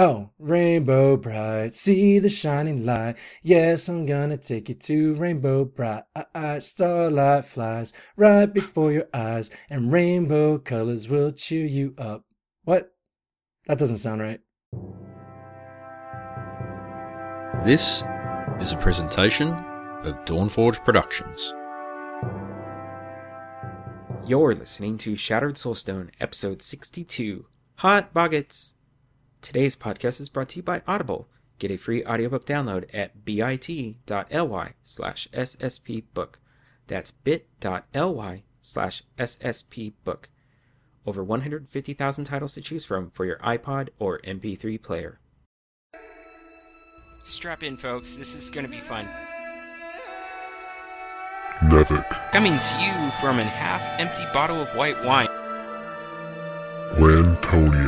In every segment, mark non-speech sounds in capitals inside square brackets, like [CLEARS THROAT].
Oh, Rainbow Brite, see the shining light. Yes, I'm gonna take you to Rainbow Brite. Ah, ah, starlight flies right before your eyes, and rainbow colors will cheer you up. What? That doesn't sound right. This is a presentation of Dawnforge Productions. You're listening to Shattered Soulstone, episode 62 Hot Boggets. Today's podcast is brought to you by Audible. Get a free audiobook download at bit.ly slash sspbook. That's bit.ly slash sspbook. Over 150,000 titles to choose from for your iPod or MP3 player. Strap in, folks. This is going to be fun. Nevik, Coming to you from a half empty bottle of white wine. Lantonio, I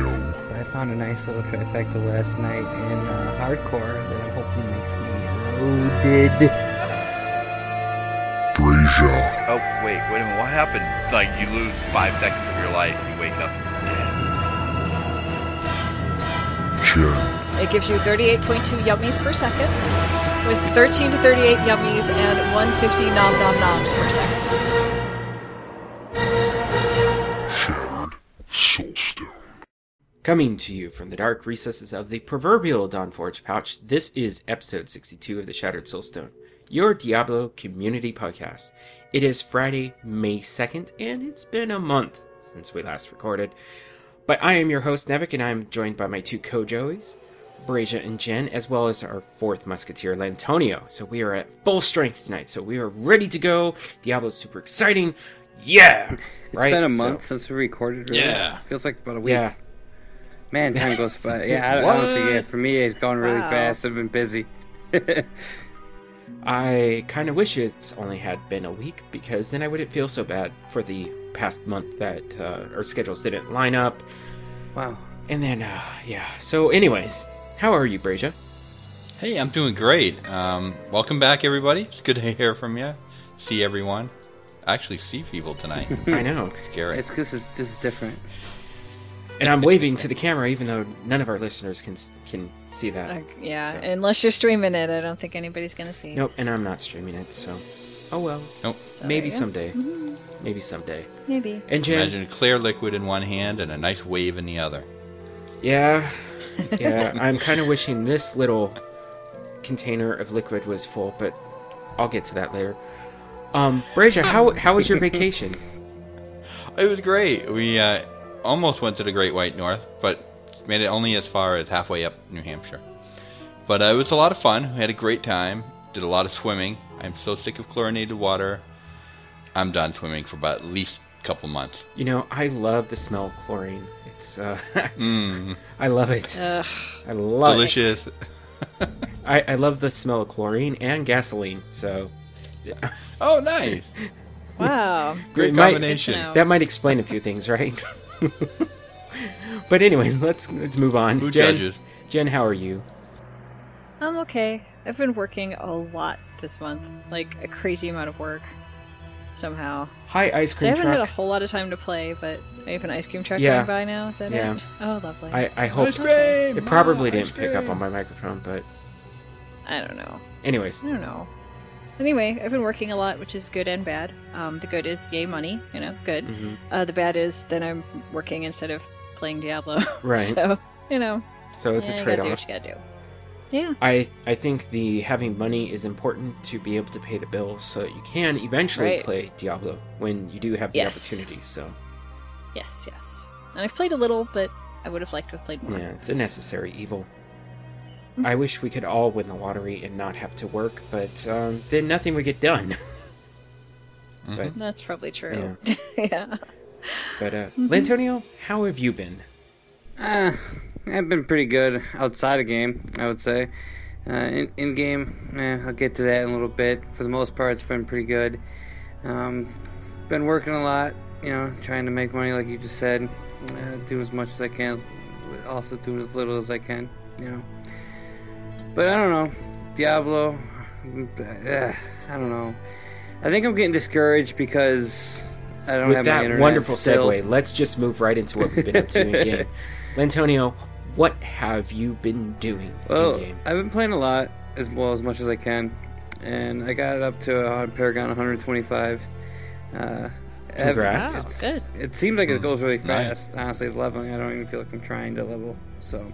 found a nice little trifecta last night in uh, hardcore that I'm hoping makes me loaded. Brasia, Oh, wait, wait a minute. What happened? Like, you lose five seconds of your life, you wake up dead. Jen, It gives you 38.2 yummies per second, with 13 to 38 yummies and 150 nom nom noms per second. Coming to you from the dark recesses of the proverbial Dawnforge pouch, this is episode 62 of the Shattered Soulstone, your Diablo community podcast. It is Friday, May 2nd, and it's been a month since we last recorded. But I am your host, Nevik, and I'm joined by my two co-joeys, Brasia and Jen, as well as our fourth musketeer, Lantonio. So we are at full strength tonight, so we are ready to go. Diablo's super exciting. Yeah! It's Right? been a So- month since we recorded. Really. Yeah. feels like about a week. Yeah. Man, time goes fast. Yeah, I, honestly, yeah. For me, it's gone really Wow. fast. I've been busy. [LAUGHS] I kind of wish it's only had been a week because then I wouldn't feel so bad for the past month that uh, our schedules didn't line up. Wow. And then, uh, yeah. So, anyways, how are you, Brasia? Hey, I'm doing great. Um, welcome back, everybody. It's good to hear from you. See everyone. Actually, see people tonight. [LAUGHS] I know. Scary. It's because this is different. And I'm waving to the camera even though none of our listeners can can see that. Uh, yeah, So- unless you're streaming it, I don't think anybody's gonna see. Nope, and I'm not streaming it, so. Oh well. Nope. So Maybe there you go. someday. Mhm. Maybe someday. Maybe. And Jen. Imagine clear liquid in one hand and a nice wave in the other. Yeah, [LAUGHS] yeah. I'm kind of wishing this little container of liquid was full, but I'll get to that later. Um, Brasia, how how was your vacation? [LAUGHS] It was great. We uh, almost went to the Great White North, but made it only as far as halfway up New Hampshire. But uh, it was a lot of fun. We had a great time. Did a lot of swimming. I'm so sick of chlorinated water. I'm done swimming for about at least a couple months. You know, I love the smell of chlorine. It's uh, Mmm, [LAUGHS] I love it. Ugh. I love delicious. it. [LAUGHS] I I love the smell of chlorine and gasoline. So Oh, nice. [LAUGHS] Wow. Great It might- combination. Good to know. that might explain a few things, right? [LAUGHS] but anyways, let's let's move on. Who Jen, judges? Jen, how are you? I'm okay. I've been working a lot this month, like a crazy amount of work. Somehow. Hi, ice So I haven't had a whole lot of time to play, but I have an ice cream truck Yeah. going by now. Is that Yeah. it? Oh, lovely. I I hope Ice cream! it probably Ah, didn't ice pick up on my microphone, but I don't know. anyways, I don't know. Anyway, I've been working a lot, which is good and bad. Um, the good is yay money, you know, good. mhm. Uh, the bad is then I'm working instead of playing Diablo. [LAUGHS] Right. so you know, so it's yeah, a trade off. what you gotta do. Yeah. I I think the having money is important to be able to pay the bills, so that you can eventually Right. play Diablo when you do have the Yes. opportunity. So Yes. Yes. And I've played a little, but I would have liked to have played more. yeah, it's a necessary evil. I wish we could all win the lottery and not have to work, but um, then nothing would get done. [LAUGHS] Mhm. But That's probably true. Yeah. [LAUGHS] but uh, Mhm. Lantonio, how have you been? Uh, I've been pretty good outside of game, I would say. Uh, in, in game, eh, I'll get to that in a little bit. For the most part, it's been pretty good. Um, been working a lot, you know, trying to make money, like you just said. Uh, doing as much as I can, also doing as little as I can, you know. But I don't know. Diablo, uh, I don't know. I think I'm getting discouraged because I don't With have my that internet wonderful still. segue, let's just move right into what we've been up to in [LAUGHS] game. Lantonio, what have you been doing Well, in game? I've been playing a lot, as well as much as I can, and I got it up to uh, Paragon 125. Uh, I haven't- Congrats. it's- It seems like it goes really fast. Honestly, it's leveling. I don't even feel like I'm trying to level, so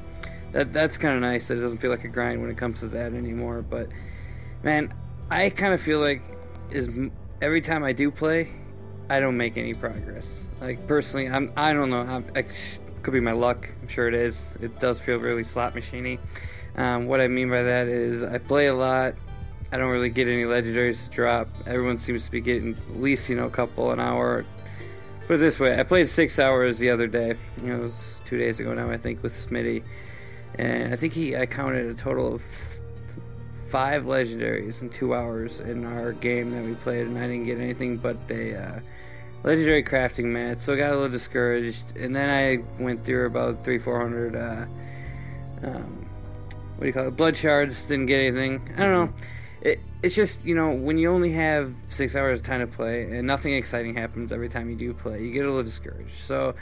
that that's kind of nice. That it doesn't feel like a grind when it comes to that anymore. But man, I kind of feel like is every time I do play, I don't make any progress. Like personally, I'm I don't know. I'm, I, could be my luck. I'm sure it is. It does feel really slot machiney. Um, what I mean by that is I play a lot. I don't really get any legendaries to drop. Everyone seems to be getting at least you know a couple an hour. Put it this way: I played six hours the other day. You know, it was two days ago now. I think with Smitty, and I think he I counted a total of f- five legendaries in two hours in our game that we played, and I didn't get anything but a uh, legendary crafting mat. So I got a little discouraged, and then I went through about three, four hundred. Uh, um, what do you call it? Blood shards. Didn't get anything. I don't know. It, it's just you know when you only have six hours of time to play and nothing exciting happens every time you do play, you get a little discouraged. So.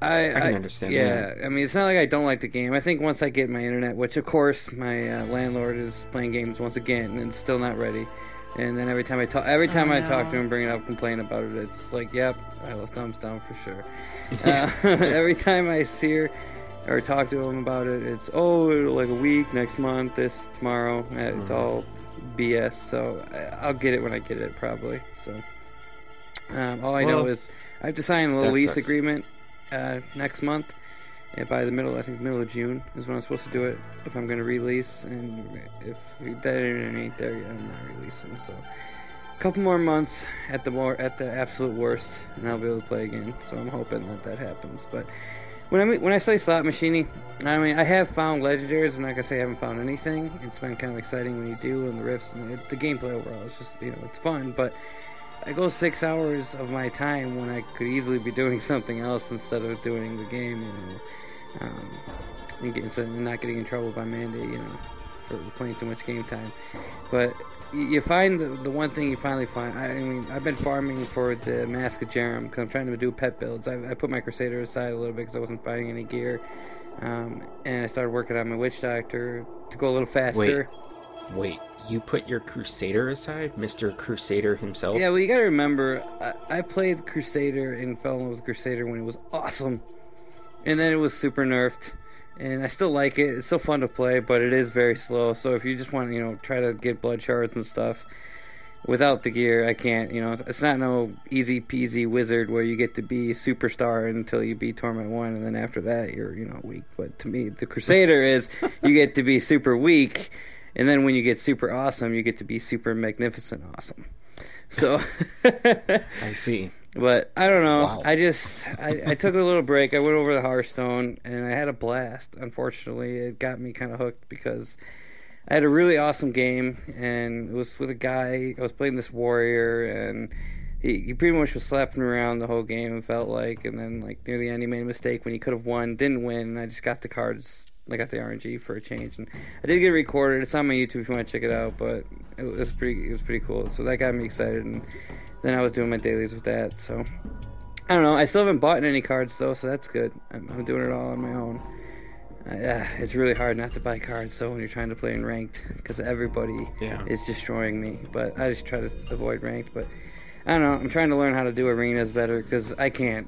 I, I can understand Yeah, that. I mean, it's not like I don't like the game. I think once I get my internet, which of course my uh, landlord is playing games once again and it's still not ready. And then every time I talk, every time I talk to him, bring it up, complain about it, it's like, yep, I will thumbs down for sure. [LAUGHS] uh, [LAUGHS] every time I see her or talk to him about it, it's oh, like a week, next month, this, tomorrow. Uh, It's all BS. So I- I'll get it when I get it, probably. So um, all I know is I have to sign a little lease sucks. agreement uh, next month. And by the middle, I think middle of June is when I'm supposed to do it. If I'm going to release, and if that ain't there yet, I'm not releasing. So, a couple more months at the more at the absolute worst, and I'll be able to play again. So I'm hoping that that happens. But when I when I say slot machining, I mean I have found legendaries. I'm not gonna say I haven't found anything. It's been kind of exciting when you do, and the riffs and the, the gameplay overall. It's just you know it's fun, but I go six hours of my time when I could easily be doing [LAUGHS] something else instead of doing the game, you know, um, and, getting, so- not getting in trouble by Mandy, you know, for playing too much game time. But you find the, the one thing you finally find. I, I mean, I've been farming for the Mask of Jeram because I'm trying to do pet builds. I, I put my Crusader aside a little bit because I wasn't finding any gear, um, and I started working on my Witch Doctor to go a little faster. Wait, Wait, you put your Crusader aside, Mister Crusader himself? Yeah, well, you gotta remember, I, I played Crusader and fell in love with Crusader when it was awesome, and then it was super nerfed, and I still like it. It's still fun to play, but it is very slow. So if you just want you know, try to get blood shards and stuff without the gear, I can't. You know, it's not no easy peasy wizard where you get to be superstar until you beat Torment One, and then after that you're, you know, weak. But to me, the Crusader is you get to be super weak. And then when you get super awesome, you get to be super magnificent awesome. So, [LAUGHS] I see. but I don't know. Wow. I just I, I took a little break. I went over the Hearthstone and I had a blast. Unfortunately, it got me kind of hooked because I had a really awesome game and it was with a guy. I was playing this warrior and he, he pretty much was slapping around the whole game. It felt like, and then like near the end, he made a mistake when he could have won, didn't win. And I just got the cards. I got the RNG for a change, and I did get it recorded. It's on my YouTube if you want to check it out. But it was pretty. It was pretty cool. So that got me excited, and then I was doing my dailies with that. So I don't know. I still haven't bought any cards though, so that's good. I'm, I'm doing it all on my own. Uh, yeah, it's really hard not to buy cards though when you're trying to play in ranked because everybody Yeah. is destroying me. But I just try to avoid ranked. But I don't know. I'm trying to learn how to do arenas better because I can't.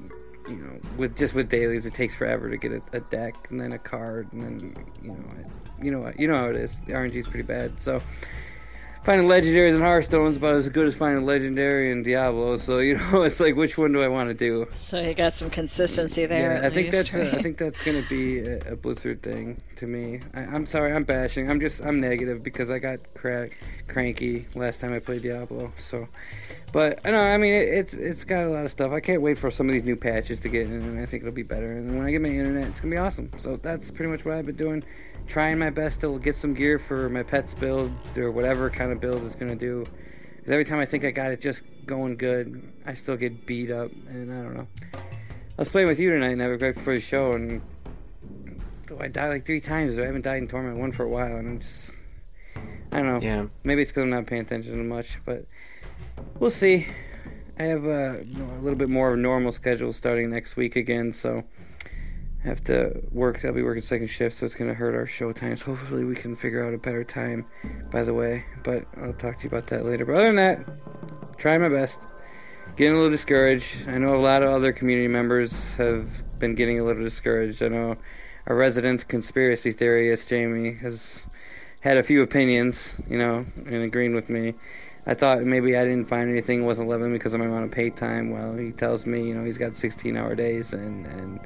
You know, with just with dailies, it takes forever to get a, a deck and then a card and then you know, I, you know, what- you know how it is. The RNG is pretty bad. So finding legendaries in Hearthstone is about as good as finding legendary in Diablo. So you know, [LAUGHS] it's like which one do I want to do? So you got some consistency there. Yeah, I think least, that's right? I think that's gonna be a, a Blizzard thing to me. I, I'm sorry, I'm bashing. I'm just I'm negative because I got cra- cranky last time I played Diablo. So, but I know I mean it, it's it's got a lot of stuff. I can't wait for some of these new patches to get in, and I think it'll be better. And when I get my internet, it's gonna be awesome. So that's pretty much what I've been doing, trying my best to get some gear for my pets build or whatever kind of build it's gonna do. Because every time I think I got it just going good, I still get beat up, and I don't know. I was playing with you tonight, Nevik right before the show, and I died like three times. I haven't died in Torment one for a while, and I'm just, I don't know. Yeah. Maybe it's because I'm not paying attention to much, but we'll see. I have a, you know, a little bit more of a normal schedule starting next week again, so I have to work. I'll be working second shift, so it's gonna hurt our show times. [LAUGHS] Hopefully, we can figure out a better time. By the way, but I'll talk to you about that later. But other than that, trying my best. Getting a little discouraged. I know a lot of other community members have been getting a little discouraged. I know our resident conspiracy theorist Jamie has had a few opinions, you know, and agreeing with me. I thought maybe I didn't find anything wasn't living because of my amount of pay time. Well, he tells me, you know, he's got 16 hour days and, and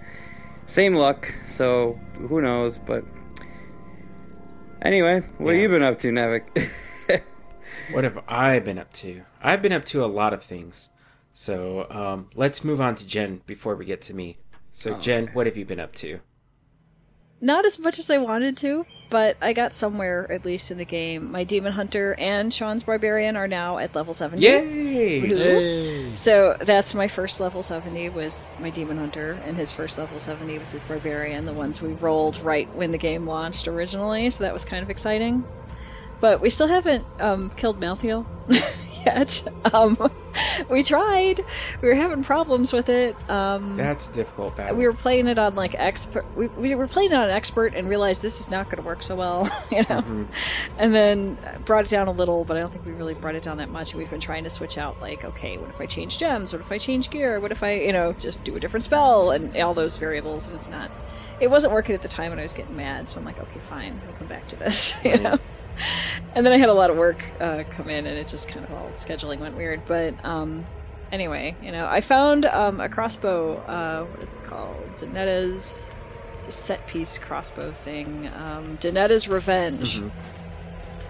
same luck. So who knows? But anyway, what have you been up to, Nevik? [LAUGHS] What have I been up to? I've been up to a lot of things. So um, let's move on to Jen before we get to me. So, Jen, what have you been up to? Not as much as I wanted to, but I got somewhere at least in the game. My demon hunter and Sean's barbarian are now at level 70. Yay! Woohoo. So that's my first level 70 was my demon hunter, and his first level 70 was his barbarian, the ones we rolled right when the game launched originally, so that was kind of exciting. But we still haven't um, killed Malthael [LAUGHS] yet. [LAUGHS] Um, we tried. We were having problems with it. Um, That's a difficult battle. we were playing it on like expert. We, we were playing it on expert and realized this is not going to work so well, [LAUGHS] you know. Mhm. And then brought it down a little, but I don't think we really brought it down that much. We've been trying to switch out like, okay, what if I change gems? What if I change gear? What if I, you know, just do a different spell and all those variables? And it's not. It wasn't working at the time, and I was getting mad. So I'm like, okay, fine, we'll come back to this, [LAUGHS] you know. And then I had a lot of work uh, come in, and it just kind of all scheduling went weird. But um, anyway, you know, I found um, a crossbow. Uh, what is it called? Danetta's. It's a set piece crossbow thing. Um, Danetta's Revenge, Mhm.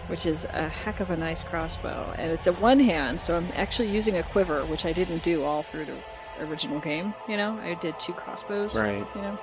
which is a heck of a nice crossbow, and it's a one hand. So I'm actually using a quiver, which I didn't do all through the original game. You know, I did two crossbows. Right. You know.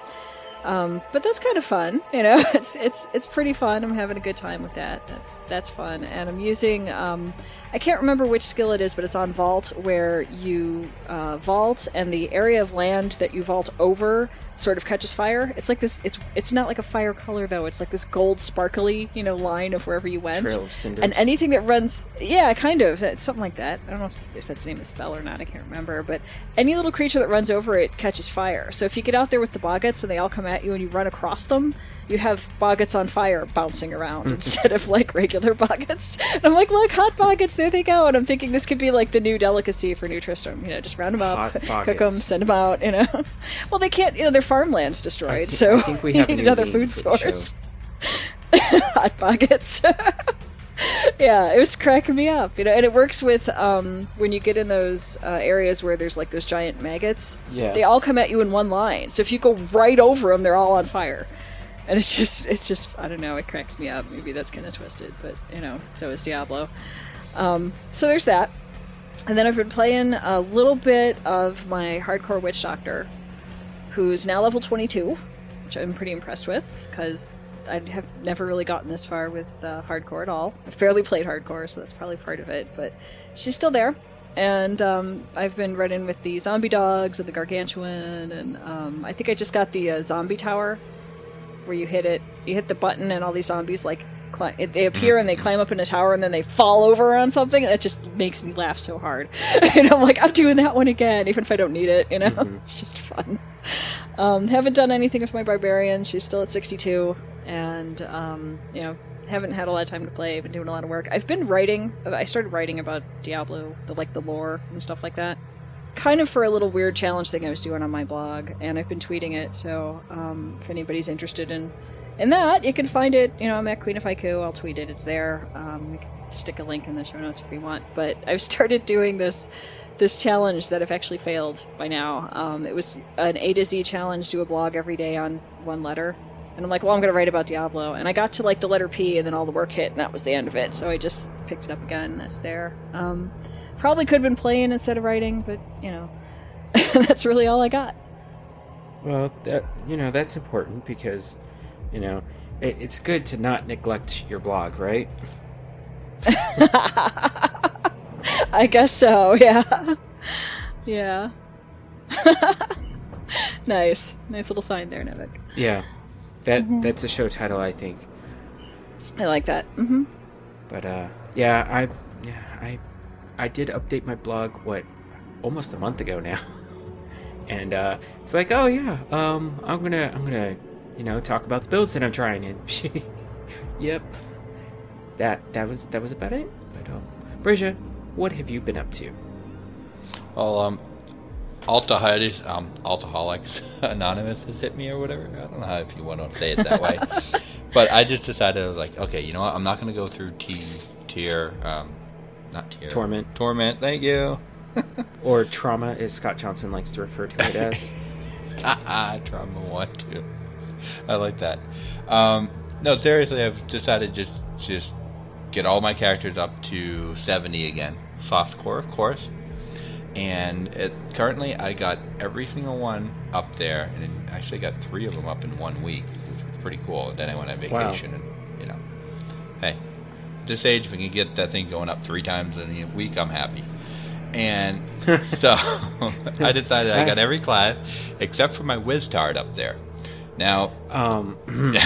Um, but that's kind of fun, you know. [LAUGHS] It's it's it's pretty fun. I'm having a good time with that. That's that's fun, and I'm using. Um, I can't remember which skill it is, but it's on vault where you uh, vault, and the area of land that you vault over sort of catches fire. It's like this. It's it's not like a fire color though. It's like this gold sparkly, you know, line of wherever you went. Trail of Cinders. And anything that runs, yeah, kind of, it's something like that. I don't know if, if that's the name of the spell or not. I can't remember. But any little creature that runs over it catches fire. So if you get out there with the boggets and they all come at you and you run across them, you have boggets on fire bouncing around hmm. instead of like regular [LAUGHS] boggets. And I'm like, look, hot boggets, there they go. And I'm thinking this could be like the new delicacy for New Tristram. You know, just round them up, [LAUGHS] cook them, send them out. You know, [LAUGHS] well they can't. You know, their farmland's destroyed, thi- so I think we [LAUGHS] a need another food source. [LAUGHS] hot pockets. [LAUGHS] yeah, it was cracking me up, you know. And it works with um, when you get in those uh, areas where there's like those giant maggots. Yeah. they all come at you in one line. So if you go right over them, they're all on fire. And it's just, it's just, I don't know. It cracks me up. Maybe that's kind of twisted, but you know, so is Diablo. Um, so there's that. And then I've been playing a little bit of my hardcore witch doctor, who's now level 22, which I'm pretty impressed with because I have never really gotten this far with uh, hardcore at all. I've barely played hardcore, so that's probably part of it. But she's still there, and um, I've been running with the zombie dogs and the gargantuan, and um, I think I just got the uh, zombie tower, where you hit it, you hit the button, and all these zombies like. Cli- they appear and they climb up in a tower and then they fall over on something. That just makes me laugh so hard. [LAUGHS] and I'm like, I'm doing that one again, even if I don't need it. You know, [LAUGHS] it's just fun. Um, haven't done anything with my barbarian. She's still at 62, and um, you know, haven't had a lot of time to play. I've been doing a lot of work. I've been writing. I started writing about Diablo, the like the lore and stuff like that. Kind of for a little weird challenge thing I was doing on my blog, and I've been tweeting it. So um, if anybody's interested in in that, you can find it. You know, I'm at Queen of Haiku. I'll tweet it. It's there. Um, we can stick a link in the show notes if you want. But [LAUGHS] I've started doing this this challenge that I've actually failed by now. Um, it was an A to Z challenge, do a blog every day on one letter. And I'm like, well, I'm going to write about Diablo. And I got to like the letter P, and then all the work hit, and that was the end of it. So I just picked it up again, and that's there. Um, probably could have been playing instead of writing, but you know, [LAUGHS] that's really all I got. Well, that you know that's important because, you know, it, it's good to not neglect your blog, right? [LAUGHS] I guess so, [LAUGHS] yeah. Yeah. [LAUGHS] nice. Nice little sign there, Nevik. Yeah, that that's a show title, I think. I like that. Mm-hmm. But uh, yeah, I yeah I I did update my blog what almost a month ago now, and uh, it's like, oh yeah, um, I'm gonna I'm gonna you know talk about the builds that I'm trying, and [LAUGHS] she, yep, that that was that was about it. But um, Brisha, what have you been up to? Well, um, Altaholics, um, Altaholics Anonymous has hit me or whatever. I don't know how if you want to say it that way, [LAUGHS] but I just decided I was like, okay, you know what? I'm not gonna go through T tier, um, not tier Torment. Torment. Thank you. [LAUGHS] Or trauma, as Scott Johnson likes to refer to it as. Ah, trauma one two. [LAUGHS] I like that. Um, no, seriously, I've decided just just get all my characters up to 70 again, soft core, of course. And it, currently, I got every single one up there, and actually got three of them up in one week, which was pretty cool. And then I went on Wow. vacation, and you know, hey, at this age, if I can get that thing going up three times in a week, I'm happy. And [LAUGHS] so [LAUGHS] I decided I got every class except for my Wiztard up there. Now, Um, [LAUGHS]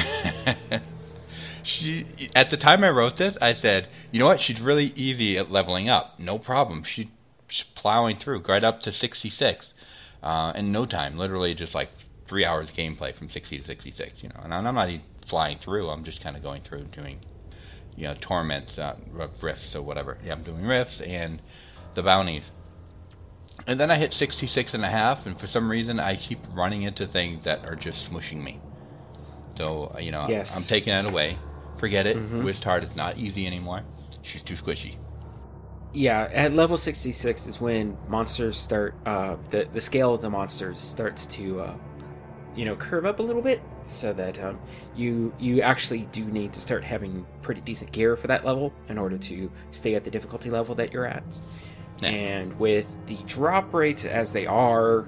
she at the time I wrote this, I said, you know what? She's really easy at leveling up. No problem. She, she's plowing through right up to 66 uh, in no time. Literally just like three hours gameplay from 60 to 66. You know, and I'm not even flying through. I'm just kind of going through doing, you know, torments, uh, rifts or whatever. Yeah, I'm doing rifts and the bounties. And then I hit 66 and a half, and for some reason I keep running into things that are just smushing me. So, uh, you know, Yes. I'm taking that away. Forget it. Mhm. hard. is not easy anymore. She's too squishy. yeah, at level 66 is when monsters start, uh, the, the scale of the monsters starts to, uh, you know, curve up a little bit so that um, you you actually do need to start having pretty decent gear for that level in order to stay at the difficulty level that you're at. Yeah. And with the drop rates as they are,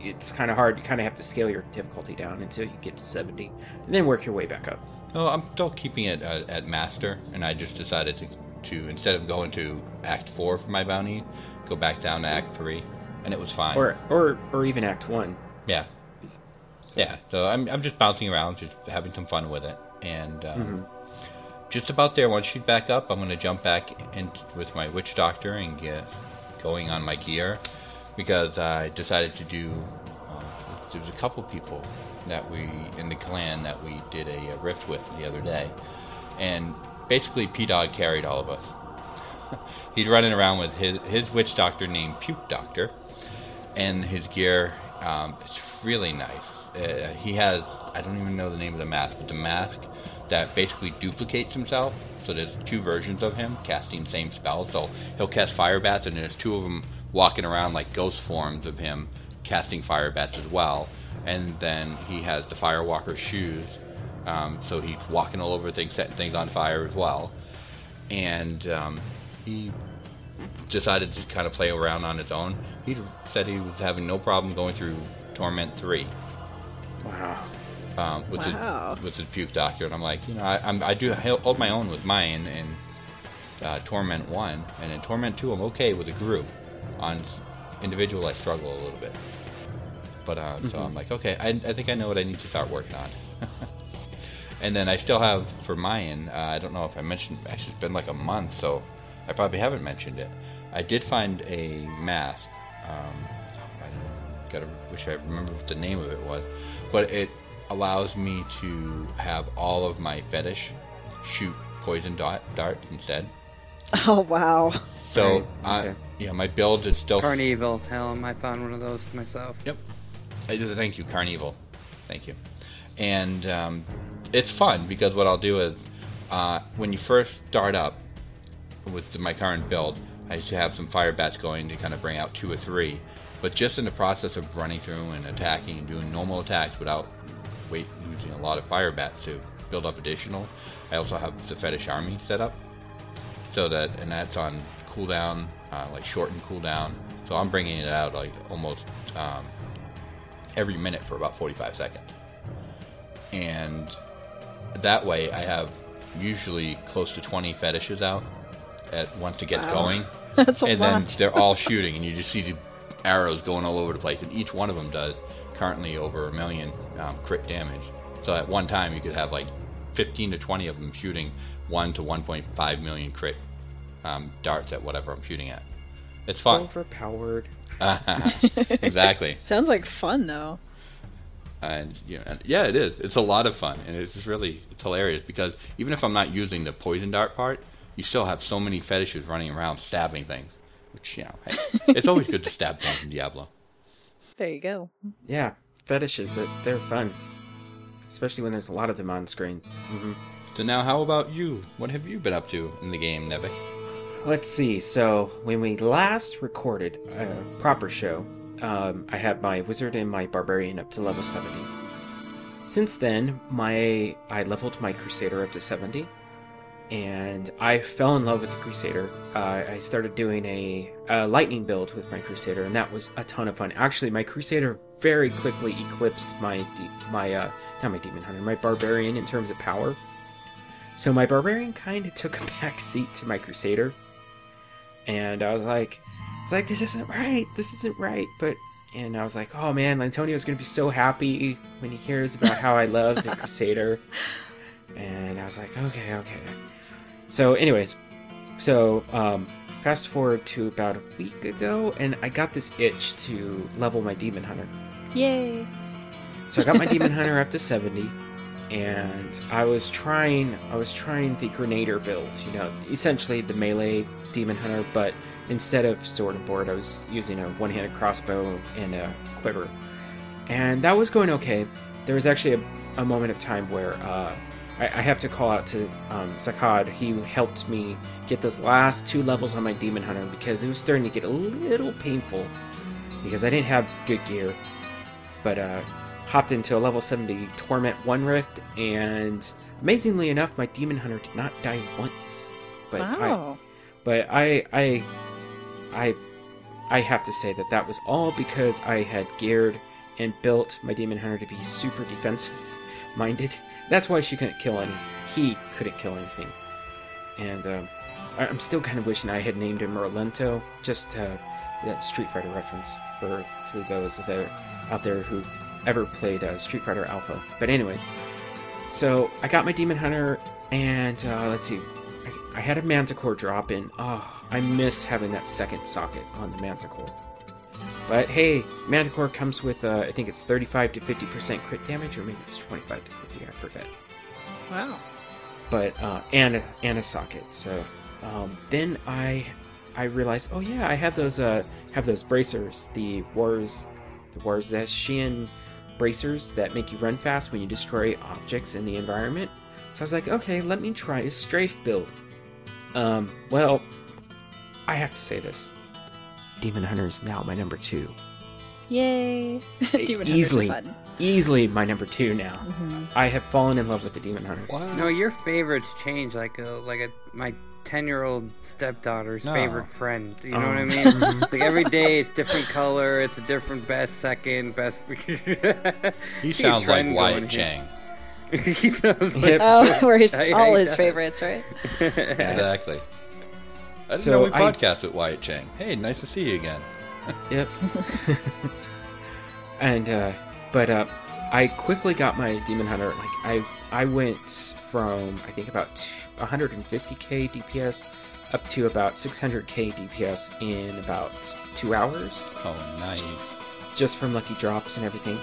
it's kind of hard. You kind of have to scale your difficulty down until you get to 70, and then work your way back up. No, I'm still keeping it at, at master, and I just decided to, to instead of going to Act Four for my bounty, go back down to Act Three, and it was fine. Or or or even Act One. yeah, So- yeah. So I'm I'm just bouncing around, just having some fun with it, and um, Mhm. just about there. Once she's back up, I'm gonna jump back in with my witch doctor and get going on my gear because I decided to do. Uh, there was a couple people that we in the clan that we did a, uh rift with the other day, and basically P Dog carried all of us. [LAUGHS] He's running around with his his witch doctor named Puke Doctor, and his gear. Um, it's really nice. Uh, he has I don't even know the name of the mask, but the mask that basically duplicates himself. So there's two versions of him casting same spells. So he'll cast fire bats, and there's two of them walking around like ghost forms of him casting fire bats as well. And then he has the firewalker shoes, um, so he's walking all over things, setting things on fire as well. And um, he decided to kind of play around on his own. He said he was having no problem going through Torment 3 Wow. Um, with Wow. the with the puke doctor, and I'm like, you know, I, I'm, I do hold my own with mine in uh, Torment One, and in Torment Two, I'm okay with a group. On individual, I struggle a little bit, but uh, so I'm like, okay, I, I think I know what I need to start working on. [LAUGHS] and then I still have for Mayan. Uh, I don't know if I mentioned. Actually, it's been like a month, so I probably haven't mentioned it. I did find a mask. Um, I gotta wish I remember what the name of it was, but it allows me to have all of my fetish shoot poison dart, darts instead. [LAUGHS] Oh wow. So, Right, uh, okay. yeah, my build is still. Carnevil. Hell, I found one of those myself. Yep. Thank you, Carnevil. Thank you. And um, it's fun because what I'll do is uh, when you first start up with my current build, I used to have some fire bats going to kind of bring out two or three. But just in the process of running through and attacking and doing normal attacks without wait, using a lot of fire bats to build up additional, I also have the fetish army set up so that and that's on cooldown, uh, like shortened cooldown. So I'm bringing it out like almost um, every minute for about 45 seconds, and that way I have usually close to 20 fetishes out at once it gets Wow. going, [LAUGHS] That's a and lot. then they're all shooting, and you just see the arrows going all over the place, and each one of them does currently over a million um, crit damage. So at one time you could have like 15 to 20 of them shooting 1 to 1.5 million crit um, darts at whatever I'm shooting at. It's fun. Overpowered. [LAUGHS] exactly. [LAUGHS] Sounds like fun though. And you know, and yeah, it is. It's a lot of fun, and it's just really it's hilarious because even if I'm not using the poison dart part, you still have so many fetishes running around stabbing things, which you know, hey, it's always good to stab things in Diablo. There you go. Yeah, fetishes that they're fun, especially when there's a lot of them on screen. hmm So now, how about you? What have you been up to in the game, Nevik? Let's see. So when we last recorded a proper show, um, I had my wizard and my barbarian up to level 70. Since then, my I leveled my crusader up to 70, and I fell in love with the crusader. Uh, I started doing a, a lightning build with my crusader, and that was a ton of fun. Actually, my crusader very quickly eclipsed my de- my uh, not my demon hunter, my barbarian in terms of power. So my barbarian kind of took a back seat to my crusader, and I was like, I was like, this isn't right. This isn't right. But and I was like, oh man, Antonio's gonna be so happy when he hears about how I love the crusader. [LAUGHS] And I was like, okay, okay. So, anyways, so um, fast forward to about a week ago, and I got this itch to level my demon hunter. Yay. So I got my demon [LAUGHS] hunter up to 70 and I was trying I was trying the grenadier build, you know, essentially the melee demon hunter, but instead of sword and board I was using a one-handed crossbow and a quiver. And that was going okay. There was actually a, a moment of time where uh, I, I have to call out to um, Zakad. He helped me get those last two levels on my demon hunter because it was starting to get a little painful because I didn't have good gear. But uh, hopped into a level 70 Torment 1 Rift, and amazingly enough, my Demon Hunter did not die once. But I, wow. but I, I, I, I have to say that that was all because I had geared and built my Demon Hunter to be super defensive minded. That's why she couldn't kill any. He couldn't kill anything. And um, I- I'm still kind of wishing I had named him Rolento, just uh, that Street Fighter reference for for those that are out there who ever played uh, Street Fighter Alpha. But anyways, so I got my Demon Hunter, and uh, let's see, I, I had a Manticore drop in. Oh, I miss having that second socket on the Manticore. But hey, Manticore comes with uh, I think it's 35 to 50 percent crit damage, or maybe it's 25 to 50. I forget Wow. but uh, and and a socket. So um, then I I realized, oh yeah, I have those uh have those bracers, the Wars the Warzechian bracers that make you run fast when you destroy objects in the environment. So I was like, okay, let me try a strafe build. Um, well, I have to say this. Demon Hunter is now my number two. Yay. [LAUGHS] Demon Hunters are Easily. fun. Easily my number two now. Mhm. I have fallen in love with the Demon Hunter. No, your favorites change like a like a my ten year old stepdaughter's No. favorite friend. You know Oh. what I mean? like every day it's different color, it's a different best second, best. [LAUGHS] [LAUGHS] He sounds like Wyatt. Chang. he sounds like Oh, where he's [LAUGHS] I- all I- his favorites, right? Exactly. I didn't So know we I- podcast with Wyatt Cheng. Hey, nice to see you again. Yep. and uh but uh I quickly got my demon hunter like I I went from I think about 150k DPS up to about 600k DPS in about 2 hours Oh, nice. just from lucky drops and everything.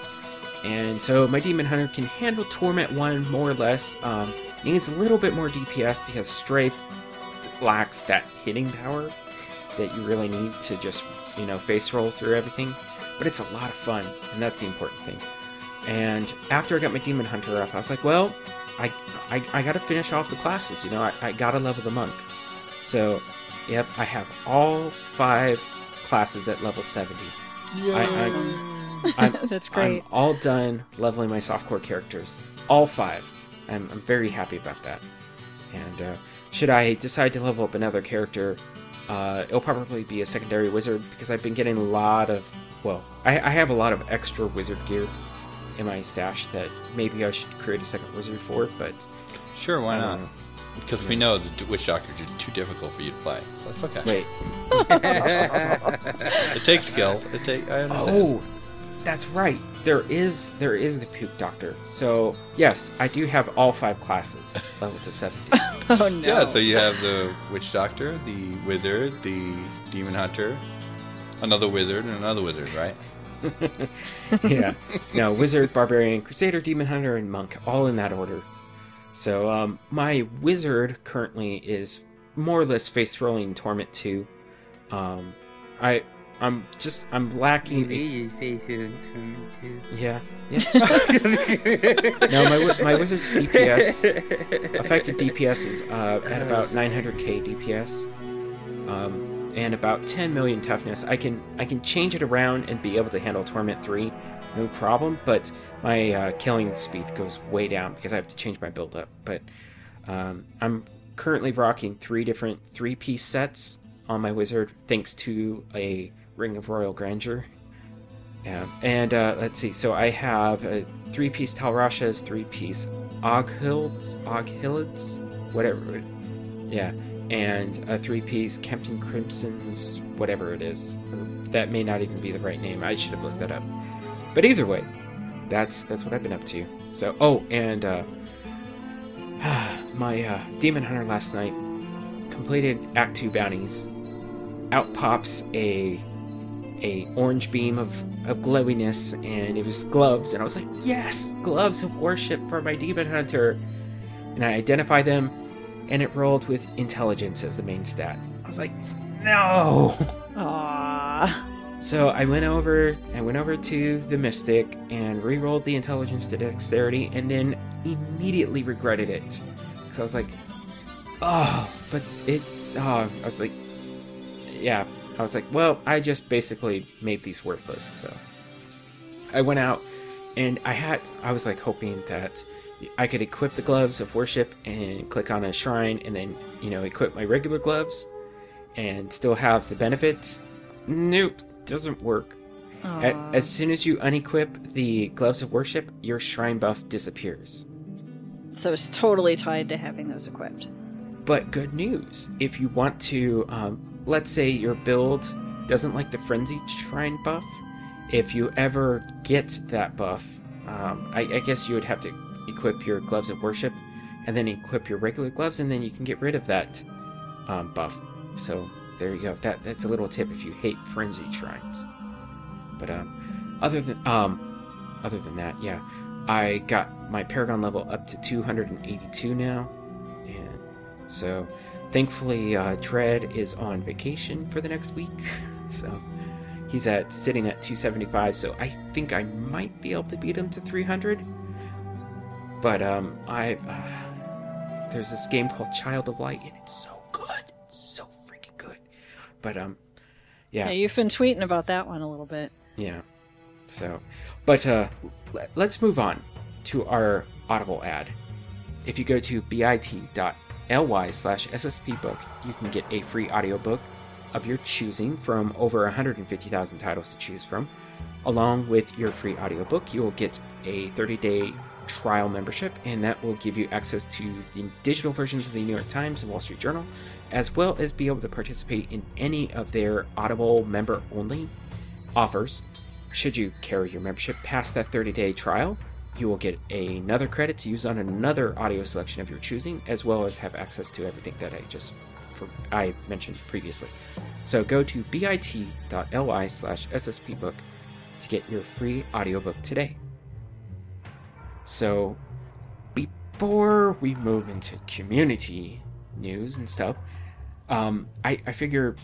And so my demon hunter can handle torment 1 more or less. Um needs a little bit more DPS because strafe lacks that hitting power that you really need to just, you know, face roll through everything. But it's a lot of fun, and that's the important thing. And after I got my Demon Hunter up, I was like, well, I, I, I gotta finish off the classes, you know, I, I gotta level the monk. So, yep, I have all five classes at level 70. I, [LAUGHS] I'm, That's great. I'm all done leveling my softcore characters. All five. I'm, I'm very happy about that. And uh, should I decide to level up another character, uh, it'll probably be a secondary wizard because I've been getting a lot of. Well, I, I have a lot of extra wizard gear in my stash that maybe I should create a second wizard for, but Sure, why not? know. Because we know the Witch Doctor is too difficult for you to play. So that's okay. Wait. [LAUGHS] It takes skill. It take. I understand. Oh, that's right. there is there is the puke doctor. So yes, I do have all five classes [LAUGHS] level to seventy. [LAUGHS] Oh no. Yeah, so you have the witch doctor, the wizard, the demon hunter, another wizard, and another wizard, right? [LAUGHS] yeah. No, wizard, barbarian, crusader, demon hunter, and monk, all in that order. So um, my wizard currently is more or less face rolling torment two. Um, I I'm just I'm lacking. a- yeah, yeah. [LAUGHS] no, my my wizard's DPS effective DPS is uh, at about 900k DPS, um, and about 10 million toughness. I can I can change it around and be able to handle torment three, no problem. But my uh, killing speed goes way down because I have to change my build up. But um, I'm currently rocking three different three piece sets on my wizard, thanks to a Ring of Royal Grandeur. Yeah, and uh, let's see. So I have a three-piece Tal Rasha's, three-piece Aughild's, Oghilids, whatever. Yeah, and a three-piece Captain Crimson's, whatever it is. That may not even be the right name. I should have looked that up. But either way, that's that's what I've been up to. So, oh, and uh, [SIGHS] my uh, Demon Hunter last night completed Act Two bounties. Out pops a a orange beam of, of glowiness and it was gloves and I was like, yes, gloves of worship for my demon hunter. And I identified them and it rolled with intelligence as the main stat. I was like, no. Aww. So I went over I went over to the Mystic and re-rolled the intelligence to dexterity and then immediately regretted it. So I was like, oh, but it oh I was like yeah, I was like, well, I just basically made these worthless. So I went out and I had, I was like hoping that I could equip the gloves of worship and click on a shrine and then, you know, equip my regular gloves and still have the benefits. Nope, doesn't work. As soon as you unequip the gloves of worship, your shrine buff disappears. So it's totally tied to having those equipped. But good news if you want to, um, let's say your build doesn't like the frenzied shrine buff, if you ever get that buff, um, I, I guess you would have to equip your gloves of worship and then equip your regular gloves, and then you can get rid of that um, buff. So there you go. That that's a little tip if you hate frenzy shrines. But um, other than um, other than that, yeah, I got my Paragon level up to 282 now, and so thankfully uh, Dread is on vacation for the next week, [LAUGHS] so he's at sitting at 275. So I think I might be able to beat him to 300. But um, I uh, there's this game called Child of Light, and it's so good, it's so freaking good. But um, Yeah, yeah, you've been tweeting about that one a little bit. yeah. So, but uh, le- let's move on to our Audible ad. If you go to bit.ly slash sspbook, you can get a free audiobook of your choosing from over 150,000 titles to choose from. Along with your free audiobook, you will get a 30-day trial membership, and that will give you access to the digital versions of the New York Times and Wall Street Journal, as well as be able to participate in any of their Audible member-only offers. Should you carry your membership past that 30 day trial, you will get another credit to use on another audio selection of your choosing, as well as have access to everything that I just for, I mentioned previously. So go to bit.ly slash sspbook to get your free audiobook today. So before we move into community news and stuff, um, I, I figure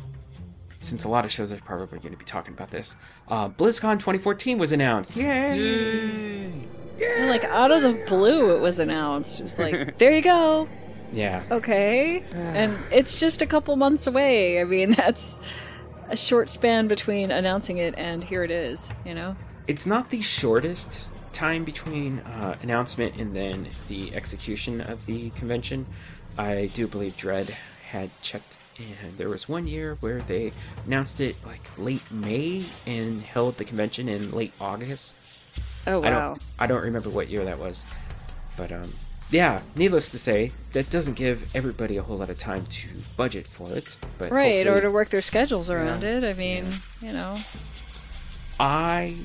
since a lot of shows are probably going to be talking about this, uh, BlizzCon 2014 was announced. Yay! And, like out of the blue, it was announced. It was like, there you go. Yeah. Okay. and it's just a couple months away. I mean, [LAUGHS] that's a short span between announcing it and here it is, you know? It's not the shortest time between uh, announcement and then the execution of the convention. I do believe Dread had checked, and there was one year where they announced it like late May and held the convention in late August. Oh, I wow. don't I don't remember what year that was. But um yeah, needless to say, that doesn't give everybody a whole lot of time to budget for it. But Right, or to work their schedules around it. I mean, you know. I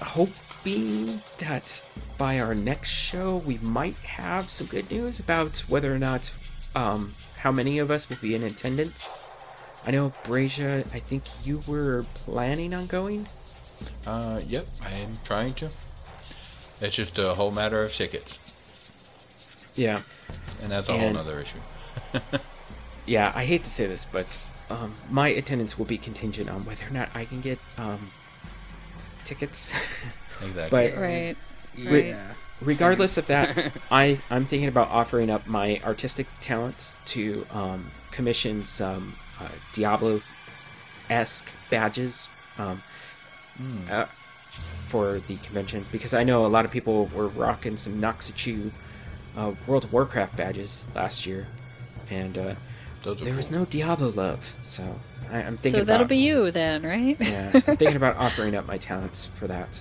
hope hoping that by our next show we might have some good news about whether or not um, how many of us will be in attendance. I know Brasia, I think you were planning on going. Uh, yep, I'm trying to. It's just a whole matter of tickets, Yeah, and that's a whole other issue. [LAUGHS] yeah. I hate to say this, but um, my attendance will be contingent on whether or not I can get um, tickets. [LAUGHS] Exactly. but Right. Yeah. regardless of that, [LAUGHS] I I'm thinking about offering up my artistic talents to um, commission some uh, Diablo esque badges um, uh, for the convention because I know a lot of people were rocking some Noxachu uh, World of Warcraft badges last year, and uh, Those are there was no Diablo love, so I, I'm thinking So that'll about be you then, right? yeah, I'm [LAUGHS] thinking about offering up my talents for that.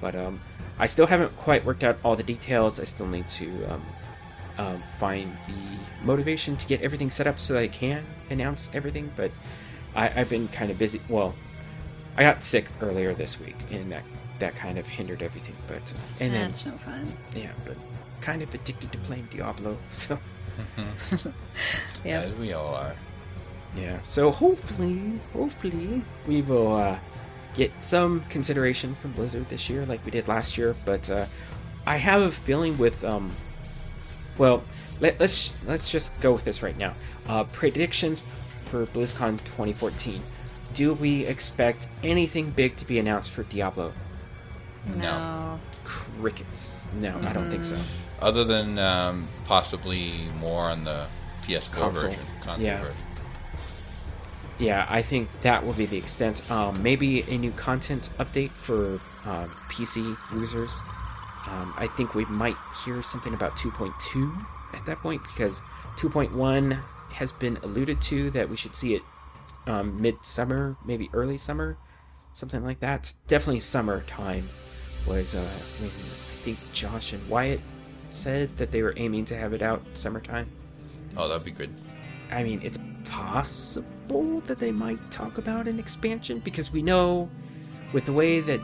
But um, I still haven't quite worked out all the details. I still need to um, um, find the motivation to get everything set up so that I can announce everything. But I, I've been kind of busy. Well, I got sick earlier this week, and that that kind of hindered everything. But uh, and then That's no fun. yeah, but kind of addicted to playing Diablo. [LAUGHS] So [LAUGHS] Yeah. As we all are. Yeah, so hopefully, hopefully, we will uh, get some consideration from Blizzard this year, like we did last year. But uh, I have a feeling with, um, well, let, let's let's just go with this right now. Uh, predictions for BlizzCon 2014. Do we expect anything big to be announced for Diablo? No. Crickets. No, I don't think so. Other than um, possibly more on the PS4 Console. version. Console Yeah. version. Yeah, I think that will be the extent. Um, maybe a new content update for um, PC users. Um, I think we might hear something about 2.2 at that point because 2.1 has been alluded to that we should see it um, mid-summer, maybe early summer, something like that. Definitely summertime was uh, when I think Josh and Wyatt said that they were aiming to have it out summertime. Oh, that'd be good. I mean, it's possible that they might talk about an expansion because we know with the way that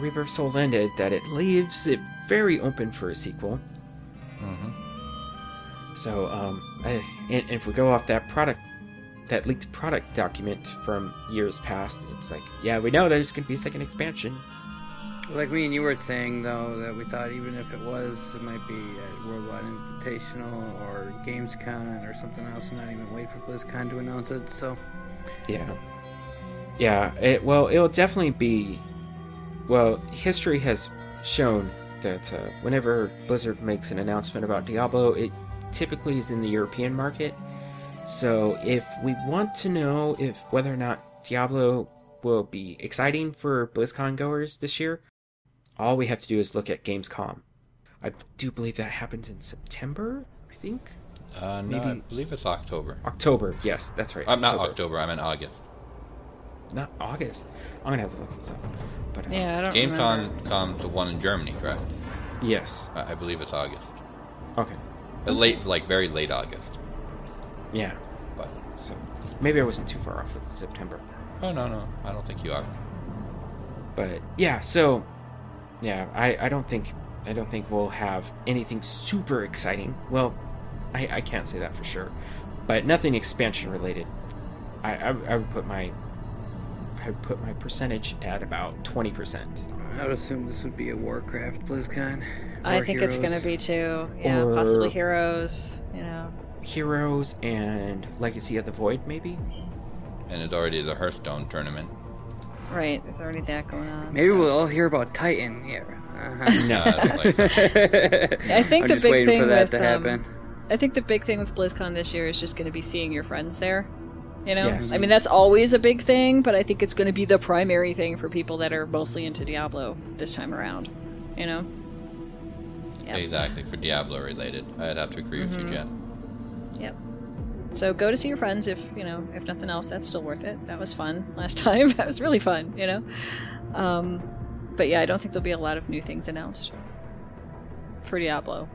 of Souls ended that it leaves it very open for a sequel. So, um, I, and, and if we go off that product, that leaked product document from years past, it's like, yeah, we know there's going to be a second expansion. Like me and you were saying, though, that we thought even if it was, it might be at Worldwide Invitational or Gamescom or something else, and not even wait for BlizzCon to announce it. So, Yeah. Yeah, it, well, it'll definitely be. Well, history has shown that uh, whenever Blizzard makes an announcement about Diablo, it typically is in the European market. So if we want to know if whether or not Diablo will be exciting for BlizzCon goers this year, all we have to do is look at Gamescom. I do believe that happens in September, I think. Uh, no, I Maybe- believe it's October. October, yes, that's right. I'm not October. I'm in August. Not August. I'm gonna have to look this up. But uh, Yeah, I don't remember. GameCon, com, the one in Germany, correct? Yes. I I believe it's August. Okay. Uh, Late, like very late August. Yeah. But So maybe I wasn't too far off with September. oh no, no, I don't think you are. But yeah, so yeah, I, I don't think I don't think we'll have anything super exciting. Well, I, I can't say that for sure, but nothing expansion related. I, I, I would put my I would put my percentage at about twenty percent. I would assume this would be a Warcraft BlizzCon. I or think it's going to be too. Yeah, Or- possibly Heroes, you know. Heroes and Legacy of the Void, maybe. And it's already the Hearthstone tournament. Right, there's already that going on. Maybe we'll all hear about Titan. Yeah. Uh-huh. [LAUGHS] No. It's like, [LAUGHS] I think I'm the just big waiting thing for that with, to um, happen. I think the big thing with BlizzCon this year is just going to be seeing your friends there. You know, Yes. I mean that's always a big thing, but I think it's going to be the primary thing for people that are mostly into Diablo this time around. You know, Yep. Exactly for Diablo related. I'd have to agree with Mm-hmm. you, Jen. Yep. So go to see your friends if you know if nothing else. That's still worth it. That was fun [LAUGHS] last time. [LAUGHS] that was really fun. You know. Um, but yeah, I don't think there'll be a lot of new things announced for Diablo.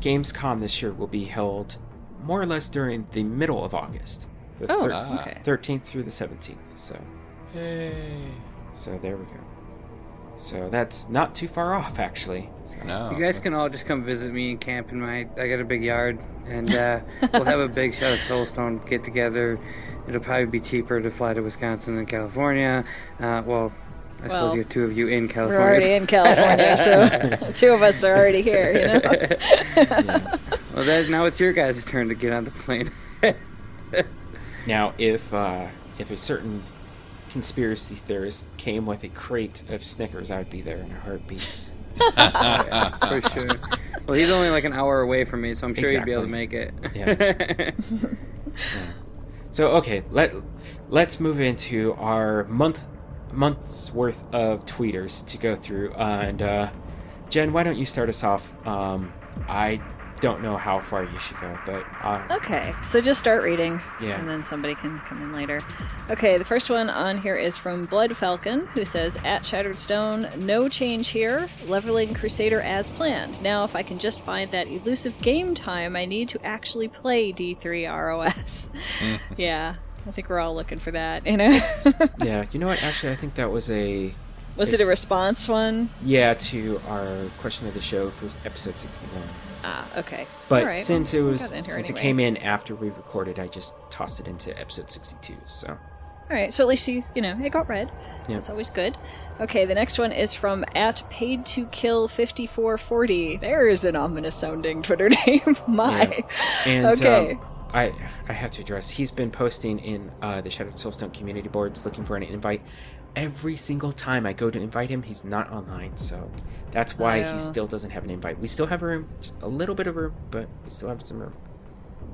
Gamescom this year will be held more or less during the middle of August. The Oh, thir- okay. 13th through the 17th. So Yay. so there we go. So that's not too far off, actually. No. You guys can all just come visit me and camp in my. I got a big yard, and uh, [LAUGHS] we'll have a big Shadow Soulstone get together. It'll probably be cheaper to fly to Wisconsin than California. Uh, well, I suppose Well, you have two of you in We're California. already in California, so [LAUGHS] two of us are already here. You know. [LAUGHS] well, that, now it's your guys' turn to get on the plane. Now, if uh, if a certain conspiracy theorist came with a crate of Snickers, I would be there in a heartbeat. [LAUGHS] for sure. Well, he's only like an hour away from me, so I'm sure he'd be able to make it. [LAUGHS] Yeah. So okay, let let's move into our month month's worth of tweeters to go through. Uh, and uh, Jen, why don't you start us off? Um, I don't know how far you should go, but uh, Okay, so just start reading, Yeah. and then somebody can come in later. Okay, the first one on here is from Blood Falcon, who says, At Shattered Stone, no change here, leveling Crusader as planned. Now, if I can just find that elusive game time, I need to actually play D3 ROS. [LAUGHS] yeah, I think we're all looking for that, you know? [LAUGHS] yeah, you know what? Actually, I think that was a Was it a response one? yeah to our question of the show for episode sixty-one. Ah, okay. But right, since it was got it in here since it came in after we recorded, I just tossed it into episode sixty-two. So All right, so at least he's, you know, it got read. Yeah. That's always good. Okay, the next one is from at paid to kill 5440. There is an ominous sounding Twitter [LAUGHS] name. My. Yeah. And Okay. um, I I have to address. He's been posting in uh, the Shattered Soulstone community boards looking for an invite. Every single time I go to invite him, he's not online. So that's why Oh. he still doesn't have an invite. We still have a room, a little bit of room, but we still have some room.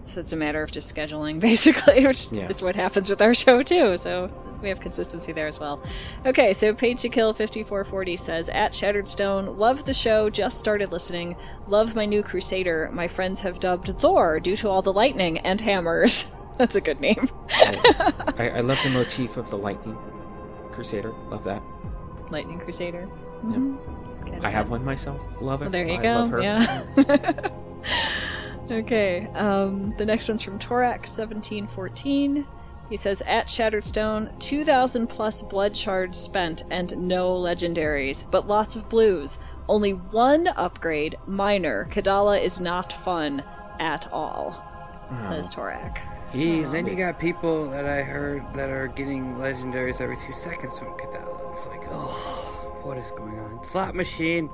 So it's a matter of just scheduling, [LAUGHS] basically, which Yeah. is what happens with our show, too. So we have consistency there as well. Okay, so Paid to Kill 5440 says At Shattered Stone, love the show, just started listening. Love my new Crusader. My friends have dubbed Thor due to all the lightning and hammers. [LAUGHS] That's a good name. I, I love the motif of the lightning crusader. Love that. Lightning Crusader. Yep. Get I have one myself. Love it. Well, there you I go. Love her. Yeah. [LAUGHS] [LAUGHS] okay. Um, the next one's from Torak seventeen fourteen. He says, "At Shattered Stone, two thousand plus blood shards spent and no legendaries, but lots of blues. Only one upgrade, minor. Kadala is not fun at all." Says Torak. He's And then you got people that I heard that are getting legendaries every two seconds from Kadala. It's like, oh, what is going on? Slot machine.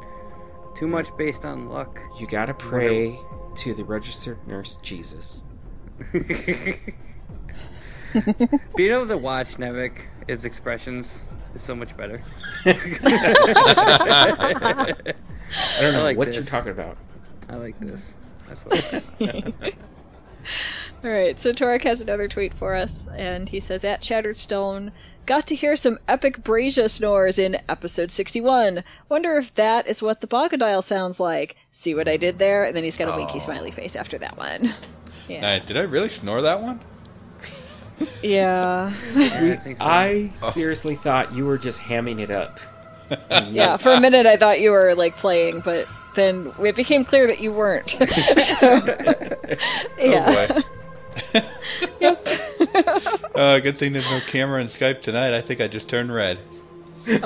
Too much based on luck. you gotta pray to the registered nurse Jesus. [LAUGHS] Being able to watch Nevik, his expressions is so much better. [LAUGHS] I don't know like what this. you're talking about. I like this. That's what. [LAUGHS] All right, so Torek has another tweet for us, and he says, At Shattered Stone, got to hear some epic Brazier snores in episode 61. Wonder if that is what the Bogadile sounds like. See what I did there? And then he's got a winky smiley face after that one. Yeah. Uh, did I really snore that one? Yeah. Yeah, [LAUGHS] I so. I seriously thought you were just hamming it up. [LAUGHS] yeah, for a minute I thought you were, like, playing, but then it became clear that you weren't. [LAUGHS] so, yeah. Oh boy. [LAUGHS] [LAUGHS] uh, good thing there's no camera and Skype tonight. I think I just turned red. Aww.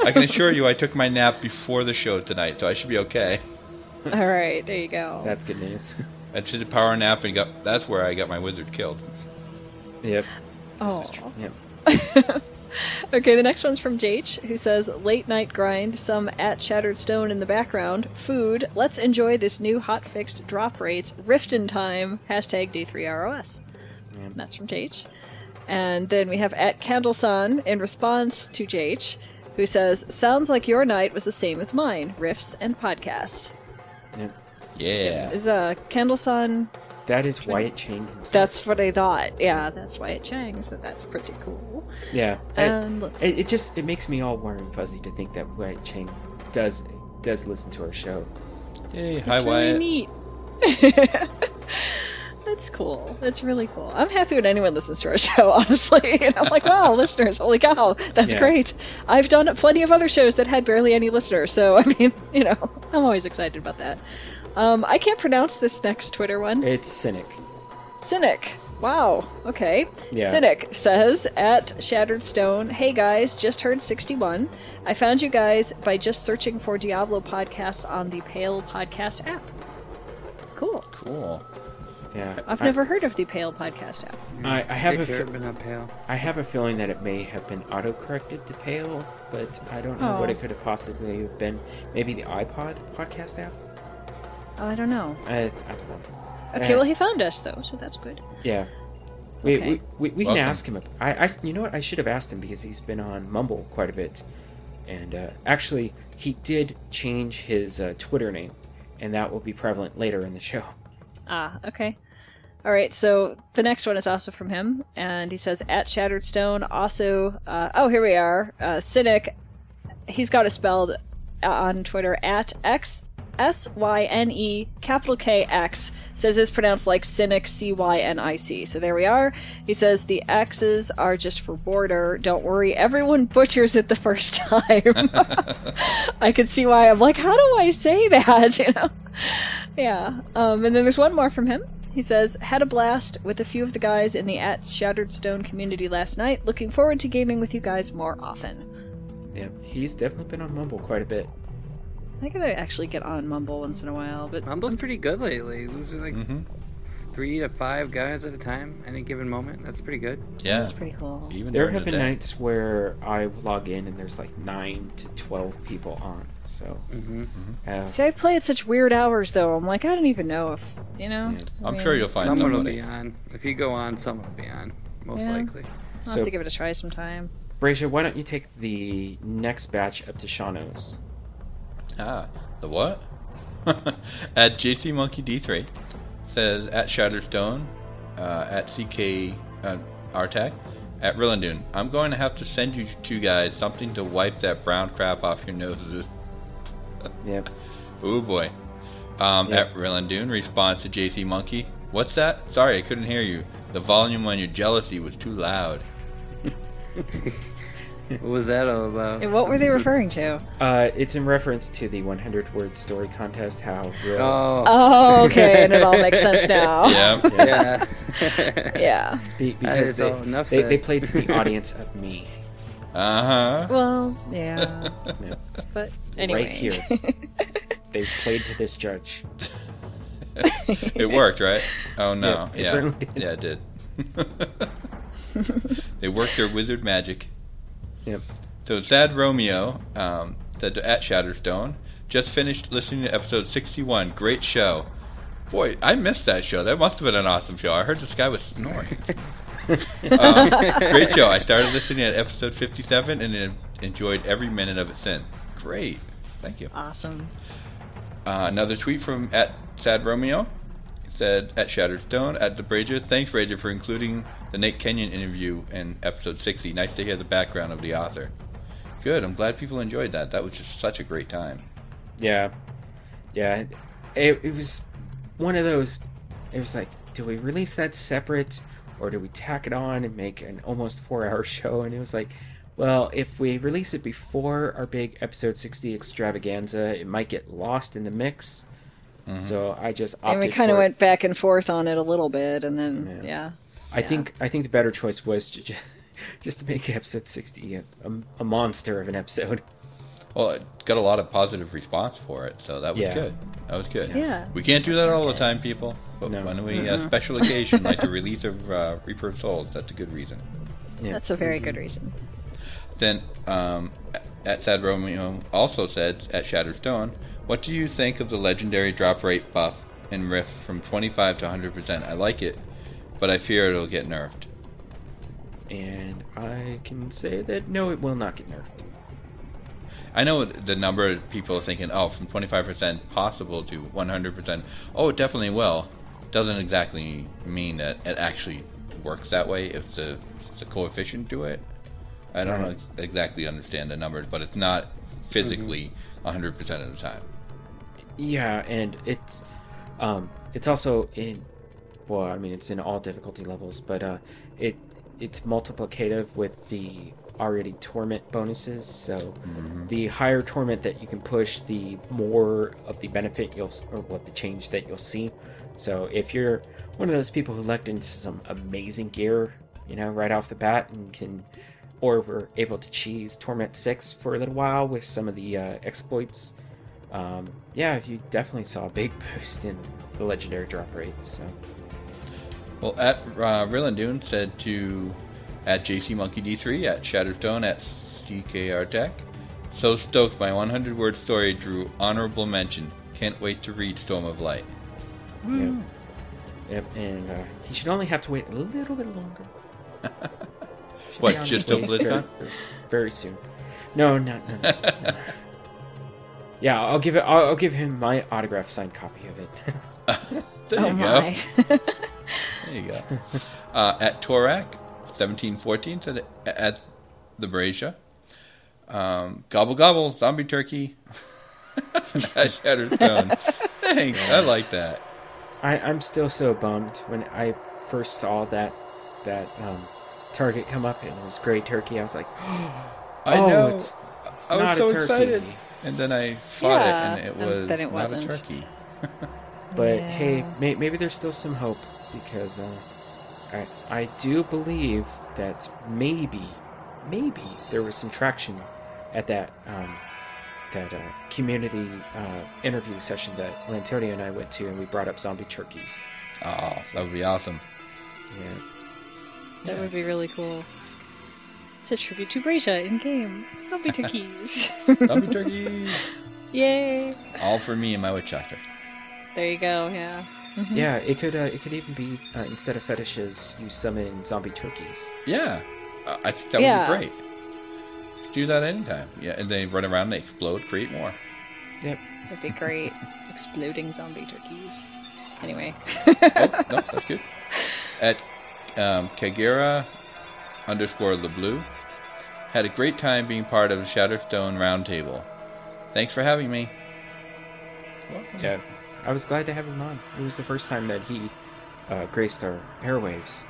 I can assure you, I took my nap before the show tonight, so I should be okay. All right, there you go. That's good news. I did a power nap and got. That's where I got my wizard killed. yep. This Oh. is true. Yep. [LAUGHS] Okay, the next one's from Jach, who says, Late night grind, some at Shattered Stone in the background, food, let's enjoy this new hot fixed drop rates, Riften time, hashtag D3ROS. And that's from Jach. And then we have at Candleson in response to Jach, who says, Sounds like your night was the same as mine, riffs and podcasts. Yep. Yeah. Is uh, Candleson, That is Wyatt Cheng himself. that's what I thought. Yeah, that's Wyatt Cheng, so that's pretty cool. yeah. And um, let's it, it just it makes me all warm and fuzzy to think that Wyatt Cheng does does listen to our show. Yay. Hi, That's Wyatt. really neat. [LAUGHS] That's cool. That's really cool. I'm happy when anyone listens to our [LAUGHS] show, honestly. [LAUGHS] And I'm like, wow, listeners, holy cow, that's Yeah. great. I've done plenty of other shows that had barely any listeners, so I mean, you know, I'm always excited about that. Um, I can't pronounce this next Twitter one. It's cynic. Cynic. Wow. Okay. Yeah. Cynic says at Shattered Stone, "Hey guys, just heard 61. I found you guys by just searching for Diablo podcasts on the Pale Podcast app. Cool. Cool. Yeah, I've I- never heard of the Pale Podcast app. I, I have a Picture, fe- pale. I have a feeling that it may have been auto corrected to pale, but I don't know what Oh. it could have possibly have been. Maybe the iPod podcast app. I don't know. I, I don't know. Okay, Eh, well he found us though, so that's good. Yeah. We, Okay. we, we, we can Welcome. ask him. I, I, you know what? I should have asked him because he's been on Mumble quite a bit, and uh, actually, he did change his uh, Twitter name, and that will be prevalent later in the show. Ah, okay. All right, so the next one is also from him, and he says at Shattered Stone. Also, uh, oh, here we are. Uh, Cynic. He's got it spelled uh, on Twitter at x s y n e capital K X. Says it's pronounced like Cynic C Y N I C. So there we are. He says the X's are just for border. Don't worry, everyone butchers it the first [LAUGHS] time. [LAUGHS] I could see why I'm like, how do I say that? [LAUGHS] You know. Yeah. Um, and then there's one more from him. He says, Had a blast with a few of the guys in the at Shattered Stone community last night. Looking forward to gaming with you guys more often. Yeah, he's definitely been on Mumble quite a bit. I gotta actually get on Mumble once in a while, but Mumble's pretty good lately. There's like Mm-hmm. three to five guys at a time, any given moment. That's pretty good. Yeah. that's pretty cool. Even There have the been day. nights where I log in and there's like nine to twelve people on. So, hmm uh, See, I play at such weird hours though. I'm like, I don't even know if you know. Yeah. I I'm mean, sure you'll find Someone will be on. If you go on, someone will be on. Most Yeah. likely. I'll So- have to give it a try sometime. Brazier, why don't you take the next batch up to Shano's? Ah, the what? [LAUGHS] at JC Monkey D3 says at Shatterstone, uh, at CK uh, at Rillandune. I'm going to have to send you two guys something to wipe that brown crap off your noses. [LAUGHS] Yep. Oh boy. Um, Yep. At Rillandune responds to JC Monkey. What's that? Sorry, I couldn't hear you. The volume on your jealousy was too loud. [LAUGHS] What was that all about? And what were they referring to? Uh, it's in reference to the 100 word story contest. How real? Oh. Oh, okay, and it all [LAUGHS] makes sense now. Yeah. Yeah. [LAUGHS] Yeah. Be- Uh, because they, enough they, they played to the [LAUGHS] audience of me. Uh huh. Well, yeah. Yeah. But anyway. Right here. They played to this judge. it worked, right? Oh no. Yep, it yeah. did. Yeah, it did. they worked their wizard magic. Yep. So Sad Romeo um, said to at Shatterstone, just finished listening to episode 61. Great show. Boy, I missed that show. That must have been an awesome show. I heard this guy was snoring. [LAUGHS] um, great show. I started listening at episode 57 and enjoyed every minute of it since. Great. Thank you. Awesome. Uh, another tweet from at Sad Romeo It said at Shattered Stone at the Brazier. Thanks, Brazier, for including the Nate Kenyon interview in episode 60. Nice to hear the background of the author. Good. I'm glad people enjoyed that. That was just such a great time. Yeah. Yeah. It, it was one of those. It was like, do we release that separate or do we tack it on and make an almost four hour [LAUGHS] show? And it was like, well, if we release it before our big episode 60 extravaganza, it might get lost in the mix. So I just opted And we kind of went back and forth on it a little bit, and then Yeah. yeah. I think I think the better choice was to just, [LAUGHS] just to make episode 60 a, a, a monster of an episode. Well, it got a lot of positive response for it, so that was Yeah. good. That was good. Yeah. We can't do that all the time, people. But No. when we a special occasion like the [LAUGHS] release of uh, Reaper of Souls, that's a good reason. Yeah. That's a very good reason. Then, um, at Sad Romeo also said at Shatterstone, what do you think of the legendary drop rate buff in Rift from 25 to 100%? I like it, but I fear it'll get nerfed. And I can say that no, it will not get nerfed. I know the number of people are thinking, oh, from 25% possible to 100%. Oh, it definitely will. Doesn't exactly mean that it actually works that way if the, the coefficient to it. I don't Right. know exactly understand the numbers, but it's not physically mm-hmm. 100% of the time. Yeah, and it's um it's also in well, I mean it's in all difficulty levels, but uh it it's multiplicative with the already torment bonuses. So the higher torment that you can push, the more of the benefit you'll or what the change that you'll see. So if you're one of those people who lucked into some amazing gear, you know, right off the bat and can or were able to cheese Torment 6 for a little while with some of the uh, exploits. Um, yeah, you definitely saw a big boost in the legendary drop rate. So Well, at uh, Rillandune said to at JC Monkey D3 at Shatterstone at CKR Tech. So stoked my 100 word story drew honorable mention. Can't wait to read Storm of Light. Yep. Yep, and uh, he should only have to wait a little bit longer. [LAUGHS] What, just till BlizzCon? very, very soon. No, no, no. no, no. [LAUGHS] yeah, I'll give it. I'll, I'll give him my autograph signed copy of it. [LAUGHS] There oh you go. my. [LAUGHS] There you go. uh, at Torak, 1714 said at the Brazier. Um, gobble gobble, zombie turkey. [LAUGHS] at Shatterstone. Thanks, I like that. I, I'm still so bummed when I first saw that that um, target come up and it was gray turkey. I was like, [GASPS] I oh, know. it's, it's I was not so a turkey. excited. And then I fought Yeah, it, and it and was then it not wasn't. a turkey. [LAUGHS] But hey, may, maybe there's still some hope because uh, I I do believe that maybe maybe there was some traction at that um, that uh, community uh, interview session that Lantonio and I went to, and we brought up zombie turkeys. Oh, that would be awesome. Yeah, That would be really cool. It's a tribute to Brazier in game. Zombie [LAUGHS] turkeys. Zombie [LAUGHS] turkeys. Yay! All for me and my witch doctor. There you go. Yeah. Mhm. yeah. It could uh, it could even be uh, instead of fetishes, you summon zombie turkeys. Yeah, uh, I think that Yeah. would be great. Do that anytime. Yeah, and they run around, they explode, create more. Yep. That'd be great. [LAUGHS] Exploding zombie turkeys. Anyway. oh, no, that's good. At um, Kagera underscore LeBlue, had a great time being part of the Shatterstone Roundtable. Thanks for having me. Welcome. Yeah, I was glad to have him on. It was the first time that he uh, graced our airwaves.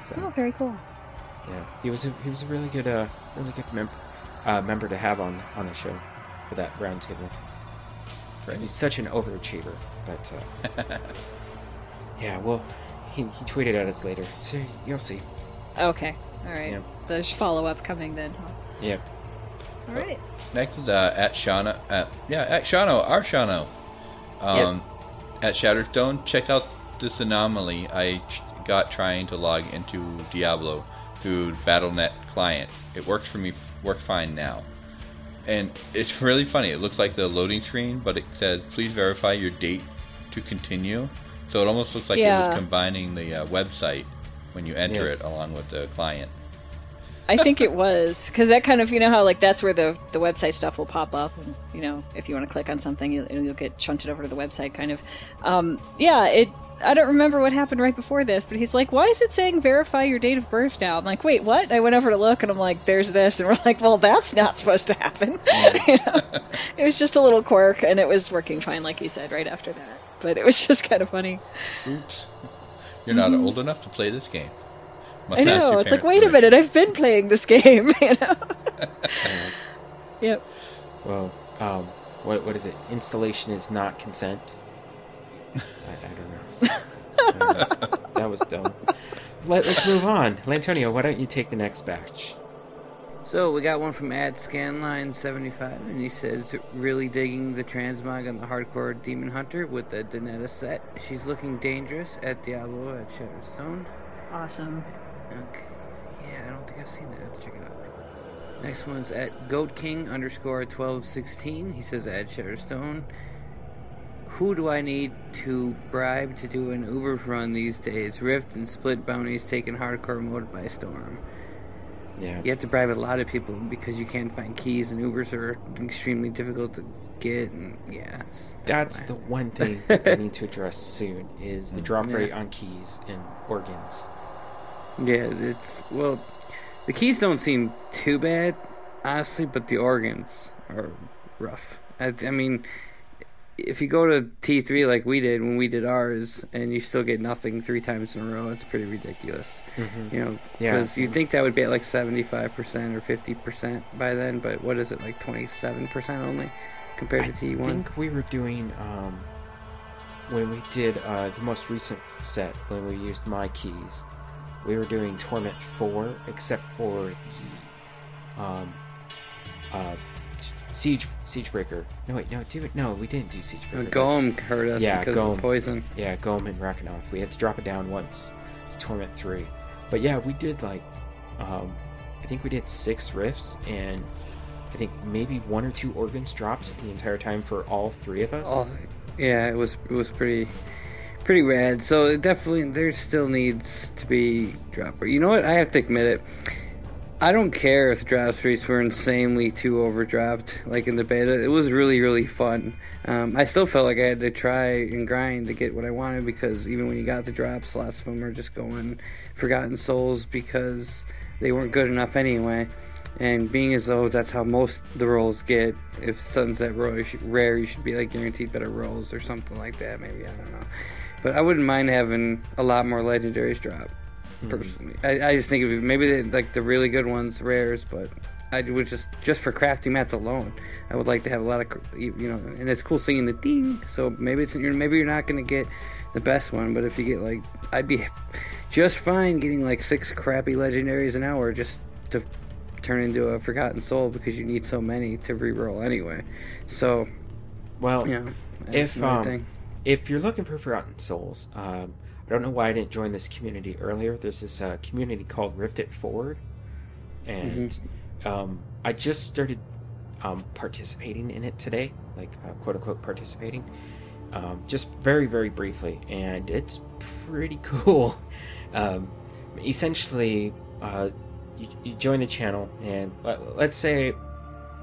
So Oh, very cool. yeah, he was a, he was a really good uh really good mem- uh, member to have on on the show for that roundtable. Because he's such an overachiever. But uh, [LAUGHS] yeah, well, he, he tweeted at us later, so you'll see. Okay. All right. Yeah. There's follow up coming then. Huh? Yeah, All right. Next is uh, at Shana. At, yeah, at Shano, our Shano. Um, At Shatterstone, check out this anomaly I got trying to log into Diablo through BattleNet client. It works for me, works fine now. And it's really funny. It looks like the loading screen, but it says, please verify your date to continue. So it almost looks like it was combining the uh, website when you enter Yeah. it along with the client. I think it was because that kind of you know how like that's where the the website stuff will pop up, and you know if you want to click on something, you'll, you'll get shunted over to the website. Kind of, um, yeah. It. I don't remember what happened right before this, but he's like, "Why is it saying verify your date of birth now?" I'm like, "Wait, what?" I went over to look, and I'm like, "There's this," and we're like, "Well, that's not supposed to happen." [LAUGHS] you know? It was just a little quirk, and it was working fine, like you said, right after that. But it was just kind of funny. Oops. You're not old enough to play this game. Must. I know. It's like, wait a minute, I've been playing this [LAUGHS] game. You know. [LAUGHS] yep. well, um, what what is it? Installation is not consent. I, I don't know. I don't know. that was dumb. Let, let's move on. Lantonio, why don't you take the next batch? So we got one from at Scanline75, and he says, really digging the transmog on the hardcore Demon Hunter with the Danetta set. She's looking dangerous at Diablo at Shutterstone. Awesome. Okay. Yeah, I don't think I've seen that. I have to check it out. Next one's at Goat King underscore 1216. He says, at Shutterstone. Who do I need to bribe to do an Uber run these days? Rift and Split bounties taking hardcore mode by storm. Yeah. You have to bribe a lot of people because you can't find keys, and Ubers are extremely difficult to get. And yeah, that's, That's the one thing [LAUGHS] I need to address soon is the drop mm, Yeah. rate on keys and organs. Yeah. It's well, the keys don't seem too bad, honestly, but the organs are rough. I, I mean, if you go to T three like we did when we did ours, and you still get nothing three times in a row, it's pretty ridiculous. You know, Yeah. because you'd think that would be at like seventy five percent or fifty percent by then, but what is it like twenty seven percent only compared I to T one? I think we were doing um, when we did uh, the most recent set when we used my keys. We were doing Torment four, except for the um, uh, Siege Siegebreaker. No wait, no, do it. No, we didn't do Siegebreaker. Golem hurt us Yeah, because of the poison. Yeah, Ghom and Rakanoth. We had to drop it down once. It's Torment 3. But yeah, we did like, um, I think we did six riffs, and I think maybe one or two organs dropped the entire time for all three of us. Oh, yeah, it was it was pretty pretty rad. So it definitely there still needs to be dropper. You know what? I have to admit it. I don't care if the drop streets were insanely too overdropped, like in the beta. It was really, really fun. Um, I still felt like I had to try and grind to get what I wanted because even when you got the drops, lots of them are just going Forgotten Souls because they weren't good enough anyway. And being as though that's how most the rolls get, if Sunset Roll rare, you should be like guaranteed better rolls or something like that. Maybe I don't know, but I wouldn't mind having a lot more legendaries drop. Personally, I, I just think it'd be, maybe they, like the really good ones rares, but I would just just for crafting mats alone, I would like to have a lot of you know, and it's cool seeing the ding. So maybe it's you're maybe you're not gonna get the best one, but if you get like, I'd be just fine getting like six crappy legendaries an hour just to turn into a forgotten soul because you need so many to reroll anyway. So well, yeah, if another um, thing. If you're looking for Forgotten Souls, um, I don't know why I didn't join this community earlier. There's this uh, community called Rift It Forward, and Mm-hmm. um, I just started um, participating in it today, like uh, quote unquote participating, um, just very very briefly, and it's pretty [LAUGHS] cool. Um, essentially, uh, you, you join the channel, and let, let's say,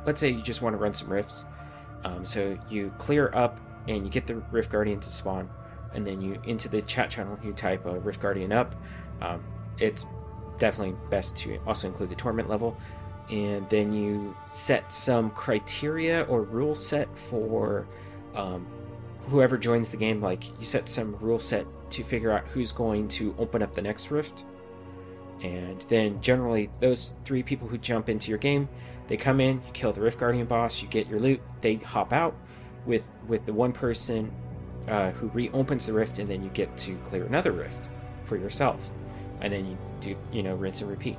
let's say you just want to run some rifts. Um, so you clear up and you get the Rift Guardian to spawn, and then you into the chat channel you type uh, Rift Guardian up. Um, it's definitely best to also include the torment level, and then you set some criteria or rule set for um, whoever joins the game. Like you set some rule set to figure out who's going to open up the next rift, and then generally those three people who jump into your game they come in, you kill the Rift Guardian boss, you get your loot, they hop out with with the one person uh, who reopens the rift, and then you get to clear another rift for yourself, and then you do you know rinse and repeat.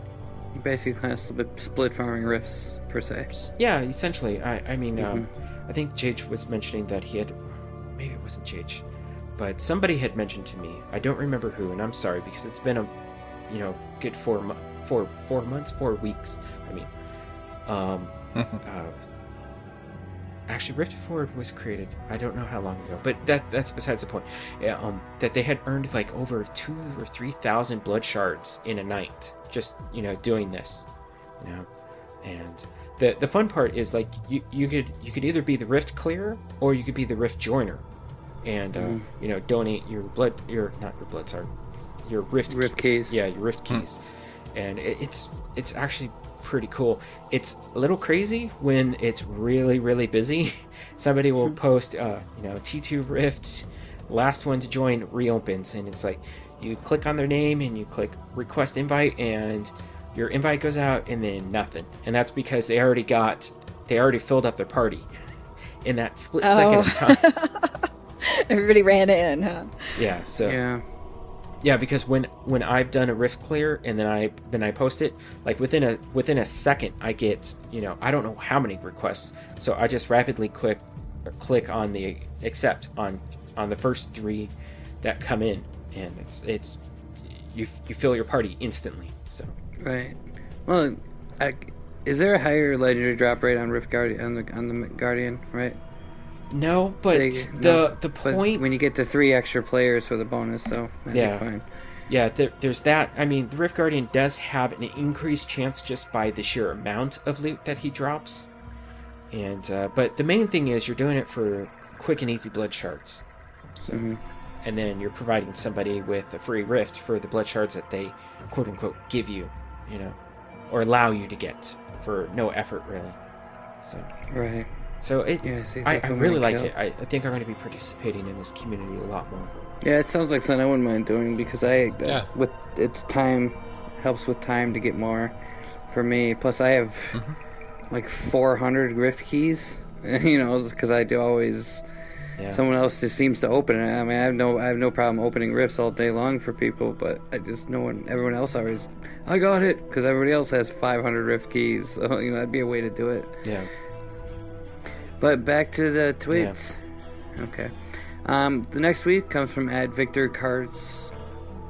basically kind of split, split farming rifts per se. Yeah, essentially. I I mean, um, I think Jage was mentioning that he had maybe it wasn't Jage, but somebody had mentioned to me. I don't remember who, and I'm sorry because it's been a you know good four mo- four four months, four weeks. I mean, um, [LAUGHS] uh, actually, Rifted Forward was created. I don't know how long ago, but that that's besides the point. Yeah, um, that they had earned like over two or three thousand blood shards in a night, just you know doing this, you know, and the the fun part is like you you could you could either be the rift clearer or you could be the rift joiner, and uh, you know donate your blood your not your blood sorry your rift Rift keys. yeah your rift keys and it, it's it's actually pretty cool it's a little crazy when it's really really busy [LAUGHS] somebody will post uh you know t2 rift last one to join reopens and it's like you click on their name and you click request invite and your invite goes out and then nothing and that's because they already got they already filled up their party [LAUGHS] in that split second of Oh. time [LAUGHS] Everybody ran in, huh? yeah so Yeah. Yeah, because when when I've done a rift clear and then I then I post it, like within a within a second, I get you know I don't know how many requests, so I just rapidly click click on the accept on on the first three that come in, and it's it's you you fill your party instantly. So Right. Well, I, is there a higher legendary drop rate on Rift Guardian on the on the Guardian? Right. No, but Say- the no, the point when you get the three extra players for the bonus, though, Yeah. fine. Yeah, there, there's that. I mean, the Rift Guardian does have an increased chance just by the sheer amount of loot that he drops, and uh, but the main thing is you're doing it for quick and easy blood shards. So, and then you're providing somebody with a free rift for the blood shards that they quote unquote give you, you know, or allow you to get for no effort really. So Right. So it, Yeah, see I, I I really like out. it. I, I think I'm going to be participating in this community a lot more. Yeah, it sounds like something I wouldn't mind doing because I, uh, Yeah. with it's time, helps with time to get more for me. Plus, I have Mm-hmm. like 400 grift keys, [LAUGHS] you know, because I do always. Yeah. Someone else just seems to open it. I mean, I have no, I have no problem opening rifts all day long for people, but I just no one, everyone else always, I got it because everybody else has 500 rift keys. [LAUGHS] So you know, that'd be a way to do it. Yeah. But back to the tweets. Okay. Um, the next tweet comes from at Victor Cars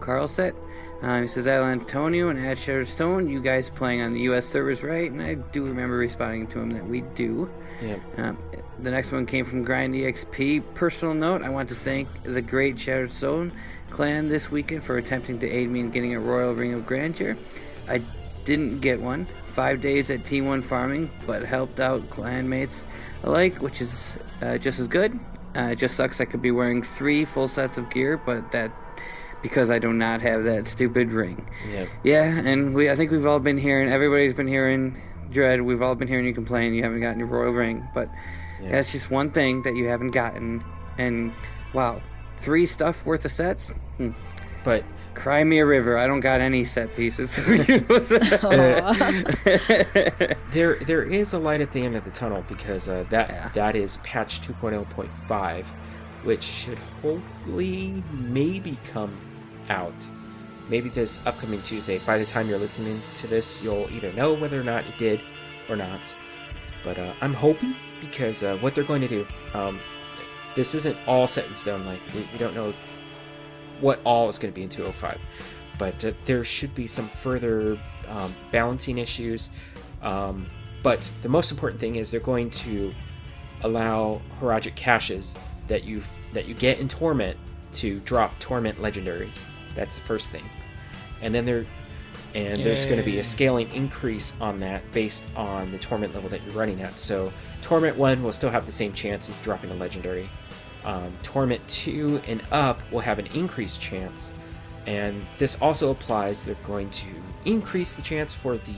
Carlset. Uh, he says, Al Antonio and at Shattered Stone, you guys playing on the U.S. servers, right? And I do remember responding to him that we do. Yeah. Um, the next one came from Grind EXP. Personal note: I want to thank the great Shattered Stone clan this weekend for attempting to aid me in getting a Royal Ring of Grandeur. I didn't get one. Five days at T1 farming, but helped out clanmates alike, which is uh, just as good. Uh, it just sucks I could be wearing three full sets of gear, but that because I do not have that stupid ring. Yeah. Yeah, and we I think we've all been hearing everybody's been hearing Dread, we've all been hearing you complain you haven't gotten your royal ring, but that's just one thing that you haven't gotten and wow, three stuff worth of sets? Hmm. But Cry me a river. I don't got any set pieces. [LAUGHS] [LAUGHS] [LAUGHS] there there is a light at the end of the tunnel because uh, that Yeah. that is patch 2.0.5 which should hopefully maybe come out maybe this upcoming tuesday by the time you're listening to this you'll either know whether or not it did or not but uh, i'm hoping because uh, what they're going to do um, this isn't all set in stone like we, we don't know what all is going to be in 205 but uh, there should be some further um, balancing issues um, but the most important thing is they're going to allow Horadric caches that you that you get in Torment to drop Torment legendaries. That's the first thing, and then there and there's going to be a scaling increase on that based on the Torment level that you're running at. So Torment one will still have the same chance of dropping a legendary. Um, Torment two and up will have an increased chance, and this also applies. They're going to increase the chance for the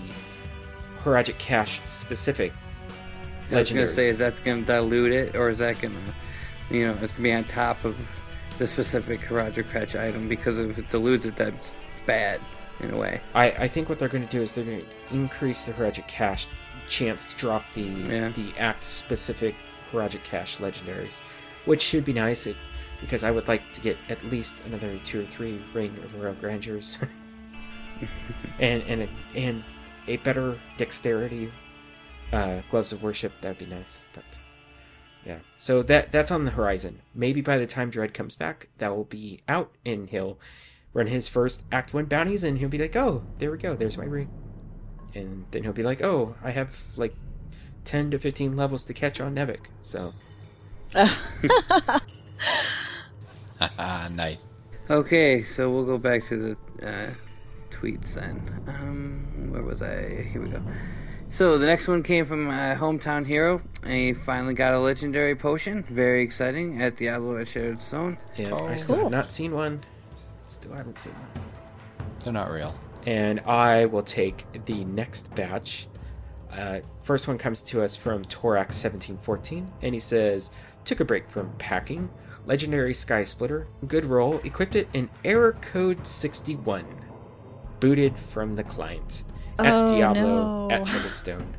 Horadric cache specific I was gonna say, is that gonna dilute it, or is that gonna, you know, it's gonna be on top of the specific Roger Cratch item? Because if it dilutes it, that's bad in a way. I, I think what they're going to do is they're going to increase the Horadric Cache chance to drop the Yeah. the act specific Horadric Cache legendaries, which should be nice. It, because I would like to get at least another two or three Ring of Royal Grandeurs, [LAUGHS] and and a, and a better dexterity uh, gloves of worship. That'd be nice, but. Yeah, so that that's on the horizon. Maybe by the time Dread comes back, that will be out, and he'll run his first Act One bounties, and he'll be like, "Oh, there we go. There's my ring." And then he'll be like, "Oh, I have like ten to fifteen levels to catch on Nevik." So nice. Okay, so we'll go back to the uh, tweets then. Um, where was I? Here we go. So the next one came from uh, Hometown Hero. He finally got a legendary potion. Very exciting at Diablo at Shared Stone. yeah, I still Cool. have not seen one. Still haven't seen one. They're not real. and I will take the next batch. Uh, first one comes to us from Torax 1714, and he says, Took a break from packing. Legendary Sky Splitter. Good roll. Equipped it in Error Code 61. Booted from the client. At Oh, Diablo no. at Shattered Stone.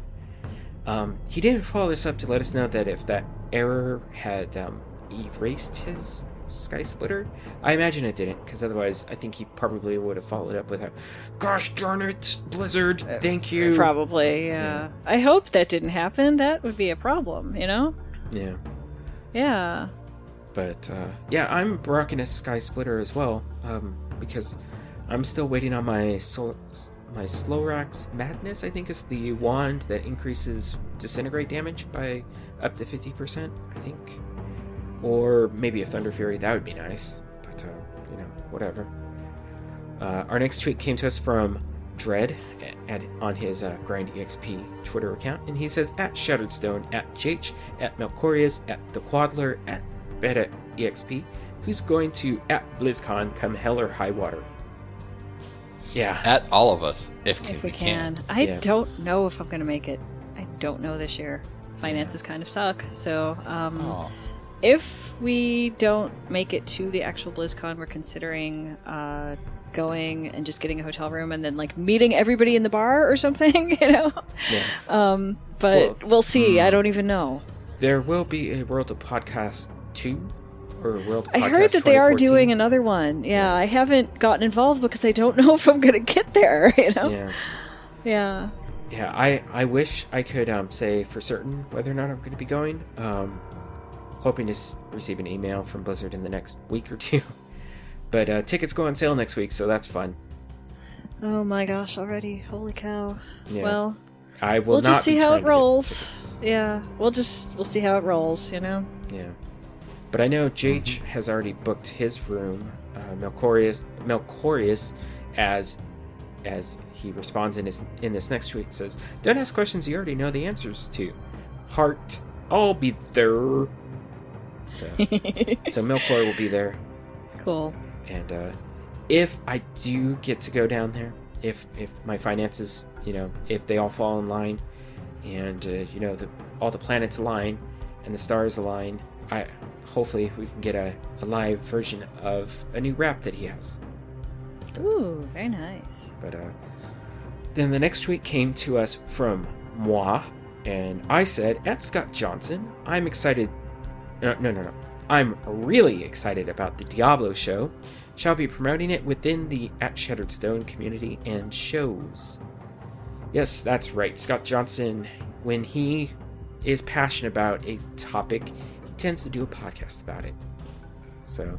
Um, he didn't follow this up to let us know that if that error had um, erased his Sky Splitter. I imagine it didn't, because otherwise I think he probably would have followed up with a, "Gosh darn it, Blizzard! Thank you." Probably, yeah. I hope that didn't happen. That would be a problem, you know? Yeah, Yeah. but uh, yeah, I'm rocking a Sky Splitter as well, um, because I'm still waiting on my sol- my Slorak's Madness. I think is the wand that increases disintegrate damage by up to fifty percent. I think, or maybe a Thunder Fury. That would be nice, but uh, you know, whatever. Uh, our next tweet came to us from Dread at, on his uh, Grind EXP Twitter account, and he says at Shattered Stone, at JH, at Melcorius, at the Quadler, at Beta EXP, who's going to at BlizzCon come hell or high water. Yeah, At all of us, if, If we can. I Yeah. don't know if I'm going to make it. I don't know this year. finances kind of suck. So um, Oh. if we don't make it to the actual BlizzCon, we're considering uh, going and just getting a hotel room and then like meeting everybody in the bar or something. [LAUGHS] You know. Yeah. Um, but Well, we'll see. I don't even know. There will be a World of Podcast 2 or World of Podcast. I heard that they are doing another one. Yeah, I haven't gotten involved because I don't [LAUGHS] know if I'm gonna get there. [LAUGHS] You know. Yeah. Yeah. Yeah, I, I wish I could um, say for certain whether or not I'm going to be going. Um, hoping to s- receive an email from Blizzard in the next week or two. But uh, tickets go on sale next week, so that's fun. Oh my gosh! Already. Holy cow. Yeah. Well, I will we'll not just see how it rolls. Yeah. We'll just we'll see how it rolls. You know. Yeah. But I know Jage has already booked his room, uh, Melchorius, Melchorius, as as he responds in his in this next tweet says, "Don't ask questions you already know the answers to." Heart, I'll be there. So, [LAUGHS] so Melchor will be there, cool. And uh, if I do get to go down there, if if my finances, you know, if they all fall in line, and uh, you know, the all the planets align and the stars align, I hopefully we can get a, a live version of a new rap that he has. Ooh, very nice. But uh, then the next tweet came to us from moi, and I said, "At Scott Johnson, I'm excited. No, no, no, no. I'm really excited about the Diablo show. Shall be promoting it within the At Shattered Stone community and shows." Yes, that's right. Scott Johnson, when he is passionate about a topic, he tends to do a podcast about it. So,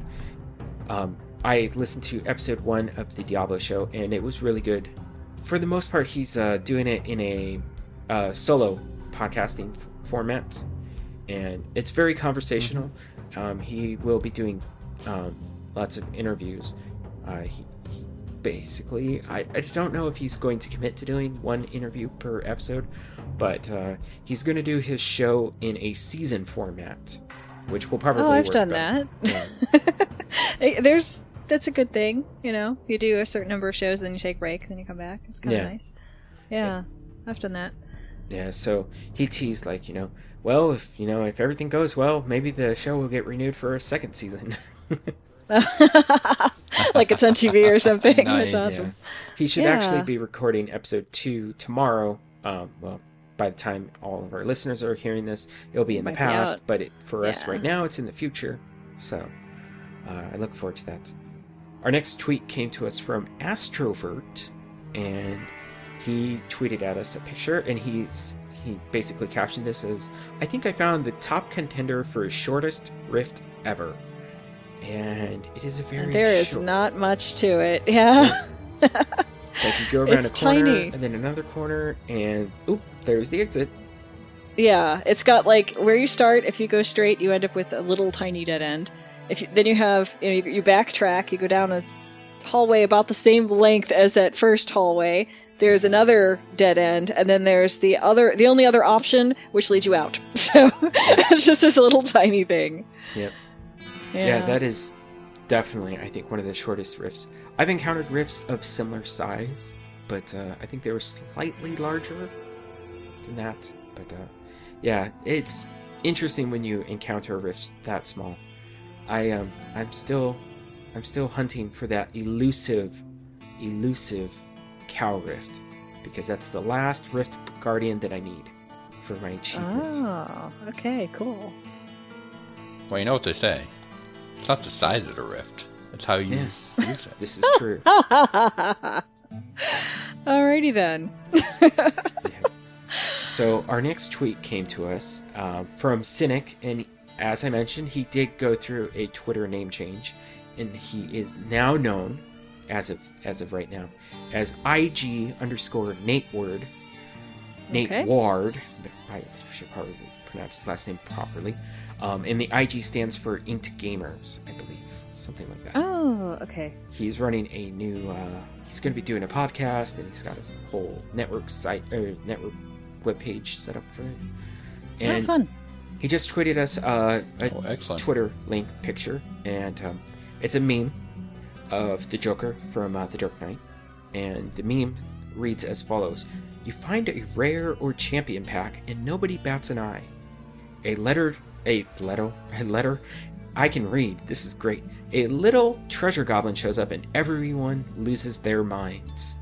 um, I listened to episode one of the Diablo show, and it was really good. For the most part, he's uh, doing it in a uh, solo podcasting f- format, and it's very conversational. Um, he will be doing um, lots of interviews. Uh, he, he basically, I, I don't know if he's going to commit to doing one interview per episode, but uh, he's going to do his show in a season format, which will probably. Oh, I've work done better. that. Yeah. [LAUGHS] There's that's a good thing. You know, you do a certain number of shows, then you take a break, then you come back. It's kind of Yeah. nice. Yeah, I've done that. Yeah, so he teased like, you know, well, if you know, if everything goes well, maybe the show will get renewed for a second season. [LAUGHS] like it's on TV or [LAUGHS] something. Nice, That's awesome. he should Yeah. actually be recording episode two tomorrow. Um, well, by the time all of our listeners are hearing this, it'll be in the Might be past, but it, for us right now, it's in the future. So uh, I look forward to that. Our next tweet came to us from Astrovert, and he tweeted at us a picture, and he's he basically captioned this as, "I think I found the top contender for shortest rift ever." And it is a very There is short- not much to it. [LAUGHS] Yeah. like you go around It's a corner tiny. and then another corner, and oop, there's the exit. Yeah, it's got like where you start. If you go straight, you end up with a little tiny dead end. If you, then you have you, know, you, you backtrack, you go down a hallway about the same length as that first hallway. There's another dead end, and then there's the other, the only other option, which leads you out. [LAUGHS] So it's just this little tiny thing. Yep. Yeah. Yeah. that is definitely, I think, one of the shortest rifts. I've encountered rifts of similar size, but uh, I think they were slightly larger than that. But uh, yeah, it's interesting when you encounter rifts that small. I um, I'm still, I'm still hunting for that elusive, elusive cow rift because that's the last rift guardian that I need for my achievement. Oh, okay, cool. Well, you know what they say. It's not the size of the rift. It's how you Yes. use it. This is [LAUGHS] true. Alrighty then. [LAUGHS] So our next tweet came to us um, from Cynic, and as I mentioned, he did go through a Twitter name change, and he is now known, as of as of right now, as IG underscore Nate Ward, Nate Okay. Ward. I should probably pronounce his last name properly. Um, and the IG stands for Int Gamers, I believe, something like that Oh, okay. he's running a new uh, he's going to be doing a podcast and he's got his whole network site or network webpage set up for it Oh, and fun. he just tweeted us uh, a Oh, twitter link picture and um, it's a meme of the joker from uh, the dark knight and the meme reads as follows you find a rare or champion pack and nobody bats an eye a letter, a letter, a letter. I can read. This is great. A little treasure goblin shows up, and everyone loses their minds.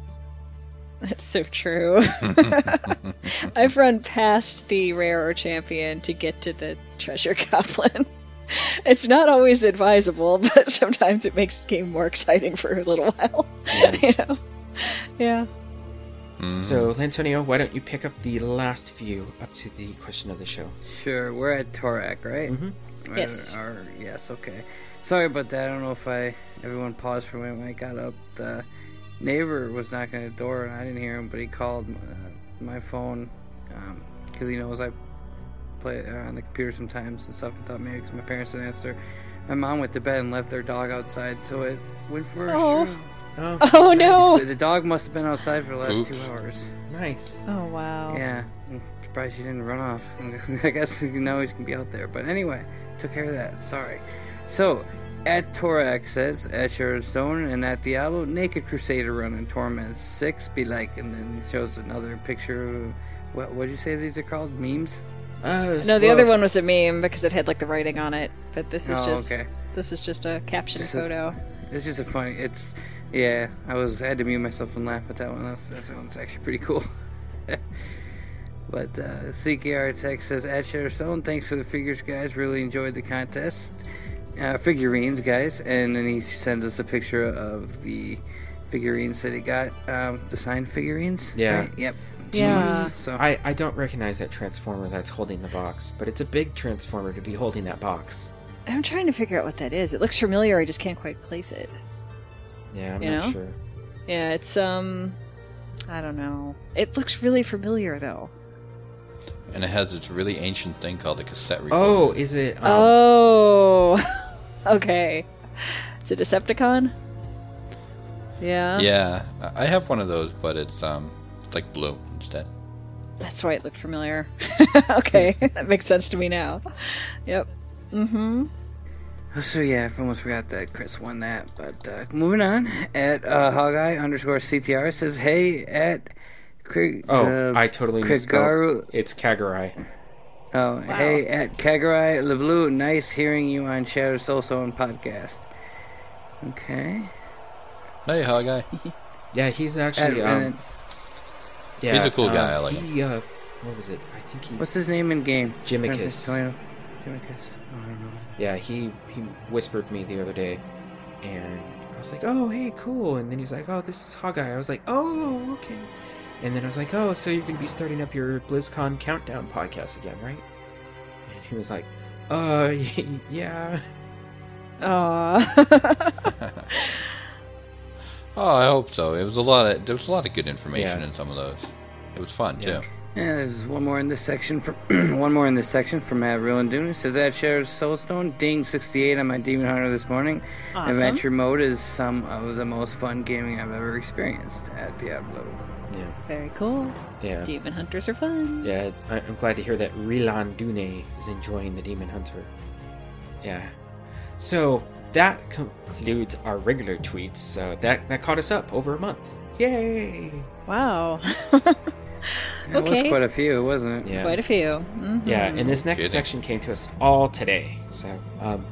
That's so true. [LAUGHS] I've run past the rarer champion to get to the treasure goblin. [LAUGHS] It's not always advisable, [LAUGHS] but sometimes it makes the game more exciting for a little while. [LAUGHS] you know? Yeah. Mm. So, Lantonio, why don't you pick up the last few up to the question of the show? Sure, we're at Torak, right? Mhm. Or- Yes. Or, yes, okay. Sorry about that. I don't know if I everyone paused for a minute when I got up. The neighbor was knocking at the door and I didn't hear him, but he called uh, my phone because he knows I play uh, on the computer sometimes and stuff. I thought maybe because my parents didn't answer. My mom went to bed and left their dog outside, so it went for a Oh. stroll. Oh, [LAUGHS] Oh no! The dog must have been outside for the last Oops. two hours. nice. Oh wow. Yeah, I'm surprised she didn't run off. [LAUGHS] I guess now he's gonna be out there. But anyway, took care of that. Sorry. So, at Torak says, at Sharon Stone, and at Diablo, Naked Crusader run in Torment 6 be like, and then shows another picture of, what what'd you say these are called? Memes? Uh, No, the well, other one was a meme because it had like the writing on it, but this is Oh, just okay. this is just a caption Just a- photo. It's just a funny, it's, yeah, I was, I had to mute myself and laugh at that one. That's, that one's actually pretty cool. [LAUGHS] But uh, CKR Tech says, at Shadowstone, thanks for the figures, guys. Really enjoyed the contest. Uh, figurines, guys. And then he sends us a picture of the figurines that he got. Um, the signed figurines? Yeah. right? Yep. Yeah. So, I, I don't recognize that transformer that's holding the box, but it's a big transformer to be holding that box. I'm trying to figure out what that is. It looks familiar. I just can't quite place it. Yeah, I'm You not know? sure. Yeah, it's um, I don't know. It looks really familiar though. And it has this really ancient thing called a cassette recorder. Oh, is it? Um, Oh, [LAUGHS] okay. It's a Decepticon. Yeah. Yeah, I I have one of those, but it's um, it's like blue instead. That's why it looked familiar. [LAUGHS] okay, that makes sense to me now. Yep. Mm-hmm. so yeah, I almost forgot that Chris won that. But uh, moving on, at uh, Hogeye underscore CTR says, hey, at Craig, Oh, uh, I totally misspelled. Krigaru, It's Kagarai. Oh, hey, at Kagarai LeBlue, nice hearing you on Shadow Soul Stone podcast. Okay. Hey, how guy? [LAUGHS] Yeah, he's At, actually. and Um, then, yeah, He's a cool guy, um, I like he, uh, what was it? I think he. what's his name in game? Jimicus. Toyota? Jimicus. Oh, I don't know. Yeah, he he whispered to me the other day, and I was like, "Oh, hey, cool." And then he's like, "Oh, this is Hogeye." I was like, "Oh, okay." And then I was like, "Oh, so you're gonna be starting up your BlizzCon countdown podcast again, right?" And he was like, "Uh, [LAUGHS] yeah." Aww. [LAUGHS] [LAUGHS] Oh, I hope so. It was a lot of there was a lot of good information Yeah. in some of those. It was fun Yeah. too. Yeah, there's one more in this section from [CLEARS THROAT] one more in this section from Matt Real Dune. It says that shares Soulstone, ding 68 on my Demon Hunter this morning. Awesome. Adventure mode is some of the most fun gaming I've ever experienced at Diablo. Yeah, Very cool. yeah, Demon hunters are fun. yeah. I, I'm glad to hear that Rilan Dune is enjoying the Demon Hunter. Yeah. So that concludes our regular tweets. So that that caught us up over a month. Yay! Wow. [LAUGHS] It was quite a few, wasn't it? Yeah. Quite a few. Mhm. Yeah, and this next Kidding. section came to us all today. So, um,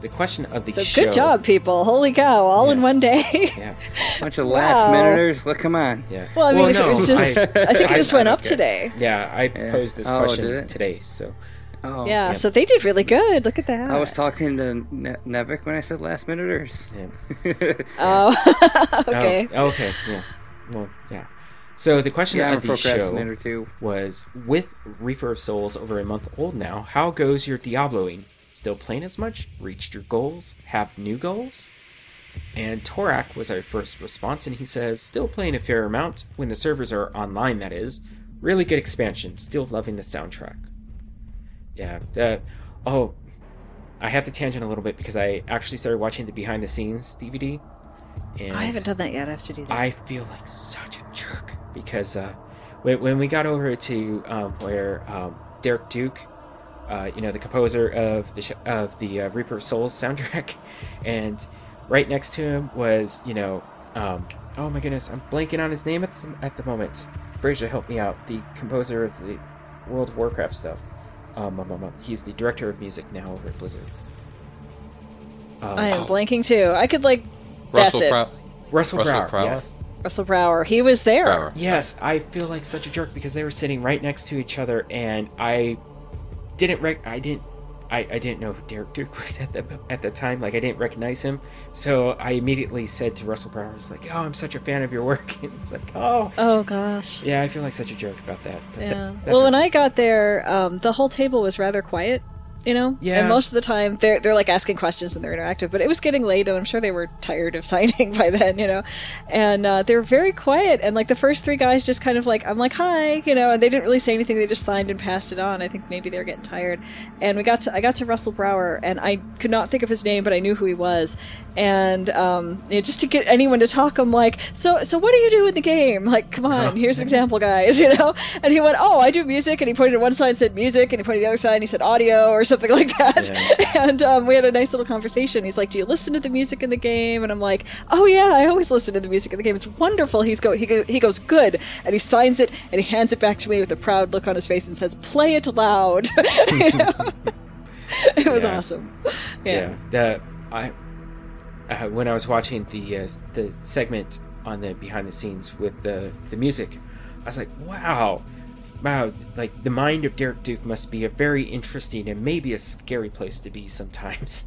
the question of the So show. good job, people. Holy cow! All in one day. [LAUGHS] Yeah, Bunch of last Wow. minuters. Look, come on. yeah. Well, I mean, if no, it was just, I, think it just I went don't up care. today. Yeah, I Yeah. posed this Oh, question today. So, Oh, yeah, yeah. so they did really good. Look at that. I was talking to ne- Nevik when I said last minuters. yeah. [LAUGHS] Oh, [LAUGHS] oh, okay. Oh, okay. Yeah. Well, yeah. So the question yeah, I'm a of the show too. was: with Reaper of Souls over a month old now, how goes your Diabloing? Still playing as much? Reached your goals? Have new goals? And Torak was our first response, and he says, still playing a fair amount when the servers are online, that is. Really good expansion. Still loving the soundtrack. Yeah. Uh, oh, I have to tangent a little bit because I actually started watching the behind the scenes DVD. And I haven't done that yet. I have to do that. I feel like such a jerk because uh, when, when we got over to um, where um, Derek Duke, uh, you know, the composer of the sh- of the uh, Reaper of Souls [LAUGHS] soundtrack, and right next to him was you know, um, oh my goodness, I'm blanking on his name at the, at the moment. Fraser, help me out. The composer of the World of Warcraft stuff. Um, um, um, um, he's the director of music now over at Blizzard. Um, I am oh, blanking too. I could like. That's Russell it. Crowe. Russell, Russell Brower. Crowe. Yes. Russell Brower. He was there. Brower. Yes, I feel like such a jerk because they were sitting right next to each other, and I didn't rec- I didn't. I, I didn't know who Derek Duke was at the at the time. Like I didn't recognize him, so I immediately said to Russell Brower, "I was like, oh, I'm such a fan of your work." [LAUGHS] And it's like, oh, Oh gosh. yeah, I feel like such a jerk about that. But Yeah. that- well, when. I got there, um, the whole table was rather quiet. You know. Yeah. And most of the time, they're they're like asking questions and they're interactive. But it was getting late, and I'm sure they were tired of [LAUGHS] signing by then. You know. And uh, they were very quiet. And like the first three guys, just kind of like I'm like hi, you know, and they didn't really say anything. They just signed and passed it on. I think maybe they were getting tired. And we got to I got to Russell Brower, and I could not think of his name, but I knew who he was. And um, you know, just to get anyone to talk, I'm like, so so what do you do in the game? Like, come on, here's an example, guys. [LAUGHS] You know. And he went, oh, I do music, and he pointed to one side and said music, and he pointed to the other side and he said audio or something [LAUGHS] like that. And um, we had a nice little conversation. He's like, do you listen to the music in the game? And I'm like, oh yeah, I always listen to the music in the game. It's wonderful. He's go he go, he goes good, and he signs it and he hands it back to me with a proud look on his face and says, play it loud. [LAUGHS] [LAUGHS] It was Yeah. awesome. yeah, the I uh, when I was watching the uh, the segment on the behind the scenes with the the music, I was like, wow, wow, like the mind of Derek Duke must be a very interesting and maybe a scary place to be sometimes.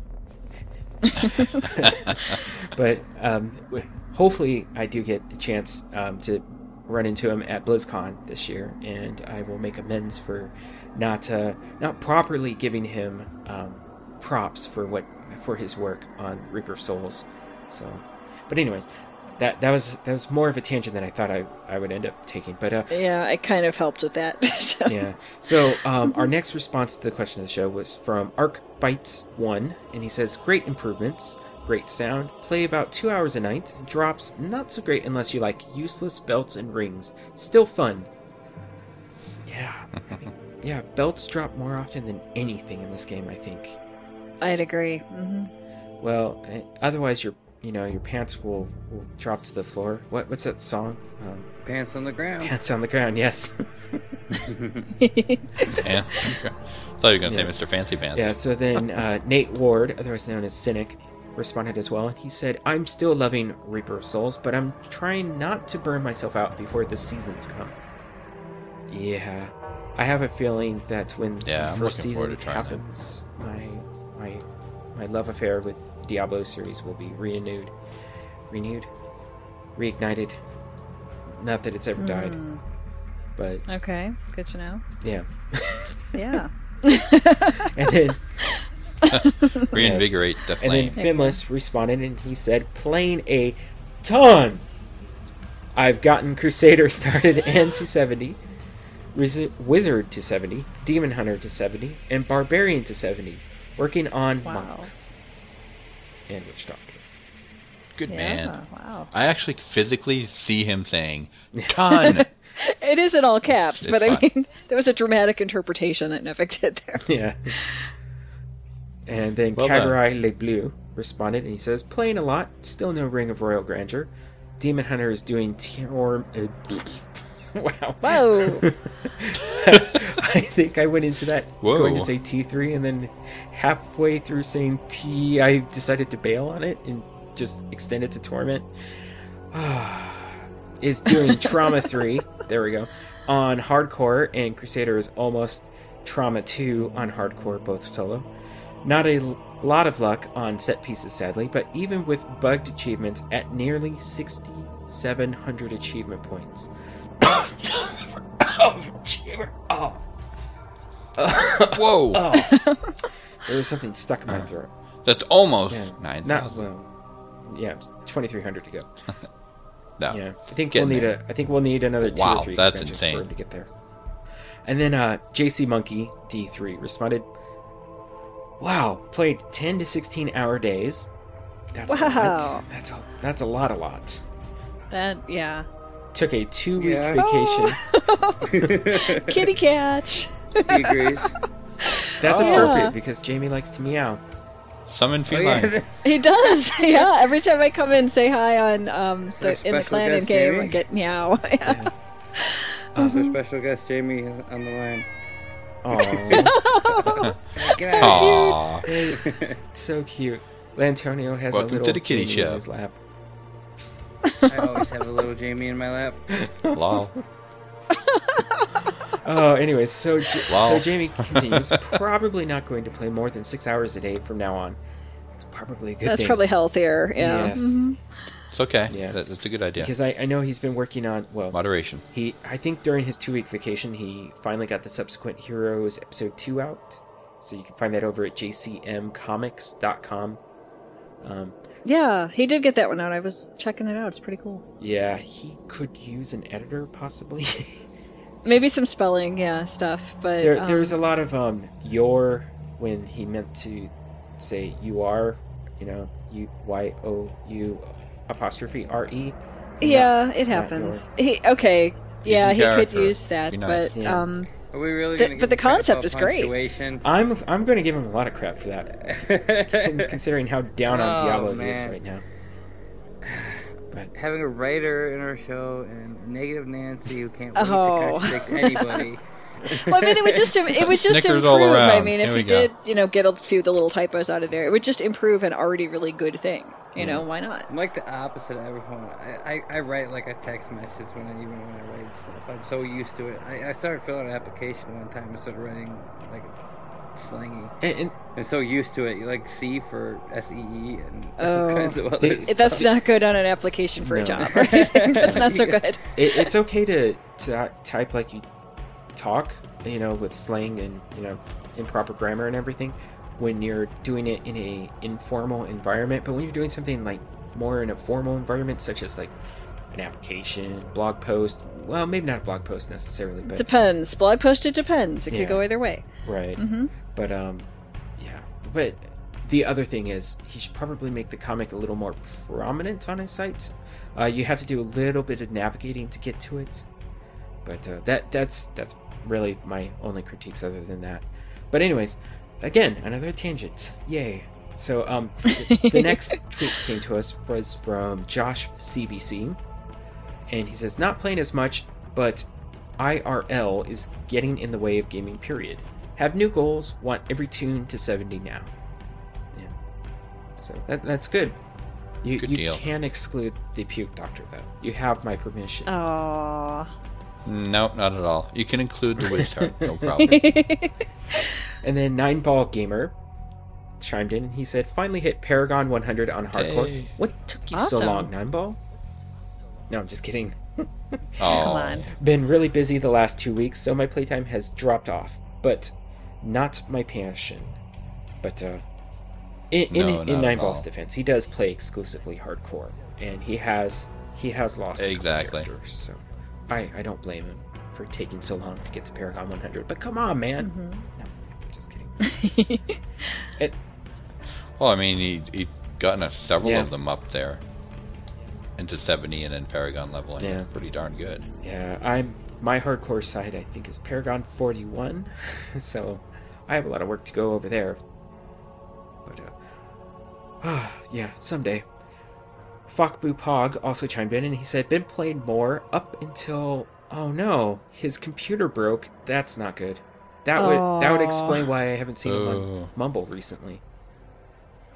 [LAUGHS] but um, hopefully, I do get a chance um, to run into him at BlizzCon this year, and I will make amends for not uh, not properly giving him um, props for what for his work on Reaper of Souls. So, but anyways, that that was that was more of a tangent than I thought I, I would end up taking. But uh, Yeah, I kind of helped with that. [LAUGHS] So- yeah. So um, our next response to the question of the show was from Arc Bites One, and he says, "Great improvements, great sound. Play about two hours a night. Drops not so great unless you like useless belts and rings. Still fun. Yeah. I think, yeah. Belts drop more often than anything in this game. I think. I'd agree. hmm Well, eh, otherwise your you know your pants will, will drop to the floor. What what's that song? Um, Pants on the ground. pants on the ground. Yes. [LAUGHS] Yeah. Thought you were gonna Yeah. say Mr. Fancy Pants. Yeah, so then uh, Nate Ward, otherwise known as Cynic, responded as well. And he said, I'm still loving Reaper of Souls, but I'm trying not to burn myself out before the seasons come. Yeah. I have a feeling that when Yeah, the I'm first season forward to trying that. happens, my my my love affair with Diablo series will be renewed. Renewed? Reignited. Not that it's ever died, Mm, but okay, good to know. yeah. [LAUGHS] Yeah. [LAUGHS] and then [LAUGHS] Reinvigorate the And then flame. Finless responded and he said, playing a ton. I've gotten Crusader started and to 70, Riz- Wizard to 70, Demon Hunter to 70, and Barbarian to 70. Working on Wow. Monk and Witch Doctor. Good Yeah. man. Wow. I actually physically see him saying [LAUGHS] ton. It is in all caps, It's but I fine. mean, [LAUGHS] there was a dramatic interpretation that Nevik did there. [LAUGHS] Yeah. And then Well done. Kagarai Le Bleu responded and he says, playing a lot, still no Ring of Royal Grandeur. Demon Hunter is doing Torm. Uh, wow. Whoa. [LAUGHS] I think I went into that Whoa. going to say T3, and then halfway through saying T, I decided to bail on it and just extend it to Torment. [SIGHS] is doing Trauma [LAUGHS] 3, there we go, on Hardcore, and Crusader is almost Trauma 2 on Hardcore, both solo. Not a lot of luck on set pieces, sadly, but even with bugged achievements at nearly 6,700 achievement points. [COUGHS] [COUGHS] [COUGHS] oh. [LAUGHS] Whoa. Oh. Whoa. [LAUGHS] There was something stuck in my throat. That's almost Yeah, nine not well. Yeah, twenty three hundred to go. [LAUGHS] No. Yeah, I think Getting we'll need there. a. I think we'll need another two Wow, or three that's expansions insane. for him to get there. And then uh, JC Monkey D three responded, "Wow, played ten to sixteen hour days. That's a lot. Wow. That's a that's a lot. A lot. that, yeah. Took a two week Yeah. vacation. [LAUGHS] [LAUGHS] Kitty cat. he agrees. That's Oh, yeah. appropriate because Jamie likes to meow. Summon Oh, feline. yeah. [LAUGHS] He does. Yeah. Every time I come in say hi on um the, in the special clan guest, game, I get meow. Yeah. That's our special guest Jamie on the line. Oh, Get out Aw. so cute. Lantonio has Welcome a little to the kitty Jamie in his lap. Of here. I always have a little Jamie in my lap. [LAUGHS] Lol. [LAUGHS] Oh, anyways, so J- Wow. so Jamie continues. probably not going to play more than six hours a day from now on. It's probably a good That's thing. probably healthier. Yeah. Yes. Mhm. It's okay. Yeah. That, that's a good idea. because I, I know he's been working on well Moderation. he I think during his two week vacation he finally got the subsequent Heroes episode two out, so you can find that over at jcmcomics.com. Um, Yeah, he did get that one out. I was checking it out. It's pretty cool. yeah, he could use an editor possibly. [LAUGHS] Maybe some spelling, yeah, stuff. But there, um, there's a lot of um your when he meant to say you are, you know, you y o u apostrophe r e. yeah, not- it happens. He okay. Yeah, Using he could use that, but Yeah. um, Are we really The- gonna but the crap concept is great. I'm I'm going to give him a lot of crap for that, [LAUGHS] considering how down on Oh, Diablo he is right now. But [SIGHS] Having a writer in our show and a negative Nancy who can't wait Oh. to contradict anybody. [LAUGHS] well, I mean, it would just it would just Snickers improve. I mean, if we you go. did, you know, get a few of the little typos out of there, it would just improve an already really good thing. You hmm. know, why not? I'm like the opposite of everyone. I, I, I write like a text message when I even when I write stuff. I'm so used to it. I, I started filling an application one time instead of writing like slangy. and, and I'm so used to it. You like C for S E E and [LAUGHS] Oh. all kinds of other They- stuff. That's not good on an application for No. a job. [LAUGHS] Right? [LAUGHS] That's not so good. it, it's okay to, to type like you talk, you know, with slang and you know improper grammar and everything when you're doing it in a informal environment. But when you're doing something like more in a formal environment, such as like an application, blog post, well, maybe not a blog post necessarily, but Depends. Blog post. It depends. It Yeah. could go either way. right. Mm-hmm. But um, yeah. But the other thing is, he should probably make the comic a little more prominent on his site. Uh, you have to do a little bit of navigating to get to it. But uh, that that's that's really my only critiques other than that. But anyways, again, another tangent. Yay. So um, the, the [LAUGHS] next tweet came to us was from Josh CBC, and he says not playing as much, but IRL is getting in the way of gaming. Period. Have new goals. Want every tune to 70 now. Yeah. So that that's good. You Good you deal. can exclude the puke doctor though. You have my permission. Aww. Nope, not at all. You can include the witch heart, no [LAUGHS] problem. [LAUGHS] And then Nine Ball Gamer chimed in he said, finally hit Paragon 100 on hardcore. Hey. What took you so long, Nine Ball? No, I'm just kidding. [LAUGHS] Oh, Come on. Been really busy the last two weeks, so my playtime has dropped off. But not my passion. But uh, in in, No, in Nine Ball's all. defense, he does play exclusively hardcore, and he has he has lost a couple Exactly. so I I don't blame him for taking so long to get to Paragon 100. But come on, man. Mm-hmm. No, just kidding. [LAUGHS] It, Well, I mean, he he gotten a, several Yeah. of them up there into 70 and then Paragon level, and Yeah. pretty darn good. Yeah, I'm my hardcore side. I think is Paragon 41, [LAUGHS] so I have a lot of work to go over there. But uh, [SIGHS] yeah, someday. Fokbu Pog also chimed in and he said, "Been playing more up until oh no, his computer broke. That's not good. That would that would explain why I haven't seen him on Oh. Mumble recently.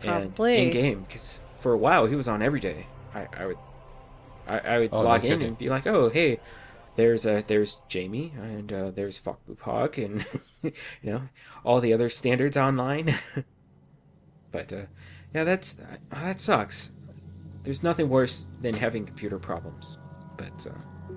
And Probably. in game, because for a while he was on every day. I, I would I, I would Oh, log in and be like, oh hey, there's uh there's Jamie and uh, there's Fokbu Pog and [LAUGHS] you know all the other standards online. [LAUGHS] but uh, yeah, that's uh, that sucks. There's nothing worse than having computer problems. But uh,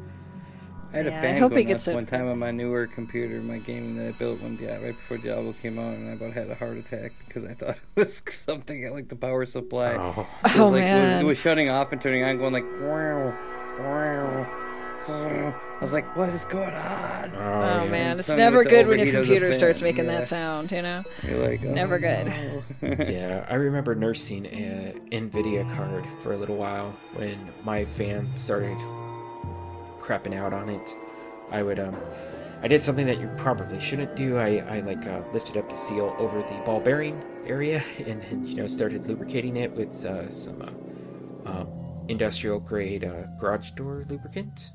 I had a Yeah, I fan hope go he nuts one time on my newer computer, my game that I built one day right before Diablo came out, and I about had a heart attack because I thought [LAUGHS] it was something like the power supply. oh, It was Oh, like it was, it was shutting off and turning on, going like wow, wow, wow. I was like, what is going on? oh, Oh yeah. man, it's never good when your overheat of the computer starts making yeah. that sound. You know. You're like, oh, Never good. no. [LAUGHS] Yeah, I remember nursing a Nvidia card for a little while when my fan started crapping out on it. I would um, I did something that you probably shouldn't do. I I like uh, lifted up the seal over the ball bearing area [LAUGHS] and, and you know started lubricating it with uh, some uh, um, industrial grade uh, garage door lubricant.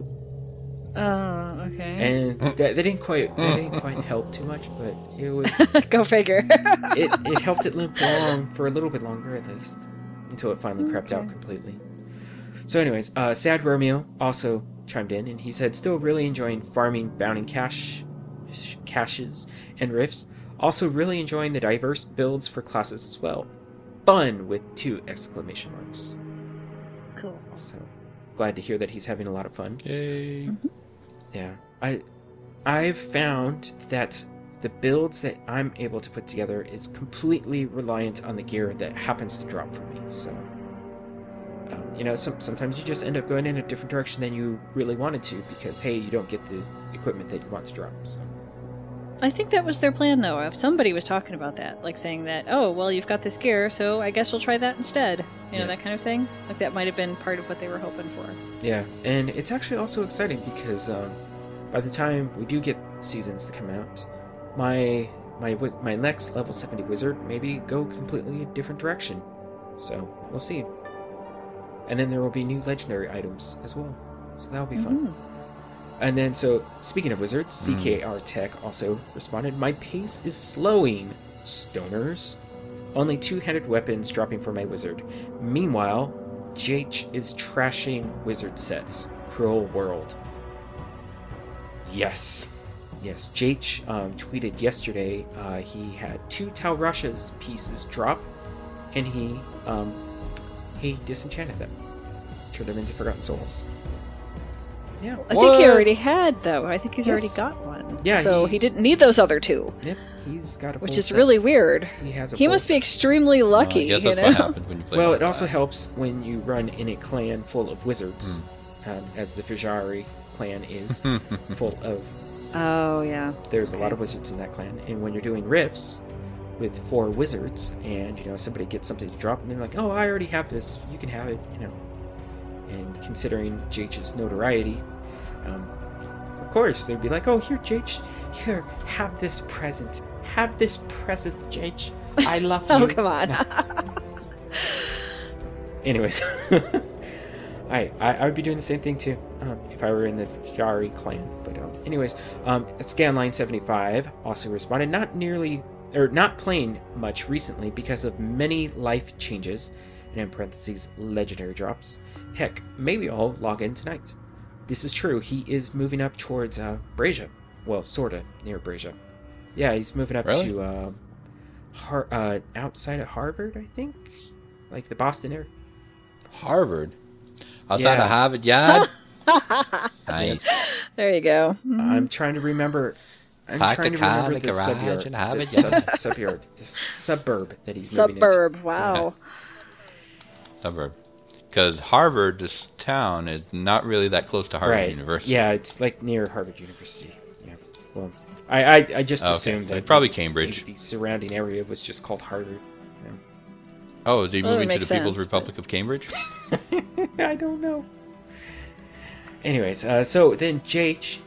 Oh, okay. and that, that didn't quite that didn't quite help too much, but it [LAUGHS] was Go figure. [LAUGHS] it, it helped it limp along for a little bit longer at least until it finally crept out completely. So, anyways, uh, Sad Romeo also chimed in and he said, still really enjoying farming, bounding cash, caches, and rifts. Also, really enjoying the diverse builds for classes as well. Fun with two exclamation marks. Cool. So, glad to hear that he's having a lot of fun. Yay. Yeah, I, I've found that the builds that I'm able to put together is completely reliant on the gear that happens to drop for me. So, um, you know, some, sometimes you just end up going in a different direction than you really wanted to because hey, you don't get the equipment that you want to drop. So, I think that was their plan, though. If somebody was talking about that, like saying that, oh, well, you've got this gear, so I guess we'll try that instead. You know, Yeah. that kind of thing. Like that might have been part of what they were hoping for. yeah, and it's actually also exciting because um, by the time we do get seasons to come out, my my my next level 70 wizard maybe go completely a different direction. So we'll see. And then there will be new legendary items as well. So that'll be fun. And then so speaking of wizards, CKR Tech also responded, My pace is slowing, stoners. Only two-handed weapons dropping for my wizard. Meanwhile, Jake is trashing wizard sets. Cruel world. Yes. Yes, Jake um, tweeted yesterday uh, he had two Tal Rasha's pieces drop, and he um, he disenchanted them. Turned them into Forgotten Souls. Yeah. I think he already had, though. I think he's already got one. Yeah, So he- he, didn't need those other two, Yep, he's got a which is set. really weird. He has a He full must be extremely lucky, Well, I guess you that's what know? happens when you play Well, it also that. helps when you run in a clan full of wizards, Hmm. um, as the Fujari clan is [LAUGHS] full of. Oh, yeah. There's a lot of wizards in that clan, and when you're doing rifts with four wizards, and you know somebody gets something to drop, and they're like, "Oh, I already have this. You can have it," you know. And considering Jake's notoriety, um, of course they'd be like, "Oh, here, Jake, here, have this present. Have this present, Jake. I [LAUGHS] love you." Oh, come on. [LAUGHS] Anyways, [LAUGHS] I, I I would be doing the same thing too um, if I were in the Jari clan. But um, anyways, um, at Scanline seventy five also responded not nearly or not playing much recently because of many life changes, and in parentheses legendary drops. Heck, maybe I'll log in tonight. This is true. He is moving up towards uh, Brazier. Well, sorta near Brazier. Yeah, he's moving up Really? to uh, Har- uh, outside of Harvard, I think, like the Boston area. Harvard. Outside Yeah. of Harvard Yard. nice. there you go. Mhm. I'm trying to remember. I'm Park trying to car remember in the the garage suburb, and have the sub, suburb, the suburb that he's moving into. Suburb. Wow. Suburb. Because Harvard, this town, is not really that close to Harvard right. University. Yeah, it's like near Harvard University. Yeah. Well, I I, I just Okay, assumed like that probably Cambridge. The surrounding area was just called Harvard. Oh, did he Well, move that into the makes People's sense, Republic of Cambridge? [LAUGHS] I don't know. Anyways, uh, so then JH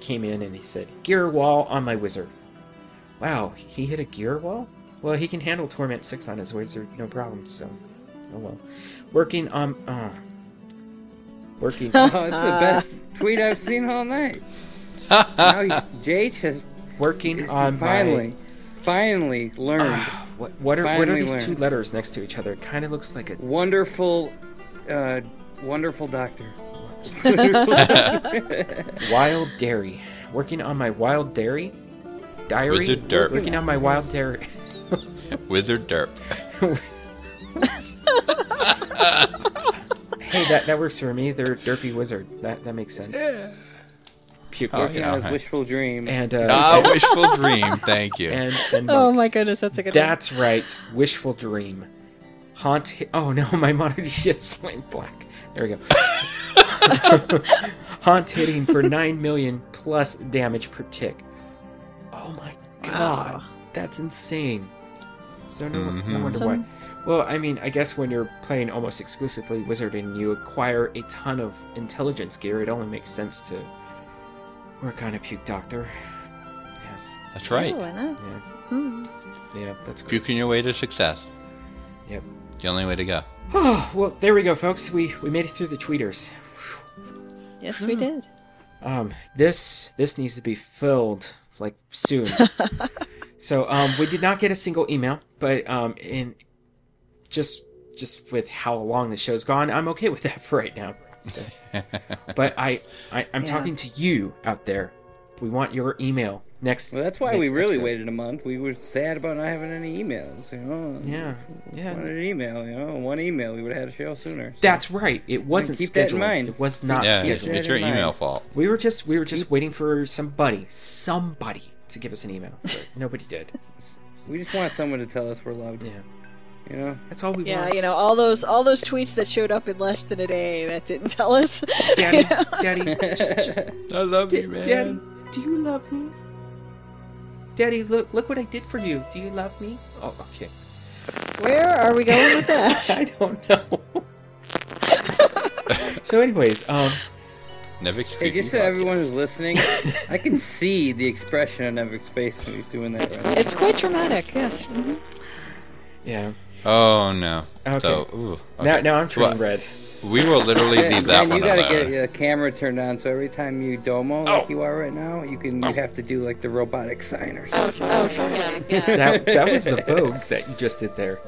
came in and he said, "Gear wall on my wizard." Wow, he hit a gear wall. Well, he can handle torment six on his wizard, no problem. So, oh well. Working on, uh, working. [LAUGHS] Oh, it's the best tweet I've seen all night. now he's, [LAUGHS] Jake has working on finally, finally learned my. What, what are what are these learned. two letters next to each other? It kind of looks like a wonderful, uh, wonderful doctor. [LAUGHS] wild dairy. Working on my wild dairy diary. Wizard derp. Working on my wild dairy. Wizard Derp. [LAUGHS] Hey, that, that works for me. They're derpy wizards. That that makes sense. Puke Oh, yeah. know, wishful dream. And uh, Ah, wishful dream. Thank you. and [LAUGHS] and Oh my goodness, that's a good that's right. Wishful dream. Haunt. hi- Oh no, [LAUGHS] my monitor just went black. There we go. Haunt hitting for nine million plus damage per tick. Oh my god, that's insane. So no, no Mhm. wonder why. Well, I mean, I guess when you're playing almost exclusively wizard and you acquire a ton of intelligence gear, it only makes sense to work on a puke doctor. Yeah, That's right. Oh, why not? yeah, Hmm. yeah. That's great. Puking your way to success. Yep. The only way to go. Oh, [SIGHS] well, there we go, folks. We we made it through the tweeters. Yes, we did. Um, this this needs to be filled like soon. [LAUGHS] so um, we did not get a single email, but um, in just just with how long the show's gone, I'm okay with that [LAUGHS] for right now. So, [LAUGHS] but I, I I'm Yeah. talking to you out there. We want your email next. Well, that's why next we really episode. waited a month. We were sad about not having any emails. You know. Yeah, Wanted yeah. an email. You know, one email, we would have had a show sooner. So. That's right. It wasn't keep that in scheduled. mind. It was not yeah, scheduled. that it's your in mind. email fault. We were just we were just waiting for somebody, somebody to give us an email. But nobody did. [LAUGHS] We just want someone to tell us we're loved. Yeah, You know. that's all we want. Yeah, want. you know, all those all those tweets that showed up in less than a day that didn't tell us. [LAUGHS] Daddy, Daddy, [LAUGHS] just, just, I love Da- you, man. Daddy, do you love me? Daddy, look, look what I did for you. Do you love me? Oh, okay. Where are we going with that? [LAUGHS] I don't know. so, anyways, um, Nevik's Hey, Creepy just so everyone who's listening, I can see the expression on Nevik's face when he's doing that. Right? It's quite dramatic, yes. Mhm. yeah. Oh no. Okay. So, ooh, Now, okay. now I'm turning Well, red. We will literally Ben, leave that Ben, one you gotta alone. get your camera turned on, so every time you domo like Oh. you are right now, you can you have to do like the robotic sign or something, Oh, yeah, yeah. That, that was the Vogue that you just did there.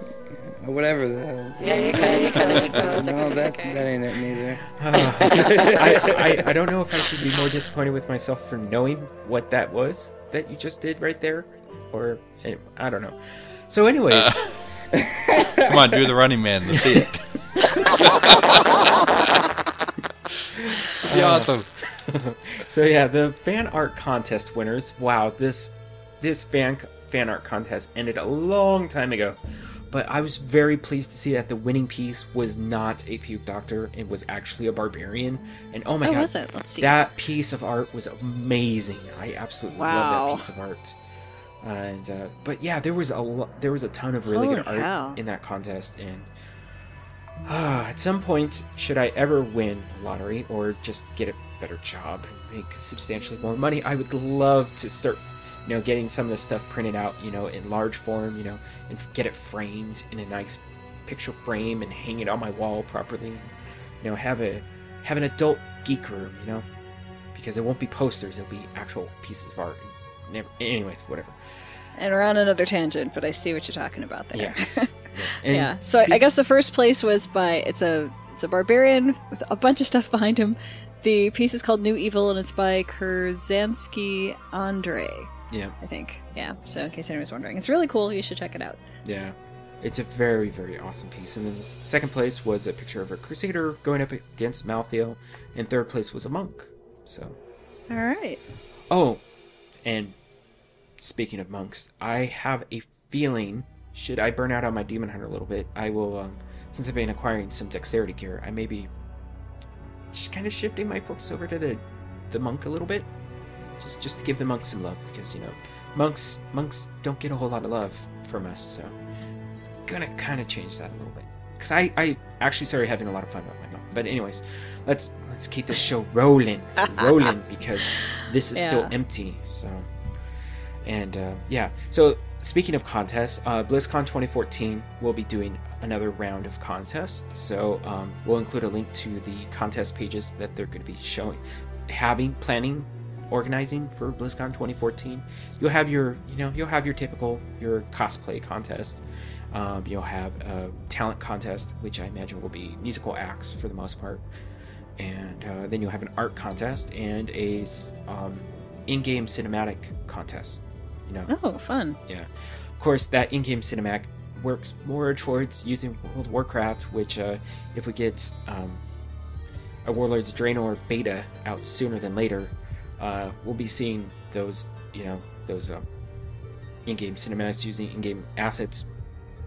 or whatever the hell. Yeah, you kind of, you kind of. It's No, that okay. that ain't it neither. [SIGHS] I, I, I don't know if I should be more disappointed with myself for knowing what that was that you just did right there, or I don't know. So, anyways, Uh. [LAUGHS] Come on, do the running man. Let's see it. Be awesome. So yeah, the fan art contest winners. Wow, this this fan fan art contest ended a long time ago, but I was very pleased to see that the winning piece was not a puke doctor; it was actually a barbarian. And oh my Oh, god, was it? Let's see. that piece of art was amazing. I absolutely love that piece of art. And uh, but yeah, there was a lo- there was a ton of really Holy good art in that contest, and Ah, at some point, should I ever win the lottery or just get a better job and make substantially more money, I would love to start, you know, getting some of this stuff printed out, you know, in large form, you know, and get it framed in a nice picture frame and hang it on my wall properly. You know, have a have an adult geek room, you know, because it won't be posters; it'll be actual pieces of art. Never, anyways, whatever. And we're on another tangent, but I see what you're talking about there. Yes. [LAUGHS] yes. Yeah. So I guess the first place was by it's a it's a barbarian with a bunch of stuff behind him. The piece is called New Evil, and it's by Kurzansky Andre, Yeah. I think. Yeah. So in case anyone's wondering, it's really cool. You should check it out. Yeah, it's a very, very awesome piece. And then the second place was a picture of a crusader going up against Malthael, and third place was a monk. So, All right. oh, and speaking of monks, I have a feeling should I burn out on my demon hunter a little bit, I will. Um, since I've been acquiring some dexterity gear, I may be just kind of shifting my focus over to the the monk a little bit, just just to give the monk some love because you know monks monks don't get a whole lot of love from us, so gonna kind of change that a little bit because I I actually started having a lot of fun with my monk. But anyways, let's let's keep the show rolling, rolling [LAUGHS] because this is still empty. So and uh, yeah, so speaking of contests, uh, BlizzCon 2014 will be doing another round of contests. So um, we'll include a link to the contest pages that they're going to be showing, having, planning, organizing for BlizzCon 2014. You'll have your, you know, you'll have your typical your cosplay contest. Um, you'll have a talent contest, which I imagine will be musical acts for the most part, and uh, then you'll have an art contest and a um, in-game cinematic contest. You know, Oh, fun. yeah. Of course, that in-game cinematic works more towards using World of Warcraft, which, uh, if we get um, a Warlords Draenor beta out sooner than later, uh, we'll be seeing those, you know, those um, in-game cinematics using in-game assets,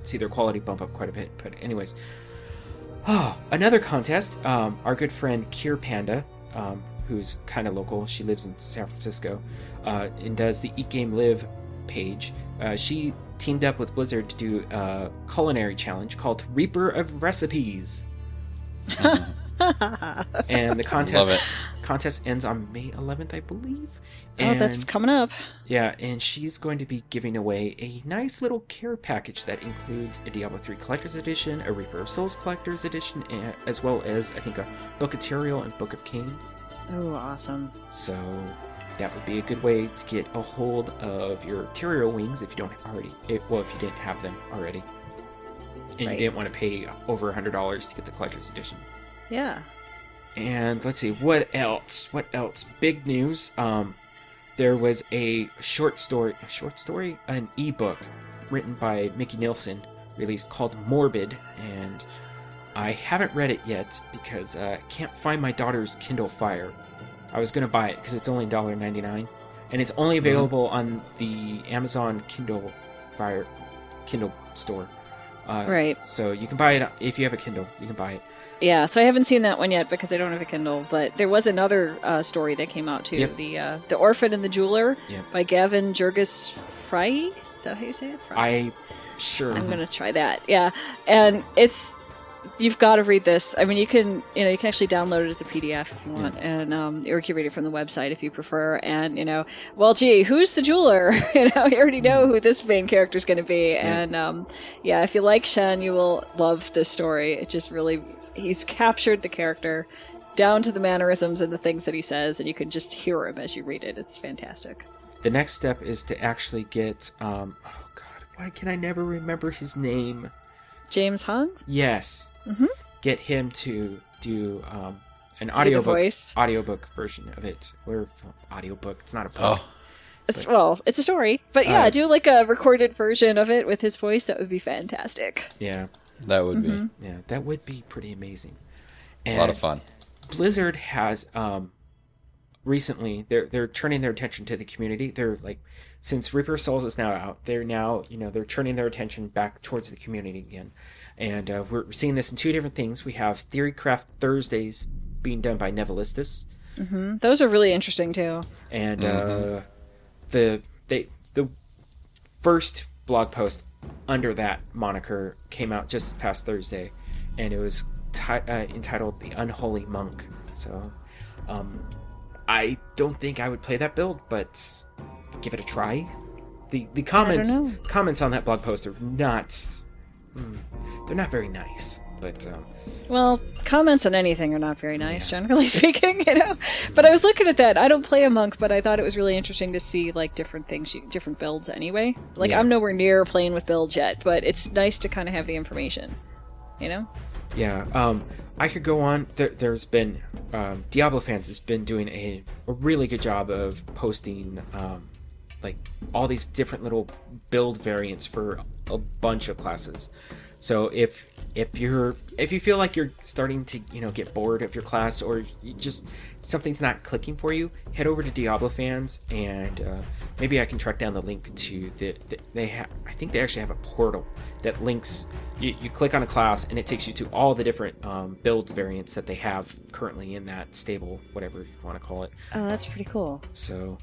see their quality bump up quite a bit. But anyways, oh, [SIGHS] another contest. Um, our good friend Kier Panda, um, who's kind of local, she lives in San Francisco, uh, and does the Eat Game Live page. Uh, she teamed up with Blizzard to do a culinary challenge called Reaper of Recipes, [LAUGHS] and the contest contest ends on May 11th, I believe. Oh, that's coming up. yeah, and she's going to be giving away a nice little care package that includes a Diablo 3 Collector's Edition, a Reaper of Souls Collector's Edition, and, as well as, I think, a Book of Tyrael and Book of Cain. Oh, awesome. So that would be a good way to get a hold of your Tyrael wings if you don't already. If, well, if you didn't have them already, and Right. you didn't want to pay over a hundred dollars to get the collector's edition. Yeah. And let's see what else. What else? Big news. Um, there was a short story, a short story, an ebook written by Micky Neilson, released called Morbid, and I haven't read it yet because uh, I can't find my daughter's Kindle Fire. I was gonna buy it because it's only $1.99, and it's only available on the Amazon Kindle Fire Kindle store. Uh, Right. So you can buy it if you have a Kindle. You can buy it. Yeah, so I haven't seen that one yet because I don't have a Kindle. But there was another uh, story that came out too. Yep. The uh, the Orphan and the Jeweler Yep. by Gavin Jurgis Fry. Is that how you say it? Fry. I sure. I'm gonna try that. Yeah, and it's you've got to read this. I mean, you can you know you can actually download it as a PDF if you want, and um, or you can read it from the website if you prefer. And you know, well, gee, who's the jeweler? [LAUGHS] you know, you already know who this main character is going to be. And um, yeah, if you like Shen, you will love this story. It just really he's captured the character down to the mannerisms and the things that he says, and you can just hear him as you read it. It's fantastic. The next step is to actually get. Um, oh God, why can I never remember his name? James Hong, Yes. Mhm. Get him to do um, an Do the audiobook voice. audiobook version of it. Or audiobook. It's not a book. Oh, It's, well, it's a story, but yeah, Uh, do like a recorded version of it with his voice. That would be fantastic. Yeah. That would Mm-hmm. Yeah. That would be pretty amazing. And a lot of fun. Blizzard has um recently they're they're turning their attention to the community. They're like since Reaper Souls is now out, they're now you know they're turning their attention back towards the community again, and uh, we're seeing this in two different things. We have Theorycraft Thursdays being done by Nevalistis, Those are really interesting too. and uh, the they the first blog post under that moniker came out just past Thursday, and it was ti- uh, entitled "The Unholy Monk." So, um, I don't think I would play that build, but give it a try. the The comments comments on that blog post are not mm, they're not very nice, but um, Well, comments on anything are not very nice, generally [LAUGHS] speaking, you know. But I was looking at that. I don't play a monk, but I thought it was really interesting to see like different things, you- different builds. Anyway, like Yeah. I'm nowhere near playing with builds yet, but it's nice to kind of have the information, you know. Yeah, um, I could go on. There, there's been um, Diablo fans has been doing a, a really good job of posting um, like all these different little build variants for a bunch of classes. So if if you're if you feel like you're starting to you know get bored of your class or you just something's not clicking for you, head over to Diablo fans and uh, maybe I can track down the link to the, the they have. I think they actually have a portal that links. You, you click on a class and it takes you to all the different um, build variants that they have currently in that stable, whatever you want to call it. Oh, that's pretty cool. So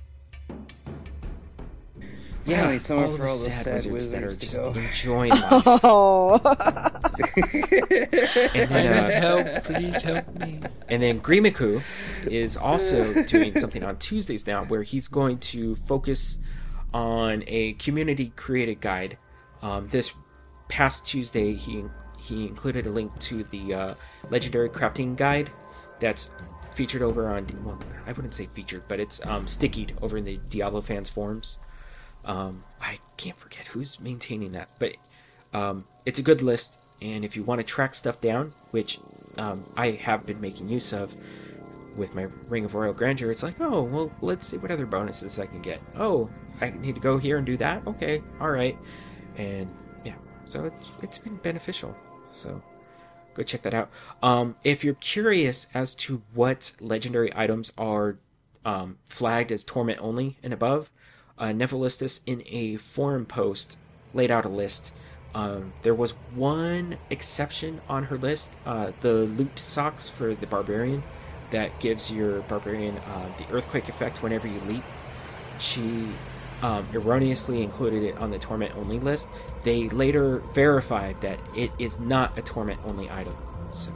Finally, somewhere for the all the sad wizards that are wizards to just go. enjoying life. [LAUGHS] Oh, and then, [LAUGHS] uh, help, please help me. And then Grimiku is also doing something on Tuesdays now where he's going to focus on a community created guide. Um, this past Tuesday, he he included a link to the uh, legendary crafting guide that's featured over on well, I wouldn't say featured, but it's um, stickied over in the Diablo fans forums. Um, I can't forget who's maintaining that, but um, it's a good list. And if you want to track stuff down, which um, I have been making use of with my Ring of Royal Grandeur, it's like, oh, well, let's see what other bonuses I can get. Oh, I need to go here and do that. Okay, all right, and yeah, so it's it's been beneficial. So go check that out. Um, if you're curious as to what legendary items are um, flagged as torment only and above, uh, Nevalistis in a forum post laid out a list. Um, there was one exception on her list, uh, the loot socks for the barbarian, that gives your barbarian uh, the earthquake effect whenever you leap. She um, erroneously included it on the torment only list. They later verified that it is not a torment only item. So,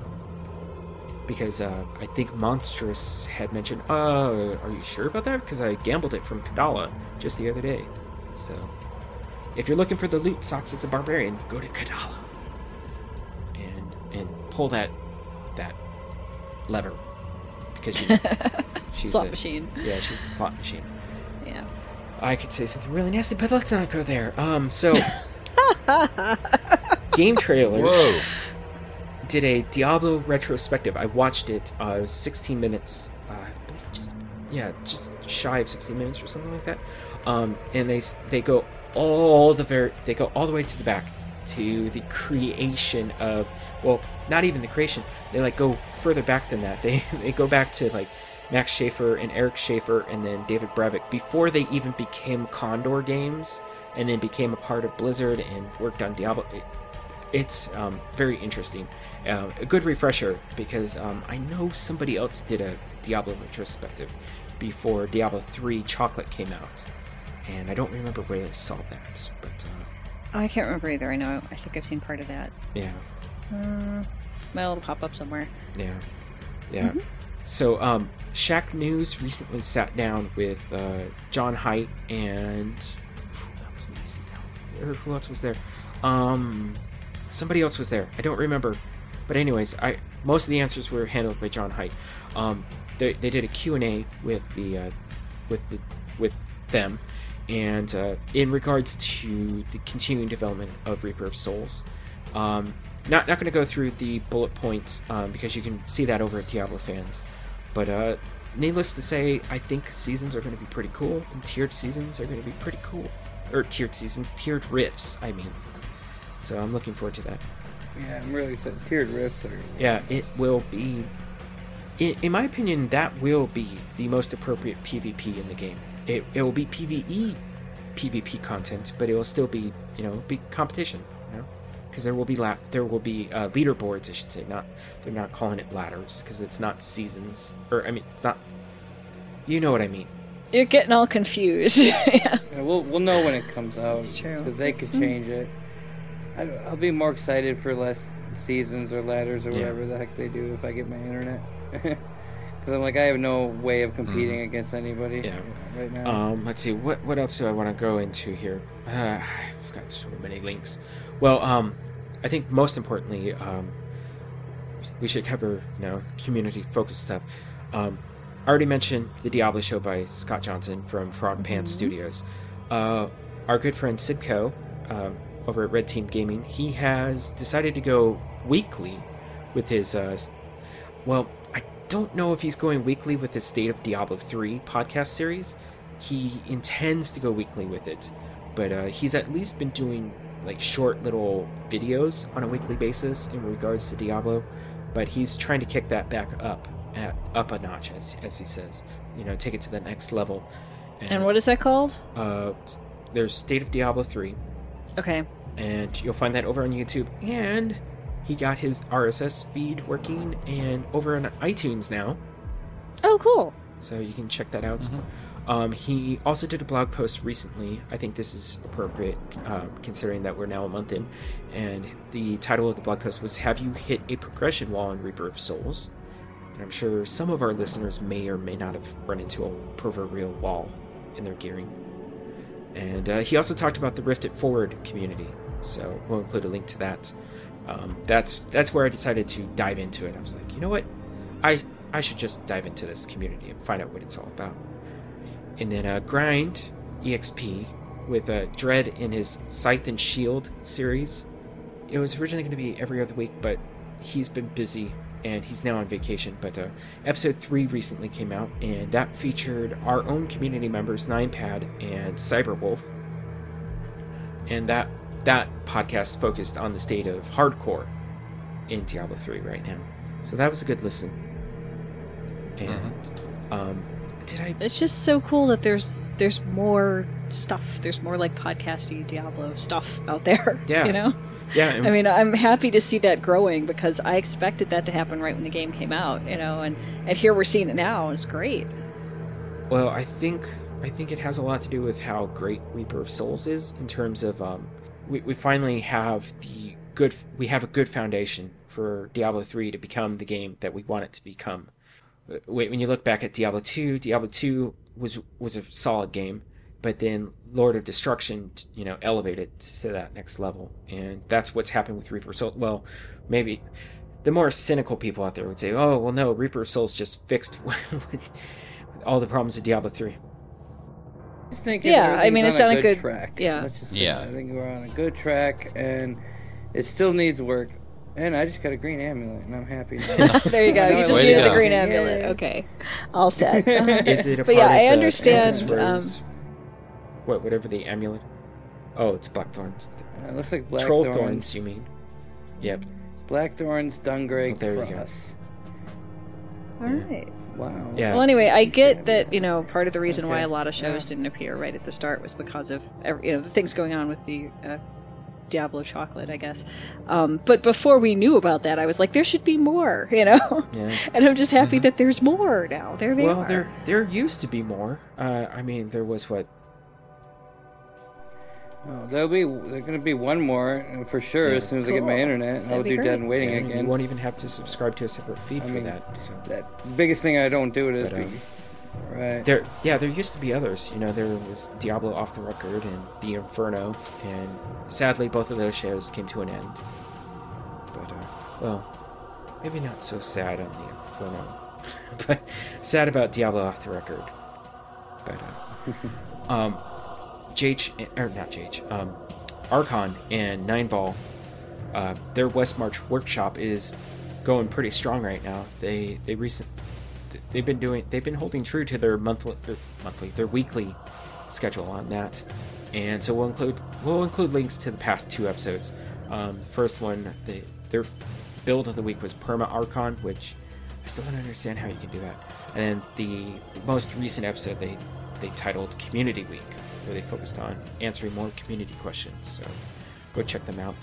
because uh, I think Monstrous had mentioned, "Uh, are you sure about that?" Because I gambled it from Kadala just the other day. So, if you're looking for the loot socks as a barbarian, go to Kadala and and pull that that lever because you, [LAUGHS] she's Slot a, machine. Yeah, she's a slot machine. Yeah. I could say something really nasty, but let's not go there. Um, so [LAUGHS] game trailers Whoa. Did a Diablo retrospective. I watched it. Uh, it was 16 minutes. Uh, I believe just yeah, just shy of 16 minutes or something like that. Um, and they they go all the very they go all the way to the back to the creation of well, not even the creation. They like go further back than that. [LAUGHS] They they go back to like Max Schaefer and Erich Schaefer and then David Brevik before they even became Condor Games and then became a part of Blizzard and worked on Diablo. It- it's um, very interesting. Uh, a good refresher because um, I know somebody else did a Diablo retrospective before Diablo 3 Chocolate came out. And I don't remember where I saw that, but uh, I can't remember either. I know. I think I've seen part of that. yeah, Uh, well, it'll pop up somewhere. yeah, yeah. So, um, Shacknews recently sat down with uh, John Hight and who else did sit down? Or who else was there? Um, somebody else was there. I don't remember. But anyways, I most of the answers were handled by John Hight. Um, they, they did a Q and A with the uh, with the with them, and uh, in regards to the continuing development of Reaper of Souls. Um, not not going to go through the bullet points um, because you can see that over at Diablo fans. But uh, needless to say, I think seasons are going to be pretty cool, and tiered seasons are going to be pretty cool. Or tiered seasons, tiered rifts, I mean. So I'm looking forward to that. Yeah, I'm really excited. Tiered rifts are. Yeah, it will be. In, in my opinion, that will be the most appropriate PvP in the game. It, it will be PvE PvP content, but it will still be you know be competition. You know, because there will be la- there will be uh, leaderboards. I should say not. They're not calling it ladders because it's not seasons. Or I mean, it's not. You know what I mean. You're getting all confused. [LAUGHS] yeah. Yeah, we'll we'll know when it comes out. That's true. Because they could change it. I'll be more excited for less seasons or ladders or Yeah. whatever the heck they do if I get my internet. [LAUGHS] Because I'm like, I have no way of competing against anybody Yeah. right now. Um, let's see. What what else do I want to go into here? Uh, [SIGHS] I've got so many links. Well, um, I think most importantly, um, we should cover you know community focused stuff. Um, I already mentioned the Diablo show by Scott Johnson from Frog Pants Studios. Uh, our good friend Sibco um, over at Red Team Gaming, he has decided to go weekly with his. Uh, well, I don't know if he's going weekly with his State of Diablo 3 podcast series. He intends to go weekly with it, but uh, he's at least been doing like short little videos on a weekly basis in regards to Diablo. But he's trying to kick that back up, at, up a notch, as, as he says. You know, take it to the next level. and what is that called? Uh, there's State of Diablo 3, Okay. and you'll find that over on YouTube. And he got his RSS feed working and over on iTunes now, Oh, cool. so you can check that out. Um, he also did a blog post recently. I think this is appropriate um, considering that we're now a month in. And the title of the blog post was Have You Hit a Progression Wall in Reaper of Souls? And I'm sure some of our listeners may or may not have run into a proverbial wall in their gearing. And uh, he also talked about the Rift It Forward community. So we'll include a link to that. Um, that's that's where I decided to dive into it. I was like, you know what, I I should just dive into this community and find out what it's all about. And then uh, Grind EXP with uh, Dread in his Scythe and Shield series. It was originally going to be every other week, but he's been busy and he's now on vacation. But uh, episode three recently came out, and that featured our own community members, Ninepad and Cyberwolf. And that that podcast focused on the state of hardcore in Diablo 3 right now. So that was a good listen. And um, did I It's just so cool that there's there's more stuff. There's more like podcasty Diablo stuff out there. [LAUGHS] Yeah. You know? Yeah, and- I mean, I'm happy to see that growing because I expected that to happen right when the game came out, you know, and, and here we're seeing it now, and it's great. Well, I think I think it has a lot to do with how great Reaper of Souls is in terms of um, we we finally have the good we have a good foundation for Diablo three to become the game that we want it to become. Uh, When you look back at Diablo two, Diablo two was was a solid game, but then Lord of Destruction, you know, elevated to that next level, and that's what's happened with Reaper of Souls. Well, maybe the more cynical people out there would say, "Oh, well, no, Reaper of Souls just fixed [LAUGHS] all the problems of Diablo 3." just thinking Yeah, I mean, on it's a on a good, good- track. yeah. Let's just say Yeah. that. I think we're on a good track, and it still needs work. And I just got a green amulet, and I'm happy. [LAUGHS] There you go. You just needed a go. green Yeah. amulet. Okay, all set. Uh-huh. [LAUGHS] Is it a But part yeah, of I the understand, Empress Rose? what whatever the amulet? Oh, it's blackthorns. Uh, it looks like black Troll thorns, thorns, you mean? Yep. black thorns, Dungreg Oh, there you go. all right. Wow. Yeah. Well, anyway, I get that you know part of the reason why a lot of shows Yeah. didn't appear right at the start was because of ev- you know the things going on with the uh, Diablo chocolate, I guess. Um, but before we knew about that, I was like, there should be more, [LAUGHS] you know. Yeah. and I'm just happy that there's more now. There they well, are. there there used to be more. Uh, I mean, there was what? Oh, there'll be there's gonna be one more for sure Yeah. as soon as I get my Cool. internet. and I'll do great. dead and waiting and again. You won't even have to subscribe to a separate feed I for mean, that. So That biggest thing I don't do it is But, be um, right. there, yeah, there used to be others. You know, there was Diablo Off the Record and The Inferno, and sadly, both of those shows came to an end. But uh, well, maybe not so sad on The Inferno, [LAUGHS] but sad about Diablo Off the Record. But uh, um, JH or not JH, um, Archon and Nine Ball, uh, their West March workshop is going pretty strong right now. They they recent they've been doing they've been holding true to their monthly their monthly their weekly schedule on that, and so we'll include we'll include links to the past two episodes. Um, the first one, they, their build of the week was Perma Archon, which I still don't understand how you can do that. And the most recent episode they they titled Community Week, where they focused on answering more community questions. So go check them out.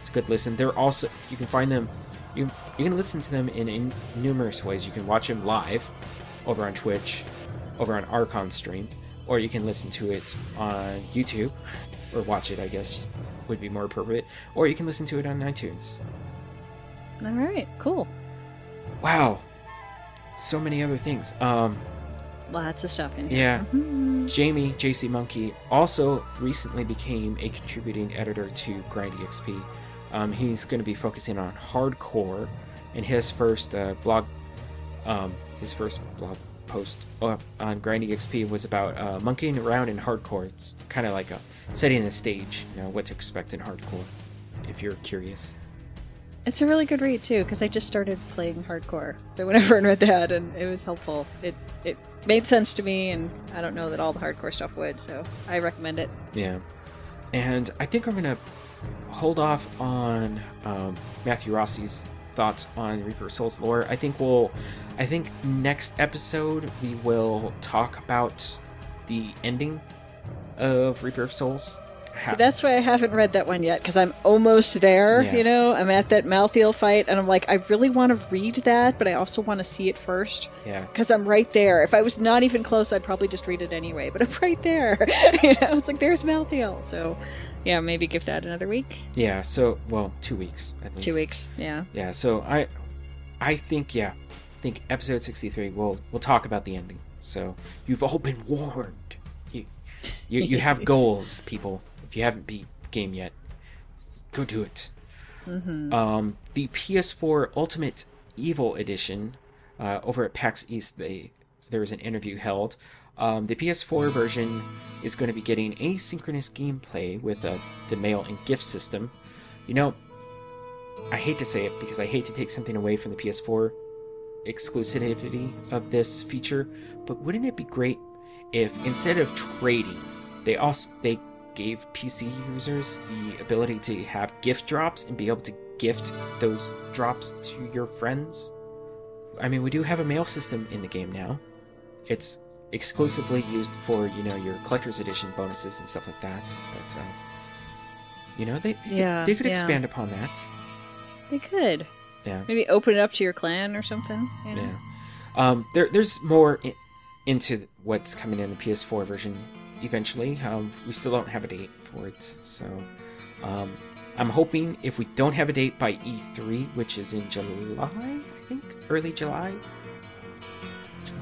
It's a good listen. They're also you can find them. You you can listen to them in, in numerous ways. You can watch them live over on Twitch, over on Archon stream, or you can listen to it on YouTube, or watch it. I guess would be more appropriate. Or you can listen to it on iTunes. all right, cool. Wow, so many other things. Um, Lots of stuff in here. Yeah. Mhm. Jamie JC Monkey also recently became a contributing editor to GrindEXP. Um, he's going to be focusing on hardcore, and his first uh, blog, um, his first blog post up on GrindEXP was about uh, monkeying around in hardcore. It's kind of like a setting the stage, you know, what to expect in hardcore, if you're curious. It's a really good read too, because I just started playing hardcore. So whenever I [LAUGHS] read that, and it was helpful. It it made sense to me, and I don't know that all the hardcore stuff would. So I recommend it. Yeah. And I think I'm going to hold off on um, Matthew Rossi's thoughts on Reaper of Souls lore. I think we'll, I think next episode we will talk about the ending of Reaper of Souls. So that's why I haven't read that one yet, because I'm almost there. Yeah. You know, I'm at that Malthael fight, and I'm like, I really want to read that, but I also want to see it first, yeah. because I'm right there. If I was not even close, I'd probably just read it anyway. But I'm [LAUGHS] right there. [LAUGHS] you know, it's like there's Malthael. So, yeah, maybe give that another week, Yeah. So, well, two weeks at least. two weeks. Yeah. Yeah. So I, I think yeah, I think episode 63 we'll we'll talk about the ending. So you've all been warned. You, you, you have [LAUGHS] goals, people. If you haven't beat game yet, go do it. Um, the PS4 Ultimate Evil Edition uh, over at PAX East, they there was an interview held. Um, the PS4 version is going to be getting asynchronous gameplay with uh, the mail and gift system. You know, I hate to say it because I hate to take something away from the PS4 exclusivity of this feature, but wouldn't it be great if instead of trading, they also they gave PC users the ability to have gift drops and be able to gift those drops to your friends? I mean, we do have a mail system in the game now. It's exclusively used for, you know, your collector's edition bonuses and stuff like that. But uh, you know, they they, could- they could yeah. expand upon that. They could Yeah. maybe open it up to your clan or something. You know? Yeah. Um, there, there's more i- into what's coming in the PS4 version eventually. Um, we still don't have a date for it, so um, I'm hoping if we don't have a date by E3, which is in July, I think, early July,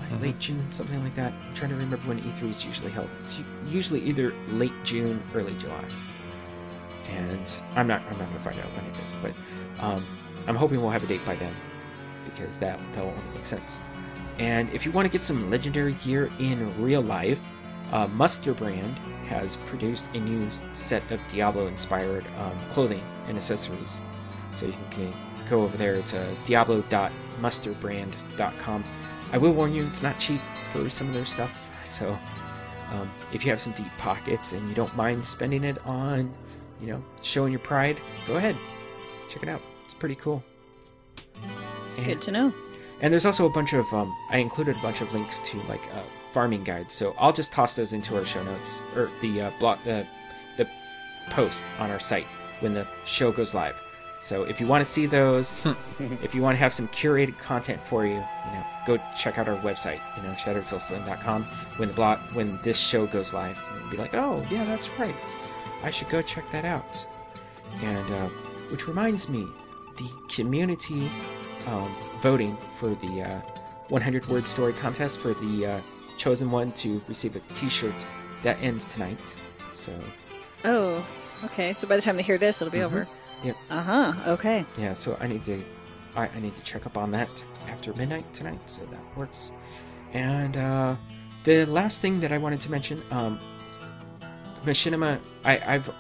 July, late June, something like that. I'm trying to remember when E3 is usually held. It's usually either late June, early July, and I'm not, I'm not gonna find out when it is, but um, I'm hoping we'll have a date by then because that that will only make sense. And if you want to get some legendary gear in real life, uh, Musterbrand has produced a new set of Diablo-inspired um, clothing and accessories. So you can go over there. Uh, diablo.musterbrand.com. I will warn you, it's not cheap for some of their stuff. [LAUGHS] So um, if you have some deep pockets and you don't mind spending it on, you know, showing your pride, go ahead, check it out. It's pretty cool. And- Good to know. and there's also a bunch of um, I included a bunch of links to like uh, farming guides. So I'll just toss those into our show notes or the uh, blog, uh, the post on our site when the show goes live. So if you want to see those, if you want to have some curated content for you, you know, go check out our website, you know, shatteredsoulstone.com. When the blog, when this show goes live, and be like, oh yeah, that's right, I should go check that out. And uh, which reminds me, the community um, voting for the uh, 100 word story contest for the uh, chosen one to receive a T-shirt that ends tonight. So Oh, okay. So by the time they hear this, it'll be Mhm. over. Yep. Uh huh. Okay. yeah, so I need to I, I need to check up on that after midnight tonight, so that works. And uh, the last thing that I wanted to mention, um, Machinima, I, I've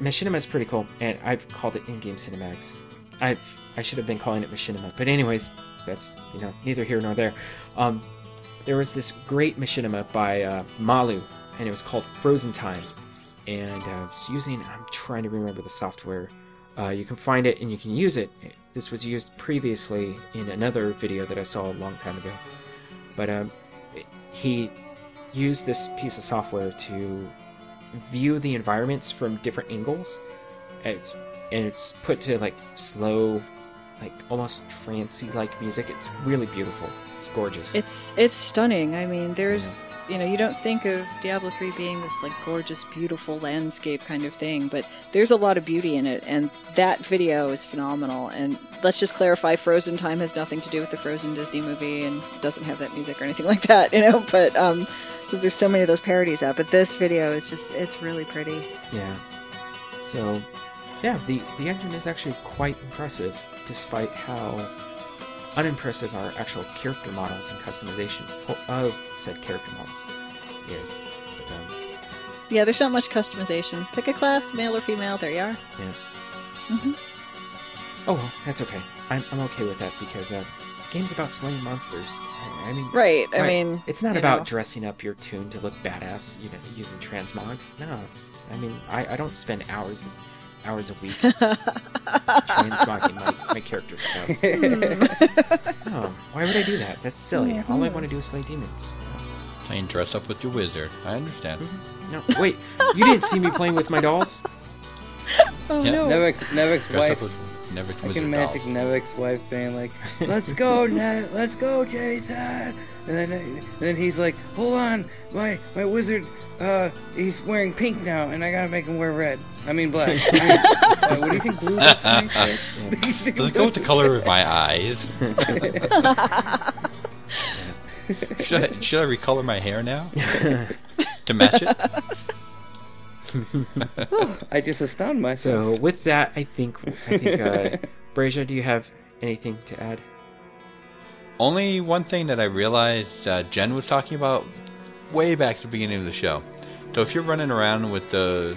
Machinima is pretty cool, and I've called it in-game cinematics. I've I should have been calling it Machinima, but anyways, that's you know neither here nor there. Um, there was this great Machinima by uh, Malu, and it was called Frozen Time, and uh, was using I'm trying to remember the software. Uh, you can find it and you can use it. This was used previously in another video that I saw a long time ago, but um, he used this piece of software to view the environments from different angles. And it's and it's put to like slow, like almost trancey like music. It's really beautiful. It's gorgeous. It's it's stunning. I mean, there's you know you don't think of Diablo 3 being this like gorgeous, beautiful landscape kind of thing, but there's a lot of beauty in it, and that video is phenomenal. And let's just clarify: Frozen Time has nothing to do with the Frozen Disney movie, and doesn't have that music or anything [LAUGHS] like that, you know. But um, since there's so many of those parodies out, but this video is just it's really pretty. Yeah. So, yeah, the the engine is actually quite impressive, despite how unimpressive our actual character models and customization of said character models is. But, um, Yeah, there's not much customization. Pick a class, male or female. There you are. yeah. Mhm. Oh well, that's okay. I'm I'm okay with that because uh, the game's about slaying monsters. I, I mean, Right. I Right. mean, it's not about know. dressing up your tune to look badass, you know, using transmog. No, I mean, I, I don't spend hours hours a week [LAUGHS] transmogging my, my character stuff. Hmm. Oh, why would I do that? That's silly. All I mm-hmm. want to do is slay demons. Playing dress up with your wizard. I understand. Mm-hmm. No, wait, you didn't see me playing with my dolls? oh Yeah. no. Nevik's, Nevik's wife. with never I can imagine dolls. Nevik's wife being like, [LAUGHS] "Let's go, ne- let's go, Jason," and then and then he's like, "Hold on, my my wizard, uh, he's wearing pink now, and I gotta make him wear red. I mean black. I mean, [LAUGHS] uh, what do you think blue looks [LAUGHS] nice? Right? Let's go with the color of my eyes. [LAUGHS] should, I, should I recolor my hair now to match it? I just astound myself. So with that, I think I think uh, Brazier, do you have anything to add? Only one thing that I realized uh, Jen was talking about way back at the beginning of the show. So if you're running around with the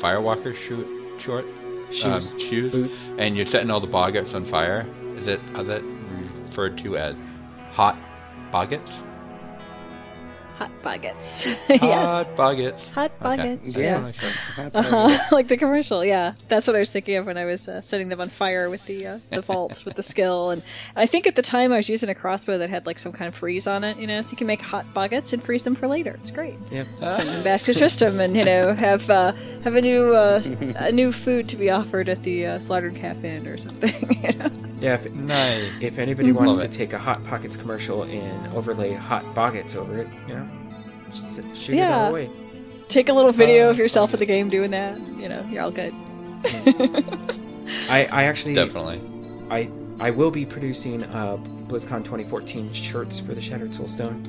Firewalker shoot, short Shoes, um, shoes boots. and you're setting all the boggarts on fire, is it are that referred to as hot boggarts? Hot baguettes. [LAUGHS] Hot yes. boggarts. Hot Okay. baguettes. yes, Uh-huh. [LAUGHS] like the commercial, yeah. That's what I was thinking of when I was uh, setting them on fire with the uh, the vaults with the skill. And I think at the time I was using a crossbow that had like some kind of freeze on it, you know, so you can make hot baguettes and freeze them for later. It's great. Yep. Send them back to Tristram and you know have uh, have a new uh, a new food to be offered at the uh, slaughtered calf inn or something. [LAUGHS] you know? Yeah, if, Nice. if anybody wants Love to it. take a Hot Pockets commercial and overlay Hot Boggets over it, you know, just s- shoot it Yeah. all away. Take a little video Uh, of yourself in the game doing that. You know, you're all good. I, I actually Definitely. I I will be producing uh, BlizzCon 2014 shirts for the Shattered Soulstone,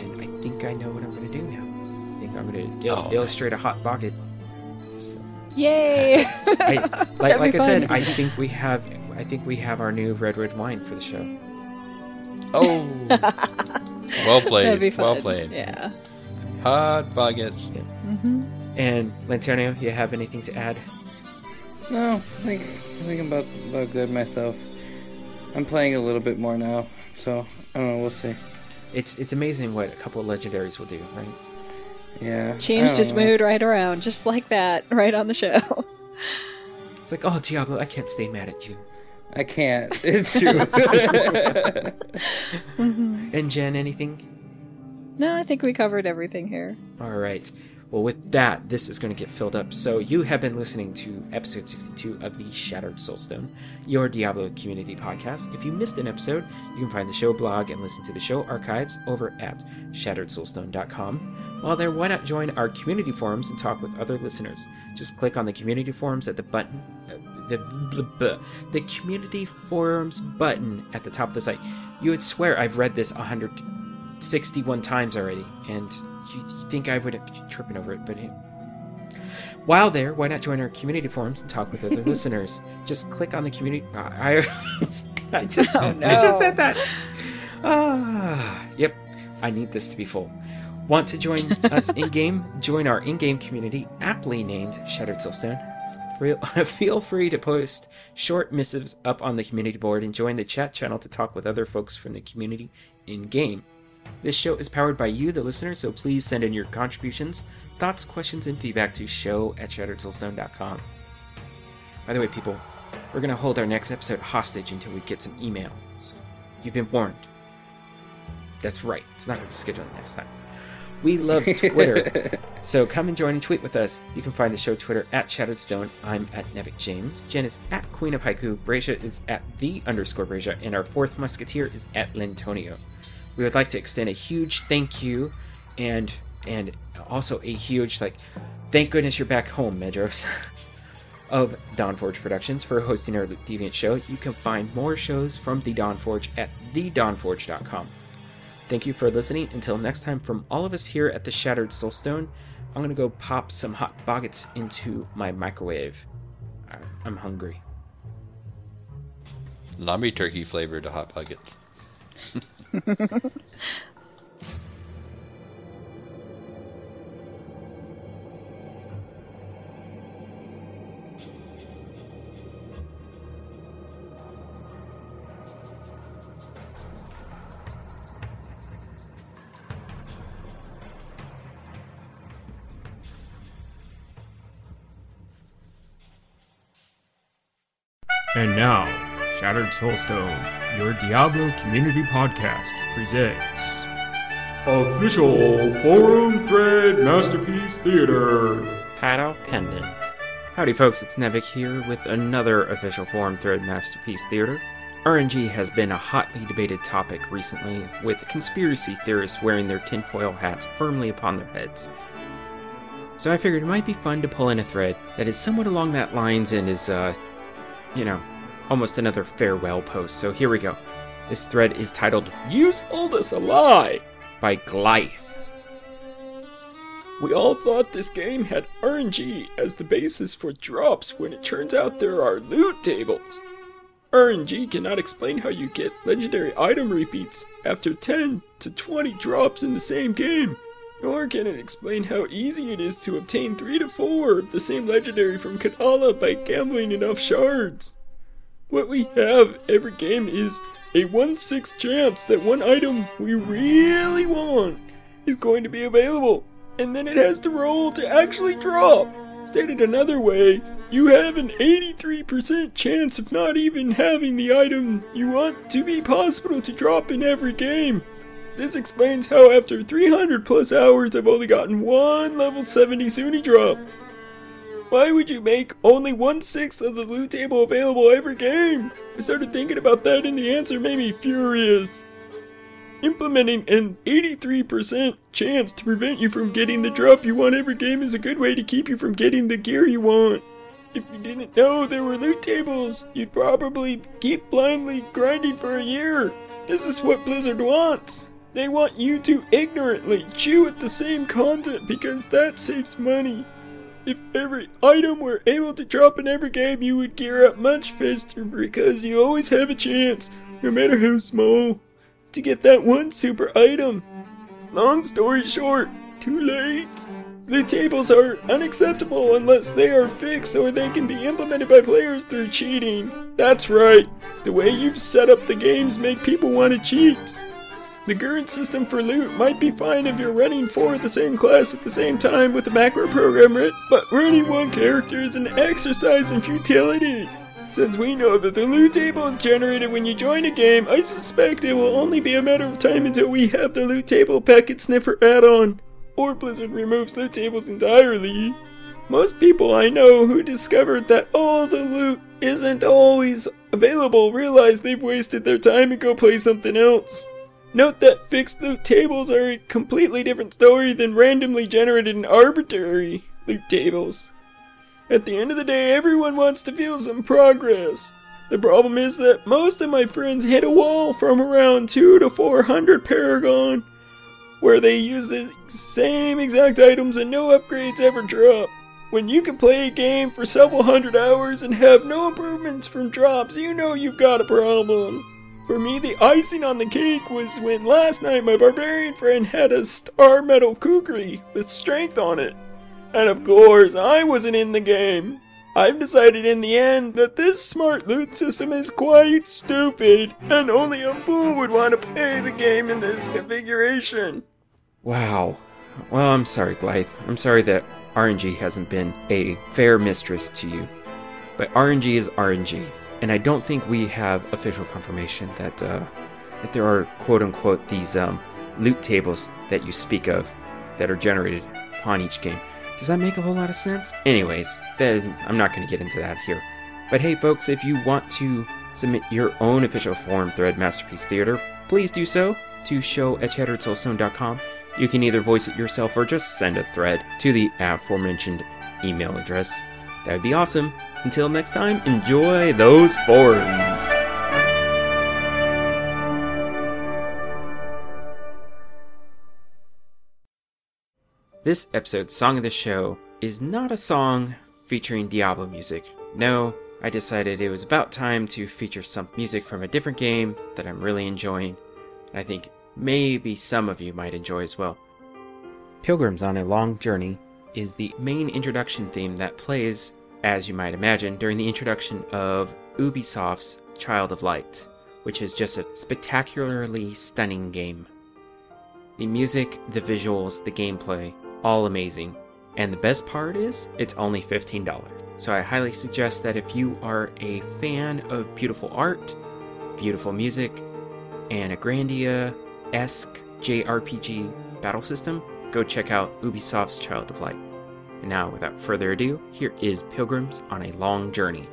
and I think I know what I'm going to do now. I think I'm going to il- Oh, illustrate a hot boggett. So, Yay! [LAUGHS] I, [LAUGHS] like, like I said. I think we have. I think we have our new red red wine for the show. Oh, [LAUGHS] well played. That'd be fun. Well played. Yeah. Hot buckets. hmm And Lantonio, you have anything to add? No, I think I think I'm about about good myself. I'm playing a little bit more now, so I don't know. We'll see. It's it's amazing what a couple of legendaries will do, right? Yeah. I Changed don't his know. mood right around, just like that, [LAUGHS] right on the show. It's like, oh Diablo, I can't stay mad at you. I can't. It's true. [LAUGHS] [LAUGHS] And Jen, anything? No, I think we covered everything here. All right. Well, with that, this is going to get filled up. So, you have been listening to episode 62 of the Shattered Soulstone, your Diablo community podcast. If you missed an episode, you can find the show blog and listen to the show archives over at shatteredsoulstone.com. While there, why not join our community forums and talk with other listeners? Just click on the community forums at the button, uh, the blah, blah, the community forums button at the top of the site. You would swear I've read this 161 times already, and you you think I would be tripping over it, but it, while there, why not join our community forums and talk with other [LAUGHS] listeners? Just click on the community. I, I [LAUGHS] just, Oh, no. I just said that. Ah, yep. I need this to be full. Want to join [LAUGHS] us in game? Join our in game community, aptly named Shattered Soulstone. Feel free to post short missives up on the community board and join the chat channel to talk with other folks from the community in game. This show is powered by you, the listener, so please send in your contributions, thoughts, questions, and feedback to show at shatteredsoulstone.com. By the way, people, we're going to hold our next episode hostage until we get some email, so you've been warned. That's right, it's not going to be scheduled next time. We love Twitter, [LAUGHS] so come and join and tweet with us. You can find the show Twitter at Shattered Stone. I'm at Nevik James. Jen is at Queen of Haiku. Brazier is at the underscore Brazier, and our fourth musketeer is at Lentonio. We would like to extend a huge thank you and and also a huge like thank goodness you're back home, Medros. [LAUGHS] of Dawnforge Productions for hosting our Deviant show. You can find more shows from the Dawnforge at thedawnforge.com. Thank you for listening. Until next time, from all of us here at the Shattered Soulstone, I'm gonna go pop some hot boggets into my microwave. I'm hungry. Lumby turkey flavored hot bucket. [LAUGHS] And now, Shattered Soulstone, your Diablo community podcast, presents Official Forum Thread Masterpiece Theater. Title pending. Howdy, folks, it's Nevik here with another official Forum Thread Masterpiece Theater. RNG has been a hotly debated topic recently, with conspiracy theorists wearing their tinfoil hats firmly upon their heads. So I figured it might be fun to pull in a thread that is somewhat along that lines and is, uh, you know, almost another farewell post. So here we go. This thread is titled You Sold Us a Lie by Glythe. We all thought this game had RNG as the basis for drops when it turns out there are loot tables. RNG cannot explain how you get legendary item repeats after 10 to 20 drops in the same game, nor can it explain how easy it is to obtain 3 to 4 of the same legendary from Kadala by gambling enough shards. What we have every game is a 1 6 chance that one item we really want is going to be available, and then it has to roll to actually drop. Stated another way, you have an 83% chance of not even having the item you want to be possible to drop in every game. This explains how after 300 plus hours I've only gotten one level 70 Sunni drop. Why would you make only one sixth of the loot table available every game? I started thinking about that and the answer made me furious. Implementing an 83% chance to prevent you from getting the drop you want every game is a good way to keep you from getting the gear you want. If you didn't know there were loot tables, you'd probably keep blindly grinding for a year. This is what Blizzard wants. They want you to ignorantly chew at the same content because that saves money. If every item were able to drop in every game, you would gear up much faster because you always have a chance, no matter how small, to get that one super item. Long story short, too late. The tables are unacceptable unless they are fixed or they can be implemented by players through cheating. That's right. The way you've set up the games make people want to cheat. The current system for loot might be fine if you're running four of the same class at the same time with a macro program, but running one character is an exercise in futility. Since we know that the loot table is generated when you join a game, I suspect it will only be a matter of time until we have the loot table packet sniffer add-on, or Blizzard removes loot tables entirely. Most people I know who discovered that all the loot isn't always available realize they've wasted their time and go play something else. Note that fixed loot tables are a completely different story than randomly generated and arbitrary loot tables. At the end of the day, everyone wants to feel some progress. The problem is that most of my friends hit a wall from around 2 to 400 Paragon, where they use the same exact items and no upgrades ever drop. When you can play a game for several hundred hours and have no improvements from drops, you know you've got a problem. For me, the icing on the cake was when last night my barbarian friend had a star metal kukri with strength on it. And of course, I wasn't in the game. I've decided in the end that this smart loot system is quite stupid, and only a fool would want to play the game in this configuration. Wow. Well, I'm sorry, Glythe. I'm sorry that RNG hasn't been a fair mistress to you. But RNG is RNG, and I don't think we have official confirmation that uh, that there are quote unquote these um, loot tables that you speak of that are generated upon each game. Does that make a whole lot of sense? Anyways, then I'm not going to get into that here. But hey, folks, if you want to submit your own official forum thread, Masterpiece Theater, please do so to show at shatteredsoulstone.com. You can either voice it yourself or just send a thread to the aforementioned email address. That would be awesome. Until next time, enjoy those forums. This episode's song of the show is not a song featuring Diablo music. No, I decided it was about time to feature some music from a different game that I'm really enjoying, and I think maybe some of you might enjoy as well. Pilgrims on a Long Journey is the main introduction theme that plays, as you might imagine, during the introduction of Ubisoft's Child of Light, which is just a spectacularly stunning game. The music, the visuals, the gameplay, all amazing. And the best part is, it's only $15. So I highly suggest that if you are a fan of beautiful art, beautiful music, and a Grandia esque JRPG battle system, go check out Ubisoft's Child of Light. And now, without further ado, here is Pilgrims on a Long Journey.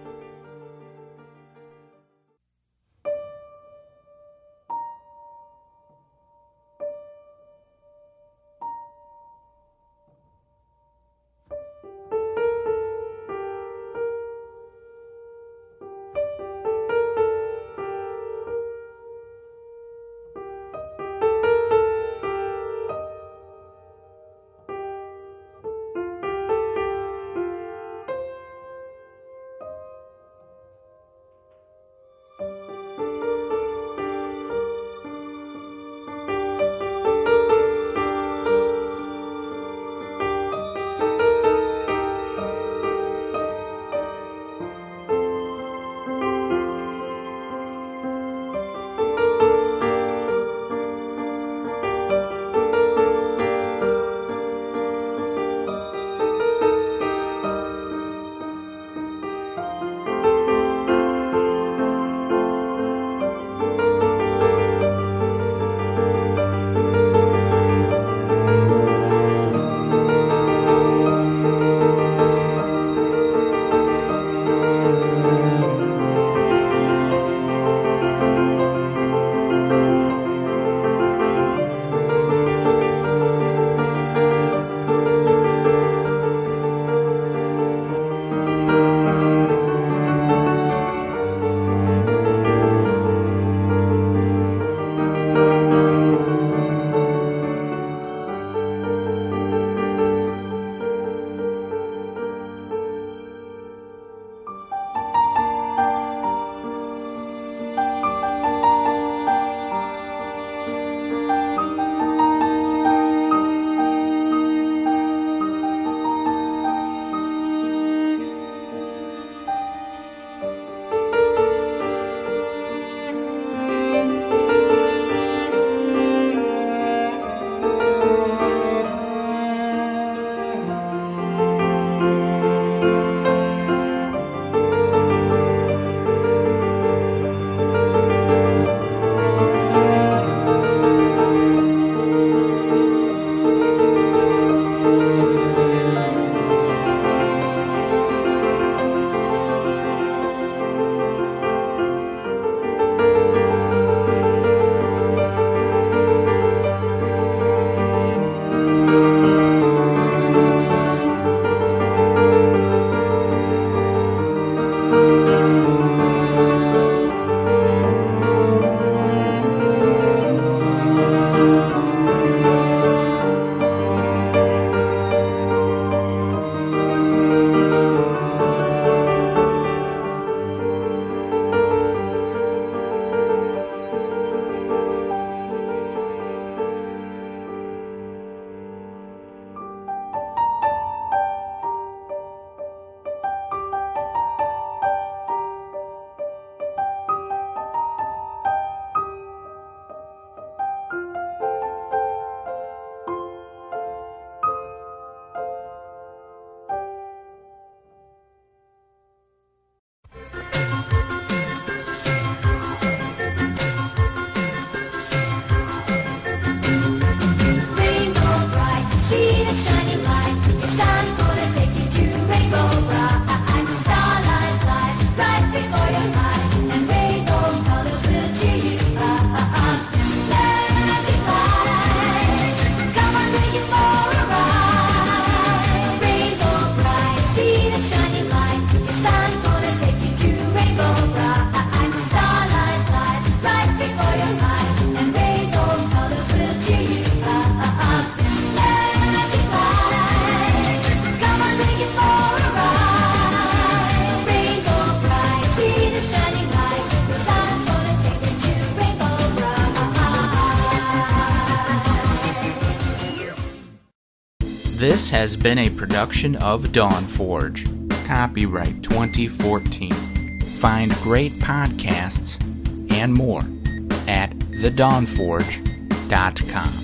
This has been a production of Dawnforge. Copyright 2014. Find great podcasts and more at thedawnforge.com.